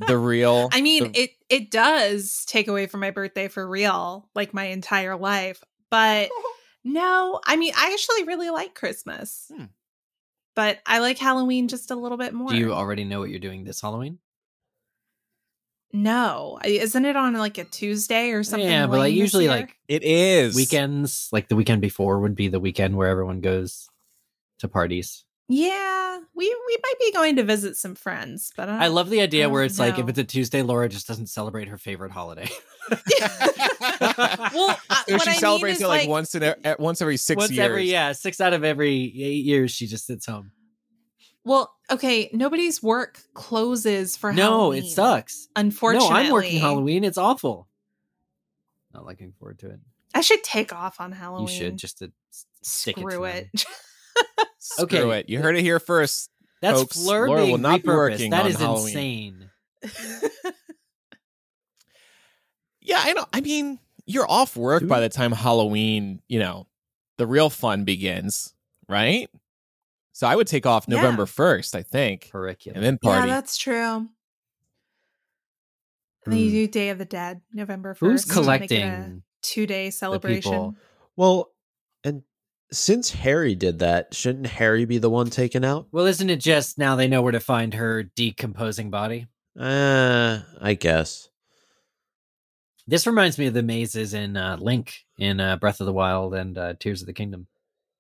S1: the real.
S2: I mean,
S1: the-
S2: it it does take away from my birthday for real, like my entire life. But [laughs] no, I mean, I actually really like Christmas.
S1: Hmm.
S2: But I like Halloween just a little bit more.
S3: Do you already know what you're doing this Halloween?
S2: No, isn't it on like a Tuesday or something?
S3: yeah, but like usually
S2: year?
S3: like
S1: It is
S3: weekends, like the weekend before would be the weekend where everyone goes to parties.
S2: Yeah, we we might be going to visit some friends, but I,
S3: I love the idea where
S2: don't
S3: it's like if it's a Tuesday, Laura just doesn't celebrate her favorite holiday. [laughs]
S2: well, uh, I,
S1: So
S2: what
S1: she
S2: I mean
S1: celebrates
S2: is,
S1: it like, once in a, once every six
S3: Once
S1: years.
S3: every yeah, six out of every eight years, she just sits home.
S2: Well, okay, nobody's work closes for
S3: no,
S2: Halloween.
S3: it sucks.
S2: Unfortunately,
S3: No, I'm working Halloween. It's awful. Not looking forward to it.
S2: I should take off on Halloween.
S3: You should just to stick
S2: screw
S3: it. [laughs]
S2: it.
S1: Screw
S3: Okay.
S1: it. You heard it here first.
S3: That's
S1: Folks,
S3: Fleur
S1: Laura will
S3: being
S1: not be
S3: repurposed.
S1: working
S3: That
S1: on
S3: is
S1: Halloween.
S3: insane. [laughs]
S1: Yeah, I know. I mean, you're off work by the time Halloween, you know, the real fun begins, right? So I would take off
S2: Yeah.
S1: November 1st, I think,
S3: Curriculum.
S1: and then
S2: yeah,
S1: party.
S2: that's true. And then you do Day of the Dead, November 1st.
S3: Who's
S2: first.
S3: collecting?
S2: two day celebration?
S4: Well, and since Harry did that, shouldn't Harry be the one taken out?
S3: Well, isn't it just now they know where to find her decomposing body?
S4: Uh, I guess.
S3: This reminds me of the mazes in uh, Link in uh, Breath of the Wild and uh, Tears of the Kingdom,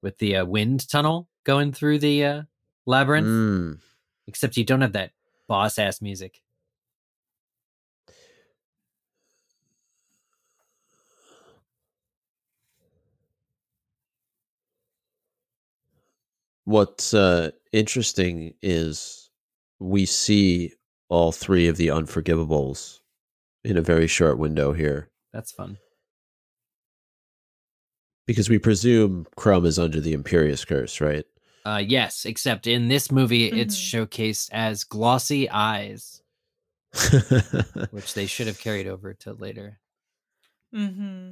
S3: with the uh, wind tunnel going through the uh, labyrinth.
S4: Mm.
S3: Except you don't have that boss ass music.
S4: What's uh, interesting is we see all three of the unforgivables in a very short window here
S3: That's fun.
S4: because we presume Krum is under the Imperius curse, right?
S3: Uh, yes, except in this movie, it's
S2: Mhm.
S3: showcased as glossy eyes, [laughs] which they should have carried over to later.
S2: Mm-hmm.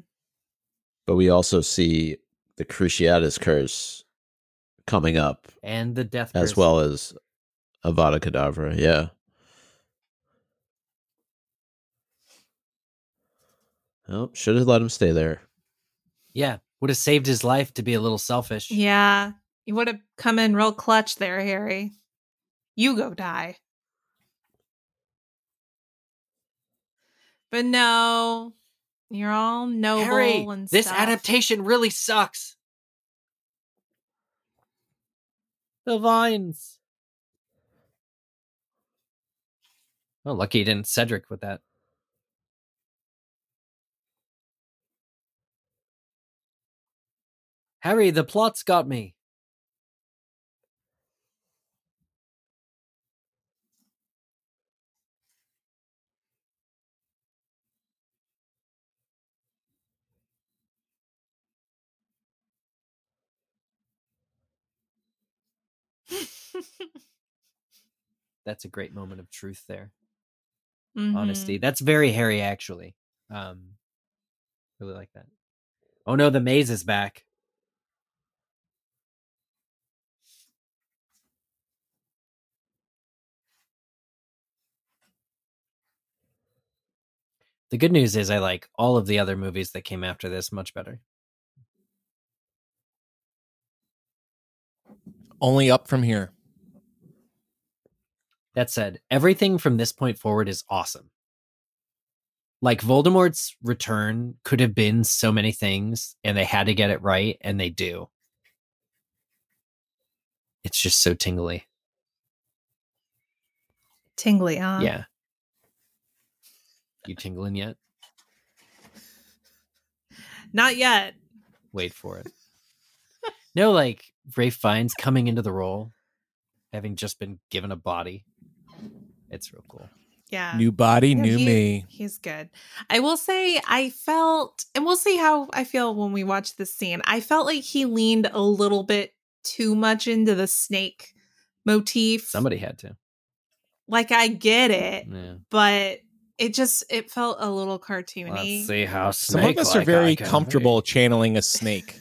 S4: but we also see the Cruciatus curse coming up
S3: And the death
S4: as
S3: curse.
S4: well as Avada Kedavra. Yeah. Oh, should have let him stay there.
S3: Yeah, would have saved his life to be a little selfish.
S2: Yeah, you would have come in real clutch there, Harry. You go die. But no, you're all noble
S3: Harry,
S2: and stuff.
S3: this adaptation really sucks. The vines. Oh, lucky you didn't Cedric with that. Harry, the plot's got me. [laughs] That's a great moment of truth there.
S2: Mhm.
S3: Honesty. That's very Harry, actually. Um, really like that. Oh no, the maze is back. The good news is I like all of the other movies that came after this much better.
S1: Only up from here.
S3: That said, everything from this point forward is awesome. Like Voldemort's return could have been so many things, and they had to get it right, and they do. It's just so tingly.
S2: Tingly, huh?
S3: yeah. You tingling yet?
S2: Not yet.
S3: Wait for it. no, like Ralph Fiennes coming into the role, having just been given a body. It's real cool.
S2: Yeah.
S1: New body,
S2: No,
S1: new
S2: he-
S1: me.
S2: He's good. I will say I felt, and we'll see how I feel when we watch this scene. I felt like he leaned a little bit too much into the snake motif.
S3: Somebody had to.
S2: like I get it,
S3: Yeah.
S2: but it just it felt a little cartoony.
S3: Let's see how
S1: Some of us are very comfortable channeling a [laughs] snake.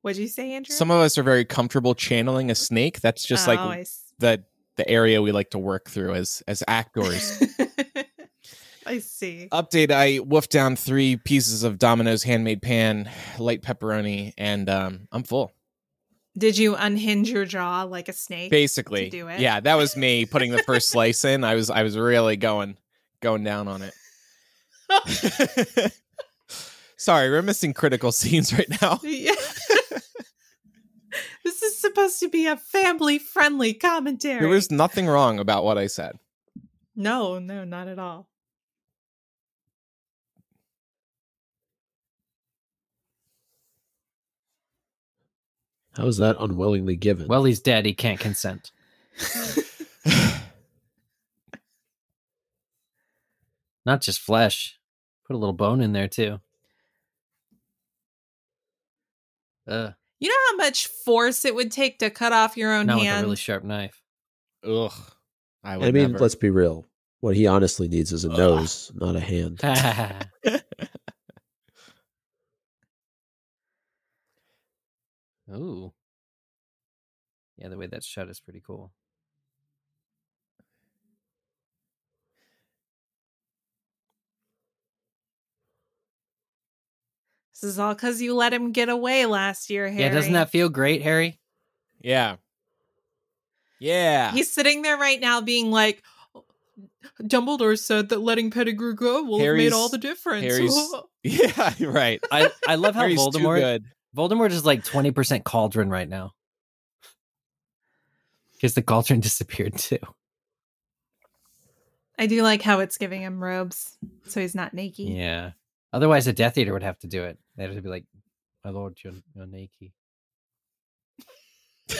S2: What'd you say, Andrew?
S1: Some of us are very comfortable channeling a snake. That's just
S2: Oh,
S1: like
S2: I s-
S1: the area we like to work through as as actors. [laughs]
S2: I see.
S1: Update: I wolfed down three pieces of Domino's handmade pan, light pepperoni, and um, I'm full.
S2: Did you unhinge your jaw like a snake?
S1: Basically,
S2: to do it?
S1: yeah, that was me putting the first slice in. I was I was really going going down on it. [laughs] [laughs] Sorry, we're missing critical scenes right now.
S2: Yeah. This is supposed to be a family friendly commentary.
S1: There was nothing wrong about what I said.
S2: no, no, not at all.
S4: How is that unwillingly given?
S3: Well, he's dead. He can't consent. [laughs] Not just flesh. Put a little bone in there too. Uh,
S2: You know how much force it would take to cut off your own
S3: not with a really sharp knife.
S1: Ugh. I would
S4: I mean,
S1: never.
S4: let's be real. What he honestly needs is a
S1: Ugh.
S4: nose, not a hand. [laughs]
S3: Ooh. Yeah, the way that's shot is pretty cool.
S2: This is all because you let him get away last year, Harry.
S3: Yeah, doesn't that feel great, Harry?
S1: Yeah. Yeah.
S2: He's sitting there right now being like, Dumbledore said that letting Pettigrew go will have made all the difference.
S1: Harry's- [laughs] yeah, [laughs] right.
S3: I, I love how
S1: Harry's too
S3: Voldemort
S1: good.
S3: Voldemort is like 20% cauldron right now. Because the cauldron [laughs] disappeared too.
S2: I do like how it's giving him robes, so he's not naked.
S3: Yeah. Otherwise, the Death Eater would have to do it. They'd have to be like, my lord, you're, you're naked. [laughs]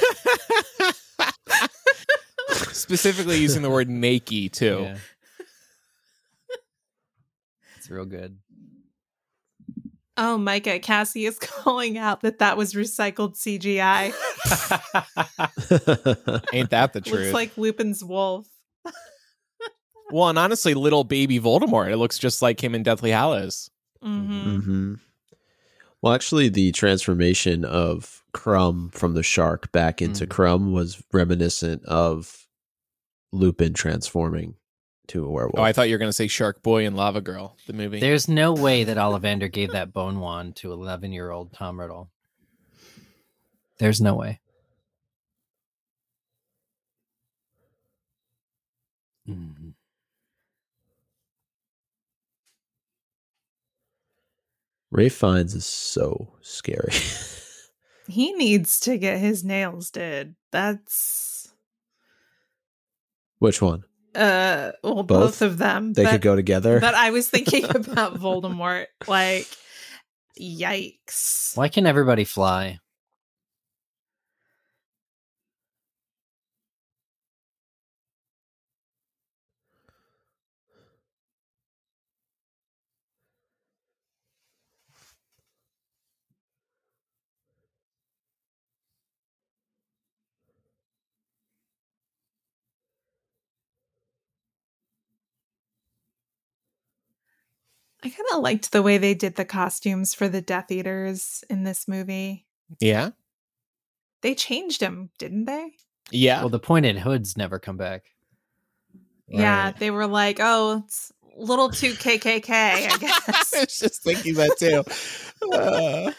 S1: Specifically using the word naked too.
S3: Yeah. it's real good.
S2: Oh, Micah, Cassie is [laughs] calling out that that was recycled CGI. [laughs]
S1: Ain't that the truth?
S2: Looks like Lupin's wolf.
S1: well, and honestly, little baby Voldemort, it looks just like him in Deathly Hallows.
S2: Hmm
S4: hmm Well, actually, the transformation of Krum from the shark back into
S3: Mhm.
S4: Krum was reminiscent of Lupin transforming to a werewolf.
S1: Oh, I thought you were going to say Shark Boy and Lava Girl, the movie.
S3: There's no way that Ollivander gave that bone wand to 11 year old Tom Riddle. There's no way. Mhm.
S4: Ralph Fiennes is so scary.
S2: He needs to get his nails did. That's
S4: Which one?
S2: uh well
S4: Both?
S2: both, of them.
S4: They
S2: but,
S4: could go together.
S2: but I was thinking about [laughs] Voldemort. Like yikes.
S3: Why can everybody fly?
S2: I kind of liked the way they did the costumes for the Death Eaters in this movie.
S1: yeah.
S2: They changed them, didn't they?
S1: Yeah.
S3: Well, the pointed hoods never come back.
S2: Yeah,
S1: Right.
S2: they were like, "Oh, it's a little too KKK, I [laughs]
S1: I
S2: guess."
S1: was just thinking that too. [laughs] Uh,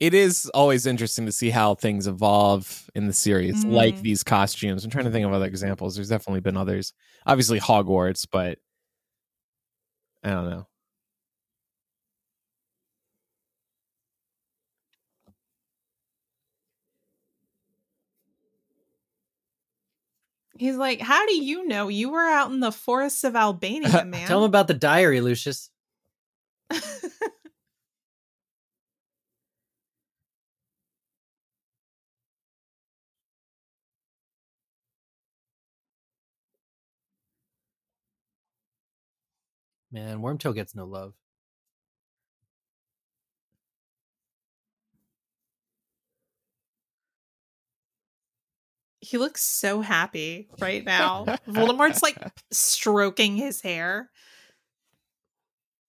S1: it is always interesting to see how things evolve in the series, like
S2: Mm.
S1: these costumes. I'm trying to think of other examples. There's definitely been others. Obviously, Hogwarts, but I don't know.
S2: He's like, "How do you know? You were out in the forests of [laughs] Albania, man."
S3: Tell him about the diary, Lucius. [laughs] Man, Wormtail gets no love.
S2: he looks so happy right now. [laughs] Voldemort's like stroking his hair.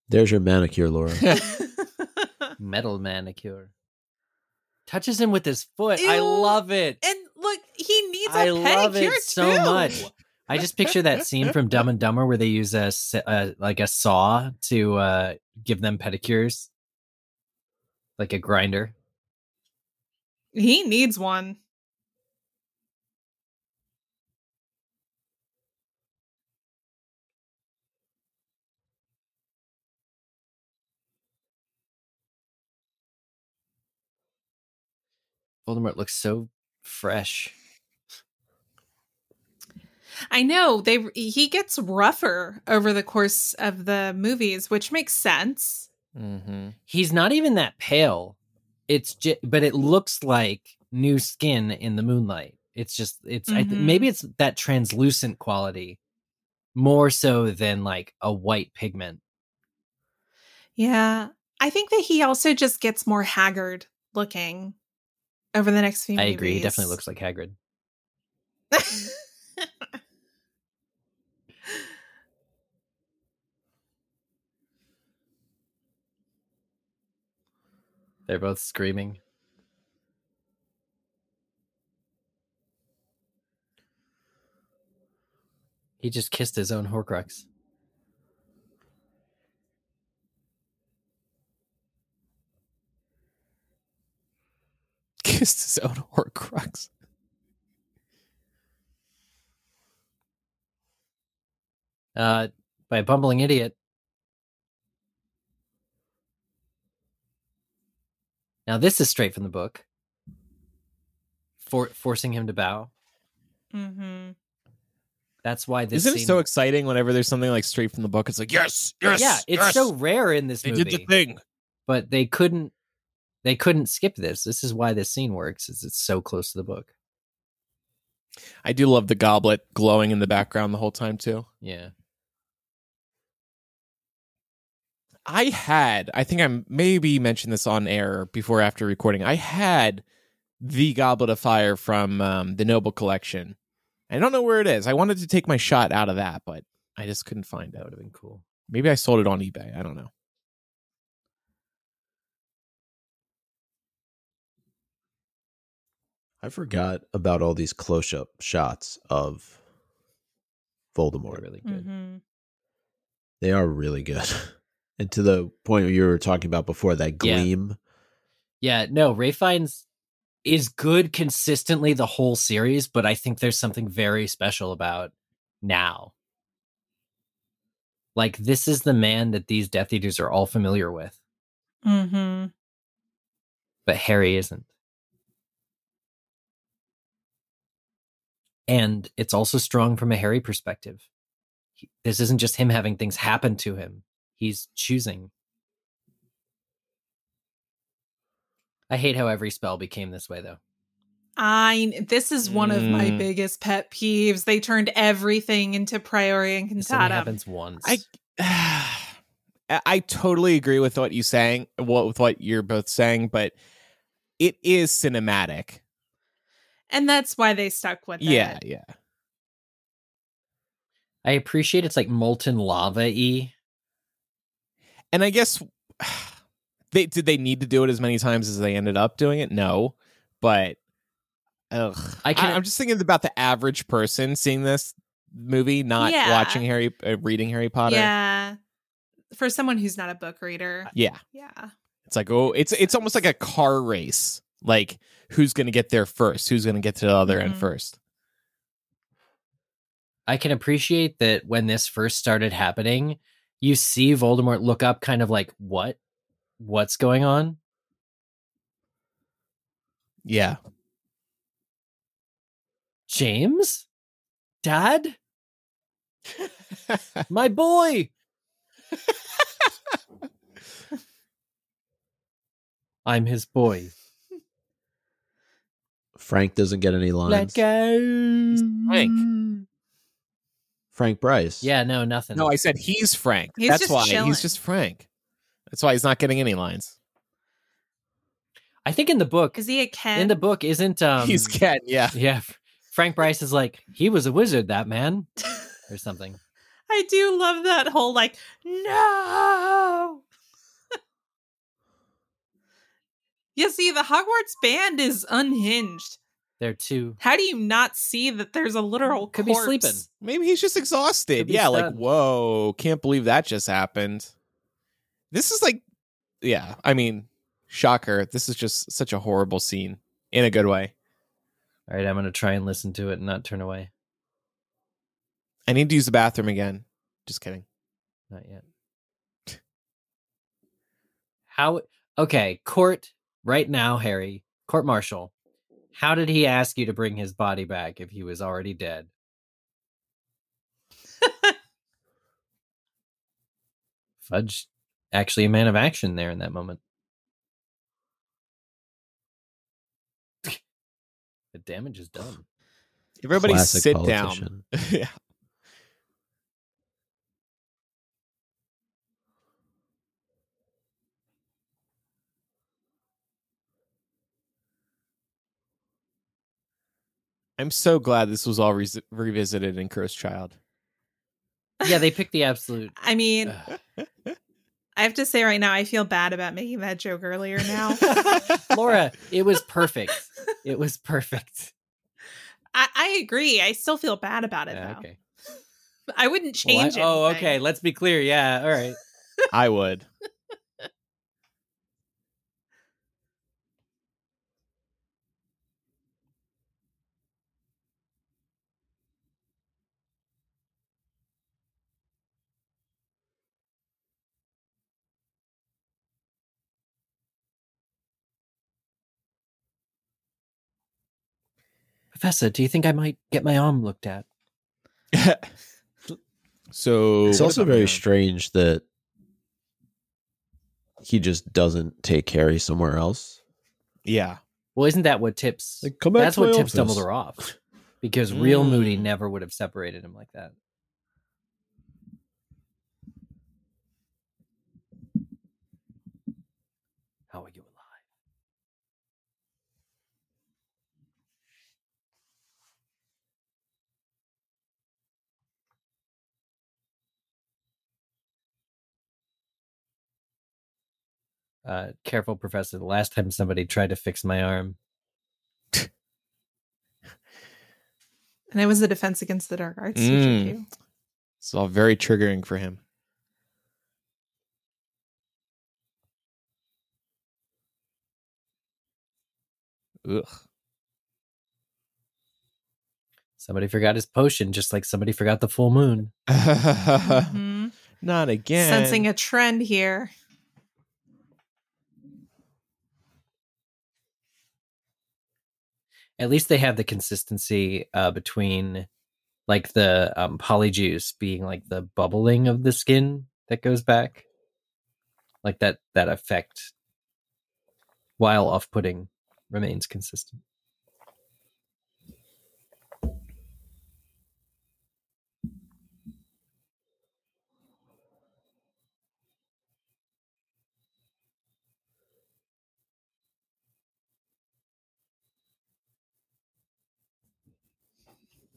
S4: There's your manicure, Laura. [laughs] [laughs]
S3: Metal manicure. Touches him with his foot. I love it.
S2: and look, he needs a
S3: I
S2: pedicure
S3: love it so
S2: too.
S3: much. I just picture that scene from Dumb and Dumber where they use a, uh, like a saw to uh, give them pedicures. like a grinder.
S2: He needs one.
S3: Voldemort looks so fresh.
S2: I know they he gets rougher over the course of the movies, which makes sense.
S1: Mm-hmm.
S3: He's not even that pale. It's just, but it looks like new skin in the moonlight. It's just, it's I th- maybe it's that translucent quality more so than like a white pigment.
S2: Yeah. I think that he also just gets more haggard looking over the next few
S3: I
S2: movies.
S3: agree. He definitely looks like Hagrid. [laughs] [laughs] They're both screaming. He just kissed his own Horcrux.
S1: Kissed his own Horcrux.
S3: Uh, by a bumbling idiot. Now this is straight from the book. For forcing him to bow.
S2: hmm
S3: That's why this
S1: Isn't it so exciting whenever there's something like straight from the book? It's like, yes, yes.
S3: yeah, it's
S1: yes,
S3: so rare in this movie.
S1: They
S3: movie.
S1: did the thing.
S3: but they couldn't they couldn't skip this. This is why this scene works. Is it's so close to the book.
S1: I do love the goblet glowing in the background the whole time, too.
S3: Yeah.
S1: I had, I think I maybe mentioned this on air before after recording. I had the Goblet of Fire from um, the Noble Collection. I don't know where it is. I wanted to take my shot out of that, but I just couldn't find
S3: That
S1: out.
S3: would have been cool.
S1: Maybe I sold it on eBay. I don't know.
S4: I forgot about all these close up shots of
S3: They're
S4: Voldemort.
S3: really good.
S2: hmm
S4: They are really good. [laughs] and to the point you were talking about before, that
S3: Yeah.
S4: gleam.
S3: Yeah, no, Ralph Fiennes is good consistently the whole series, but I think there's something very special about now. Like this is the man that these Death Eaters are all familiar with,
S2: hmm
S3: but Harry isn't. And it's also strong from a Harry perspective. He- This isn't just him having things happen to him. He's choosing. I hate how every spell became this way though.
S2: I this is one of my
S1: Mm.
S2: biggest pet peeves. They turned everything into Priori and
S3: This only
S2: Cantata.
S3: happens once. [sighs]
S1: I I totally agree with what you saying, what with what you're both saying, but it is cinematic.
S2: And that's why they stuck with that.
S1: Yeah,
S2: it.
S1: yeah.
S3: I appreciate it's like molten lava y.
S1: And I guess [sighs] they did they need to do it as many times as they ended up doing it? No, but ugh.
S3: I
S1: I
S3: can-
S1: am just thinking about the average person seeing this movie, not
S2: Yeah.
S1: watching Harry, uh, reading Harry Potter.
S2: Yeah. For someone who's not a book reader.
S1: yeah.
S2: Yeah.
S1: It's like oh, it's it's almost like a car race. Like who's going to get there first? Who's going to get to the other end
S2: Mhm.
S1: first?
S3: I can appreciate that when this first started happening, you see Voldemort look up kind of like, what? What's going on?
S1: Yeah.
S3: James? Dad? My boy! I'm his boy.
S4: Frank doesn't get any lines.
S3: Let go.
S1: Frank.
S4: Frank Bryce.
S3: Yeah, no, nothing.
S1: no, I said he's Frank.
S2: He's
S1: That's
S2: just
S1: why
S2: chilling.
S1: he's just Frank. That's why he's not getting any lines.
S3: I think in the book,
S2: Is he a Ken?
S3: in the book, isn't um
S1: he's Ken. Yeah. [laughs]
S3: Yeah. Frank Bryce is like, he was a wizard, that man. Or [laughs] something.
S2: I do love that whole like, no. [laughs] you see, the Hogwarts band is unhinged.
S3: They're two.
S2: How do you not see that there's a literal
S3: Could be sleeping.
S1: Maybe he's just exhausted.
S3: Could be
S1: Yeah, like whoa, can't believe that just happened. This is like, yeah. I mean, Shocker. This is just such a horrible scene in a good way.
S3: All right, I'm going to try and listen to it and not turn away.
S1: I need to use the bathroom again. Just kidding.
S3: Not yet. How? Okay, court right now, Harry, court martial. How did he ask you to bring his body back if he was already dead? Fudge, actually a man of action there in that moment. [laughs] the damage is done.
S1: Everybody
S4: Classic
S1: sit
S4: politician.
S1: down. [laughs] yeah. I'm so glad this was all res- revisited in Cursed Child.
S3: Yeah, they picked [laughs] the absolute.
S2: I mean, I have to say right now, I feel bad about making that joke earlier now. [laughs]
S3: Laura, it was perfect. It was perfect.
S2: I, I agree. I still feel bad about it
S3: Yeah,
S2: though.
S3: okay. [laughs]
S2: I wouldn't
S3: Well, I-
S2: change it.
S3: oh, okay. Let's be clear. Yeah. All right.
S1: I would.
S3: Professor, do you think I might get my arm looked at? [laughs]
S1: so
S4: It's also very strange that he just doesn't take Harry somewhere else.
S1: Yeah.
S3: Well, isn't that what tips?
S4: Like, come back
S3: that's
S4: to
S3: what
S4: my
S3: tips
S4: office.
S3: Dumbledore off. Because real Moody
S1: Mm.
S3: never would have separated him like that. Uh, careful, Professor. The last time somebody tried to fix my arm,
S2: And it was a defense against the dark arts teacher
S1: Mm.
S2: too.
S1: It's all very triggering for him. Ugh.
S3: somebody forgot his potion, just like somebody forgot the full moon. [laughs]
S2: Mhm.
S1: Not again.
S2: Sensing a trend here.
S3: At least they have the consistency uh, between like the um, polyjuice being like the bubbling of the skin that goes back. Like that that effect while off-putting remains consistent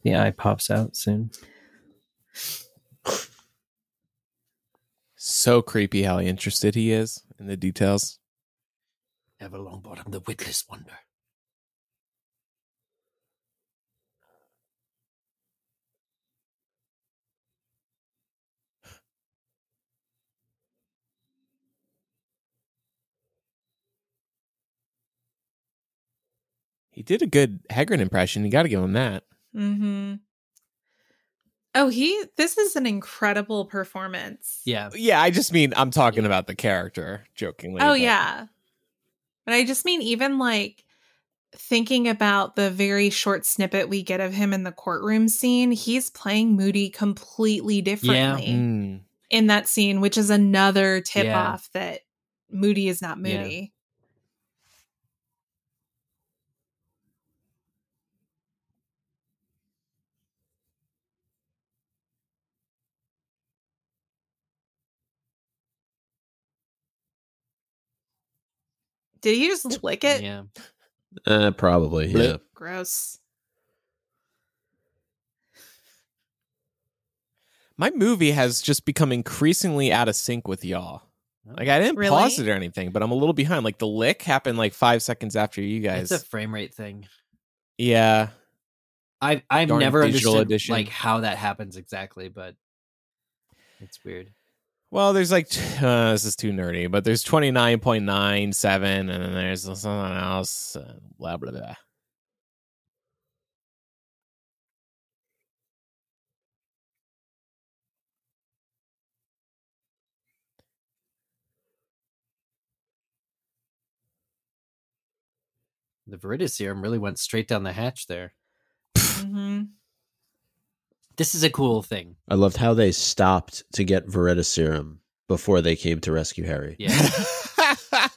S3: the eye pops out soon
S1: so creepy how interested he is in the details.
S3: ever longbottom the witless wonder
S1: He did a good Hagrid impression. You got to give him that.
S2: Hmm Oh, he. This is an incredible performance.
S3: yeah
S1: Yeah, I just mean I'm talking about the character, jokingly.
S2: Oh
S1: but-
S2: yeah. But I just mean even like thinking about the very short snippet we get of him in the courtroom scene, he's playing Moody completely differently
S1: Mm.
S2: in that scene, which is another tip
S3: Yeah.
S2: off that Moody is not
S3: Yeah.
S2: Moody. Did he just lick it?
S3: yeah
S4: Uh, probably, yeah.
S1: Blip.
S2: Gross.
S1: My movie has just become increasingly out of sync with y'all. Like I didn't
S2: Really?
S1: pause it or anything, but I'm a little behind. Like the lick happened like five seconds after you guys.
S3: it's a frame rate thing
S1: yeah,
S3: I I've
S1: Darn
S3: never understood
S1: edition.
S3: like how that happens exactly, but it's weird.
S1: Well, there's like [sighs] uh, this is too nerdy, but there's twenty nine point nine seven, and then there's something else. Uh, blah blah blah.
S3: The Veritaserum really went straight down the hatch there.
S2: hmm
S3: This is a cool thing.
S4: I loved how they stopped to get Veritaserum before they came to rescue Harry.
S3: Yeah. [laughs]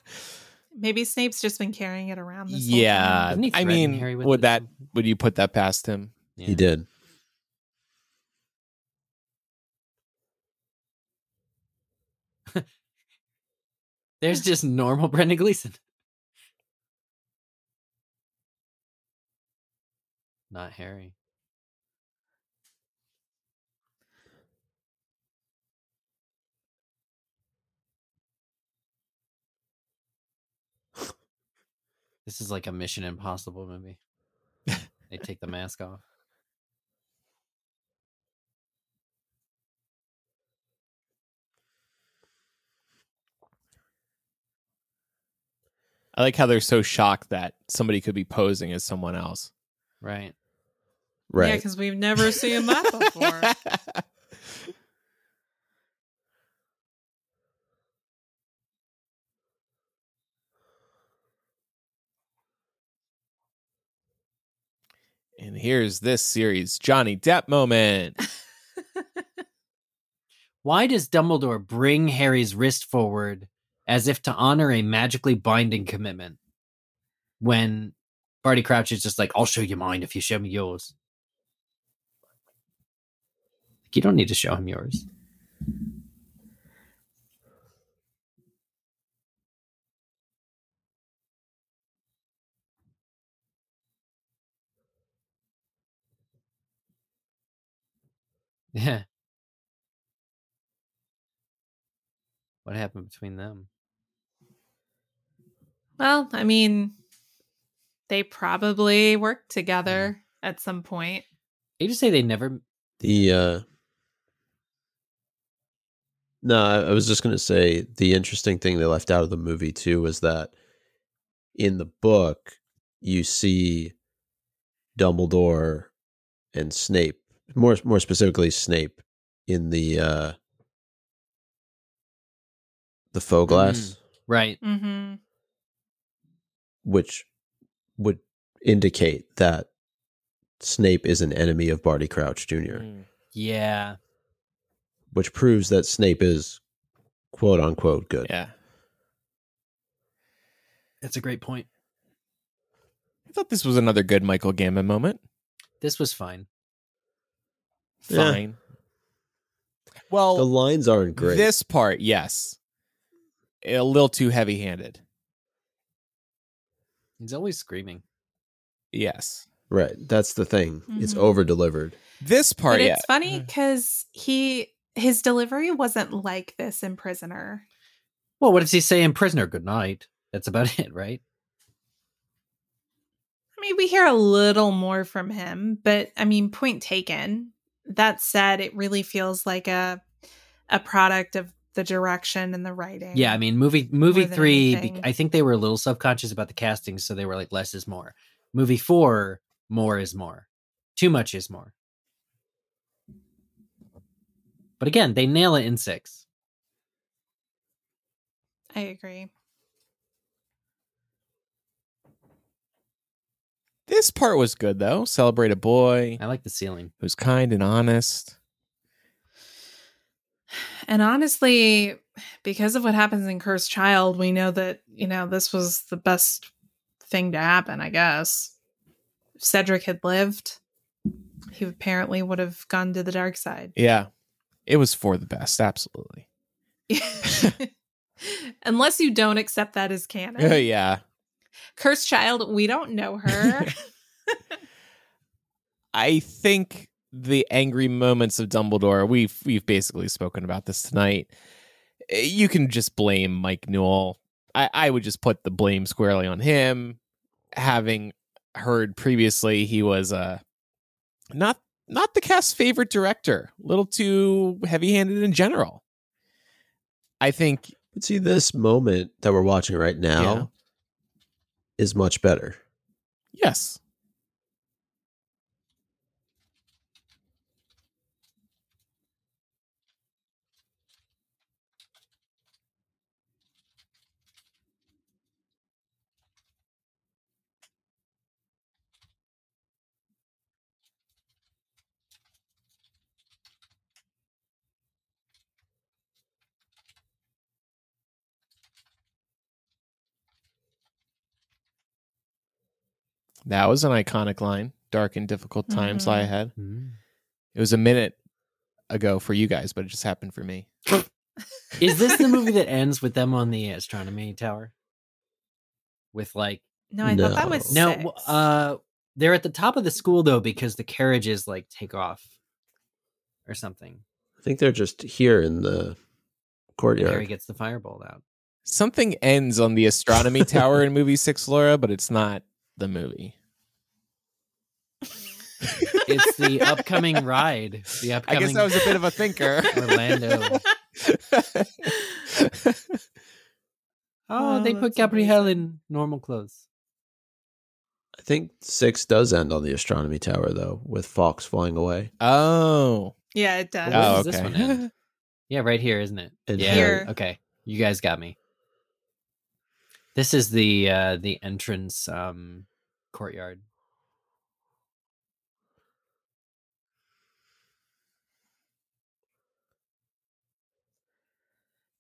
S2: Maybe Snape's just been carrying it around. This whole
S1: yeah,
S2: time.
S1: I mean,
S3: Harry with
S1: would
S3: it?
S1: that would you put that past him?
S3: Yeah.
S4: He did. [laughs]
S3: There's just normal Brendan Gleeson. Not Harry. This is like a Mission Impossible movie. they [laughs] take the mask off.
S1: I like how they're so shocked that somebody could be posing as someone else.
S3: Right.
S4: Right.
S2: Yeah, because we've never seen that before. [laughs]
S1: and here's this series Johnny Depp moment. [laughs]
S3: Why does Dumbledore bring Harry's wrist forward as if to honor a magically binding commitment when Barty Crouch is just like, I'll show you mine if you show me yours? You don't need to show him yours. Yeah. What happened between them?
S2: well, I mean, they probably worked together at some point.
S3: You just say they never.
S4: The uh No, I, I was just gonna say the interesting thing they left out of the movie too was that in the book you see Dumbledore and Snape, more more specifically Snape, in the uh the Foe-Glass,
S3: Right.
S2: Mm-hmm.
S4: which would indicate that Snape is an enemy of Barty Crouch Jr.,
S1: Mm.
S3: Yeah.
S4: which proves that Snape is quote unquote good.
S1: Yeah.
S3: That's a great point.
S1: I thought this was another good Michael Gambon moment.
S3: This was fine.
S4: Yeah.
S1: Fine. Well,
S4: The lines aren't great.
S1: this part, yes. A little too heavy handed.
S3: He's always screaming.
S1: Yes.
S4: Right. That's the thing. It's
S2: Mhm.
S4: over delivered.
S1: This part,
S2: But
S1: yeah.
S2: it's funny because he his delivery wasn't like this in Prisoner.
S3: Well, what does he say in Prisoner? Good night. That's about [laughs] it, right?
S2: I mean, we hear a little more from him, but I mean, point taken. That said, it really feels like a a product of the direction and the writing.
S3: Yeah, I mean, movie movie three. be- I think they were a little subconscious about the casting, so they were like, less is more. Movie four, more is more. Too much is more. But again, they nail it in six.
S2: I agree.
S1: This part was good though. Celebrate a boy
S3: I like the ceiling.
S1: who's kind and honest.
S2: And honestly, because of what happens in Cursed Child, we know that, you know, this was the best thing to happen, I guess. If Cedric had lived, he apparently would have gone to the dark side.
S1: Yeah. It was for the best, absolutely. [laughs]
S2: Unless you don't accept that as canon. [laughs]
S1: yeah.
S2: Cursed Child, we don't know her. [laughs]
S1: I think the angry moments of Dumbledore, we've we've basically spoken about this tonight. Eh, You can just blame Mike Newell. I, I would just put the blame squarely on him. Having heard previously he was uh not not the cast's favorite director, a little too heavy handed in general. I think
S4: But see, this moment that we're watching right now
S1: Yeah.
S4: Is much better.
S1: yes. That was an iconic line. Dark and difficult times
S2: Mhm.
S1: lie ahead.
S3: Mm.
S1: It was a minute ago for you guys, but it just happened for me.
S3: Is this the movie that [laughs] ends with them on the astronomy tower? With like
S2: No, I thought that was
S3: no,
S2: six.
S3: uh, they're at the top of the school though because the carriages like take off or something.
S4: I think they're just here in the
S3: courtyard. Harry
S4: courtyard.
S3: gets the fireball out.
S1: Something ends on the astronomy tower in [laughs] movie six, Laura, but it's not the movie.
S3: It's the upcoming ride. The upcoming.
S1: I guess I was a bit of a thinker.
S3: Orlando. Oh,
S2: Oh,
S3: they put Gabrielle
S2: amazing.
S3: in normal clothes.
S4: I think six does end on the astronomy tower though, with Fawkes flying away.
S1: oh.
S2: yeah, it does.
S3: Where
S1: Oh,
S3: does this
S1: okay.
S3: one end? Yeah, right here, isn't it?
S4: And
S3: yeah.
S2: Here.
S3: Okay, you guys got me. This is the uh the entrance um courtyard.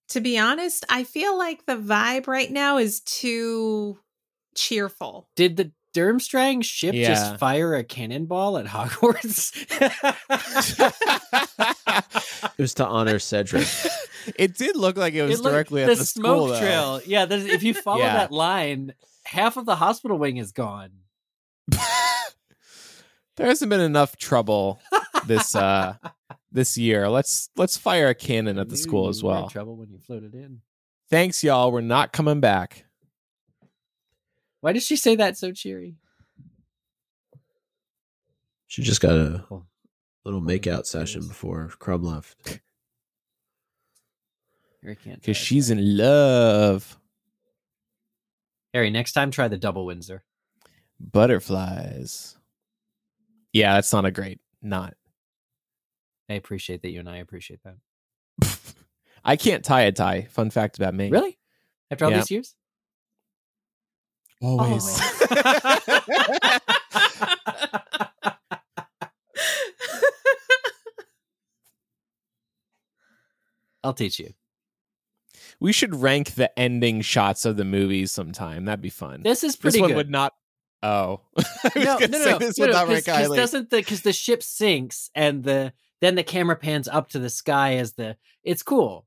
S2: To be honest, I feel like the vibe right now is too cheerful.
S3: Did the Durmstrang ship
S1: Yeah.
S3: just fire a cannonball at [laughs] Hogwarts?
S4: It was to honor Cedric.
S1: it did look like it was
S3: It looked-
S1: directly
S3: the,
S1: at the school,
S3: smoke
S1: though.
S3: trail. Yeah, there's- if you [laughs] follow
S1: Yeah.
S3: that line, half of the hospital wing is gone. [laughs]
S1: there hasn't been enough trouble this uh this year. Let's let's fire a cannon at the school as
S3: you were in
S1: well.
S3: trouble when you floated in.
S1: Thanks, y'all. We're not coming back.
S3: Why did she say that so cheery?
S4: She just got a
S3: Cool.
S4: little makeout session before Krum left.
S3: Harry can't.
S1: Because she's in love.
S3: Harry. Next time, try the double Windsor.
S1: Butterflies. Yeah, that's not a great not.
S3: I appreciate that you and I appreciate that. [laughs]
S1: I can't tie a tie. Fun fact about me.
S3: Really? After all
S1: Yeah.
S3: these years?
S1: Always. [laughs]
S3: I'll teach you.
S1: we should rank the ending shots of the movies sometime. That'd be fun.
S3: This is pretty.
S1: This
S3: pretty
S1: one
S3: good.
S1: would not. Oh, [laughs] I was
S3: no,
S1: gonna
S3: no,
S1: say
S3: no,
S1: this
S3: no,
S1: would
S3: no,
S1: not rank
S3: because
S1: highly.
S3: doesn't the because the ship sinks and the then the camera pans up to the sky as the it's cool.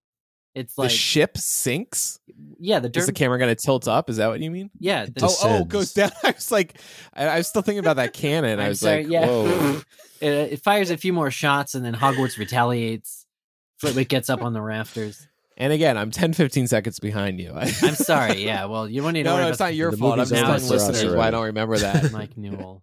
S3: It's like the
S1: ship sinks.
S3: yeah, the
S1: Is the camera going to tilt up? Is that what you mean?
S3: yeah,
S4: It
S3: the,
S1: Oh, oh, it goes [laughs] down. I was like, I, I was still thinking about that cannon. I was
S3: sorry,
S1: like,
S3: yeah.
S1: whoa. [laughs]
S3: it, it fires a few more shots and then Hogwarts retaliates. Flitwick gets up on the rafters.
S1: And again, I'm 10, 15 seconds behind you. [laughs]
S3: I'm sorry. Yeah, well, you don't need to
S1: no,
S3: worry
S1: no, it's not your fault. I'm
S4: movie's
S1: just
S3: over
S1: telling listeners why I don't remember that.
S3: Mike Newell.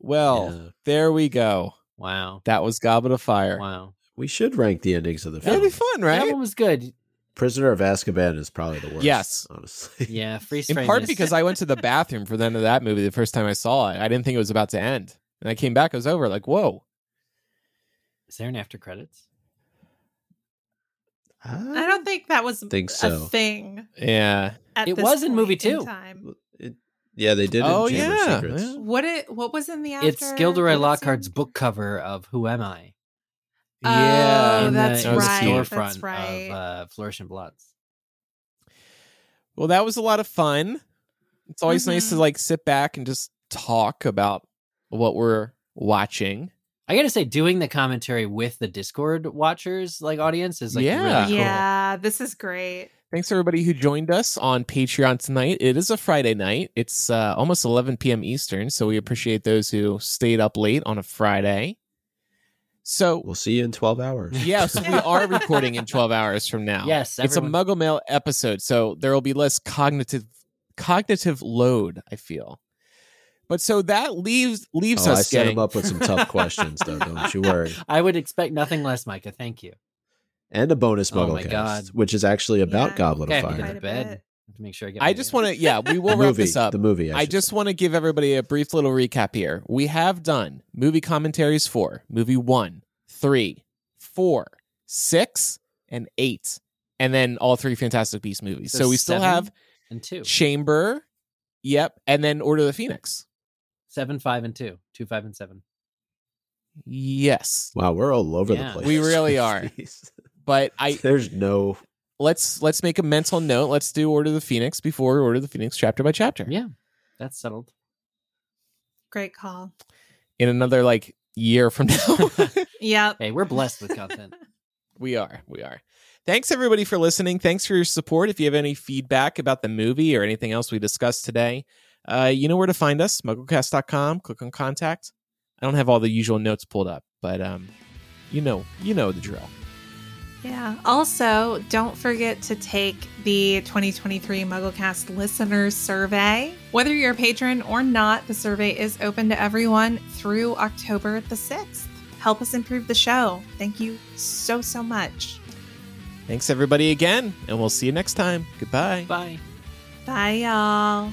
S1: well,
S4: Yeah.
S1: there we go.
S3: Wow,
S1: That was Goblet of Fire.
S3: wow.
S4: We should rank the endings of the film.
S1: That'd be fun, right?
S3: That
S1: right?
S3: one was good.
S4: Prisoner of Azkaban is probably the worst.
S1: Yes.
S4: honestly. [laughs]
S3: Yeah, free
S1: In part because I went to the bathroom for the end of that movie the first time I saw it. I didn't think it was about to end. And I came back, it was over. Like, whoa.
S3: is there an after credits?
S2: I don't think that was
S4: Think
S2: a thing.
S1: Yeah.
S3: It was in movie
S2: point in
S3: two.
S2: time.
S4: It, yeah, they did.
S1: Oh,
S4: in Chamber
S1: yeah,
S4: Secrets.
S1: yeah.
S2: What it? What was in the after?
S3: It's Gilderoy Lockhart's book cover of Who Am I?
S1: Yeah.
S2: Oh,
S3: in
S2: that's
S3: the, in the
S2: right.
S3: storefront
S2: That's right.
S3: of uh, Flourish and Blotts.
S1: Well, that was a lot of fun. It's always nice to
S2: Mhm.
S1: like sit back and just talk about what we're watching.
S3: I gotta say, doing the commentary with the Discord watchers, like audience, is like
S1: Yeah.
S3: really cool.
S2: Yeah, this is great.
S1: Thanks everybody who joined us on Patreon tonight. It is a Friday night. It's uh, almost 11 p.m. Eastern, so we appreciate those who stayed up late on a Friday. So,
S4: We'll see you in 12 hours.
S1: yeah, so we are [laughs] recording in 12 hours from now.
S3: Yes,
S1: it's a Muggle Mail episode, so there will be less cognitive cognitive load. I feel, but so that leaves leaves
S4: Oh,
S1: us.
S4: I set
S1: gang-
S4: him up with some tough questions, though. Don't you [laughs] worry.
S3: I would expect nothing less, Micah. Thank you.
S4: and a bonus
S3: Oh my
S4: MuggleCast,
S3: God.
S4: which is actually about
S2: Yeah.
S4: Goblet
S3: Okay,
S4: of
S3: I
S4: Fire.
S3: get to bed.
S2: bit.
S3: I have to make sure I get.
S1: I just want to, yeah, we [laughs] will
S4: the
S1: wrap
S4: movie,
S1: this up.
S4: The movie. I,
S1: I just want to give everybody a brief little recap here. We have done movie commentaries for movie one, three, four, six, and eight, and then all three Fantastic Beast movies. So,
S3: So
S1: we still have
S3: and two,
S1: Chamber, yep, and then Order of the Phoenix.
S3: Seven, five, and two, two, five, and seven.
S1: Yes,
S4: Wow, we're all over
S3: Yeah.
S4: the place.
S1: We really [laughs] are.
S4: Jeez.
S1: but I
S4: There's no.
S1: let's let's make a mental note. Let's do Order of the Phoenix before Order of the Phoenix chapter by chapter.
S3: Yeah, that's settled.
S2: Great call.
S1: In another like year from [laughs] now. [laughs]
S2: Yep.
S3: Hey, we're blessed with content.
S1: We are. We are. Thanks everybody for listening. Thanks for your support. If you have any feedback about the movie or anything else we discussed today, uh, you know where to find us, mugglecast.com. Click on contact. I don't have all the usual notes pulled up, but um, you know, you know the drill.
S2: Yeah. Also, don't forget to take the 2023 MuggleCast listeners survey. Whether you're a patron or not, the survey is open to everyone through October the 6th. Help us improve the show. Thank you so, so much.
S1: Thanks everybody again, and we'll see you next time. Goodbye.
S3: Bye.
S2: Bye, y'all.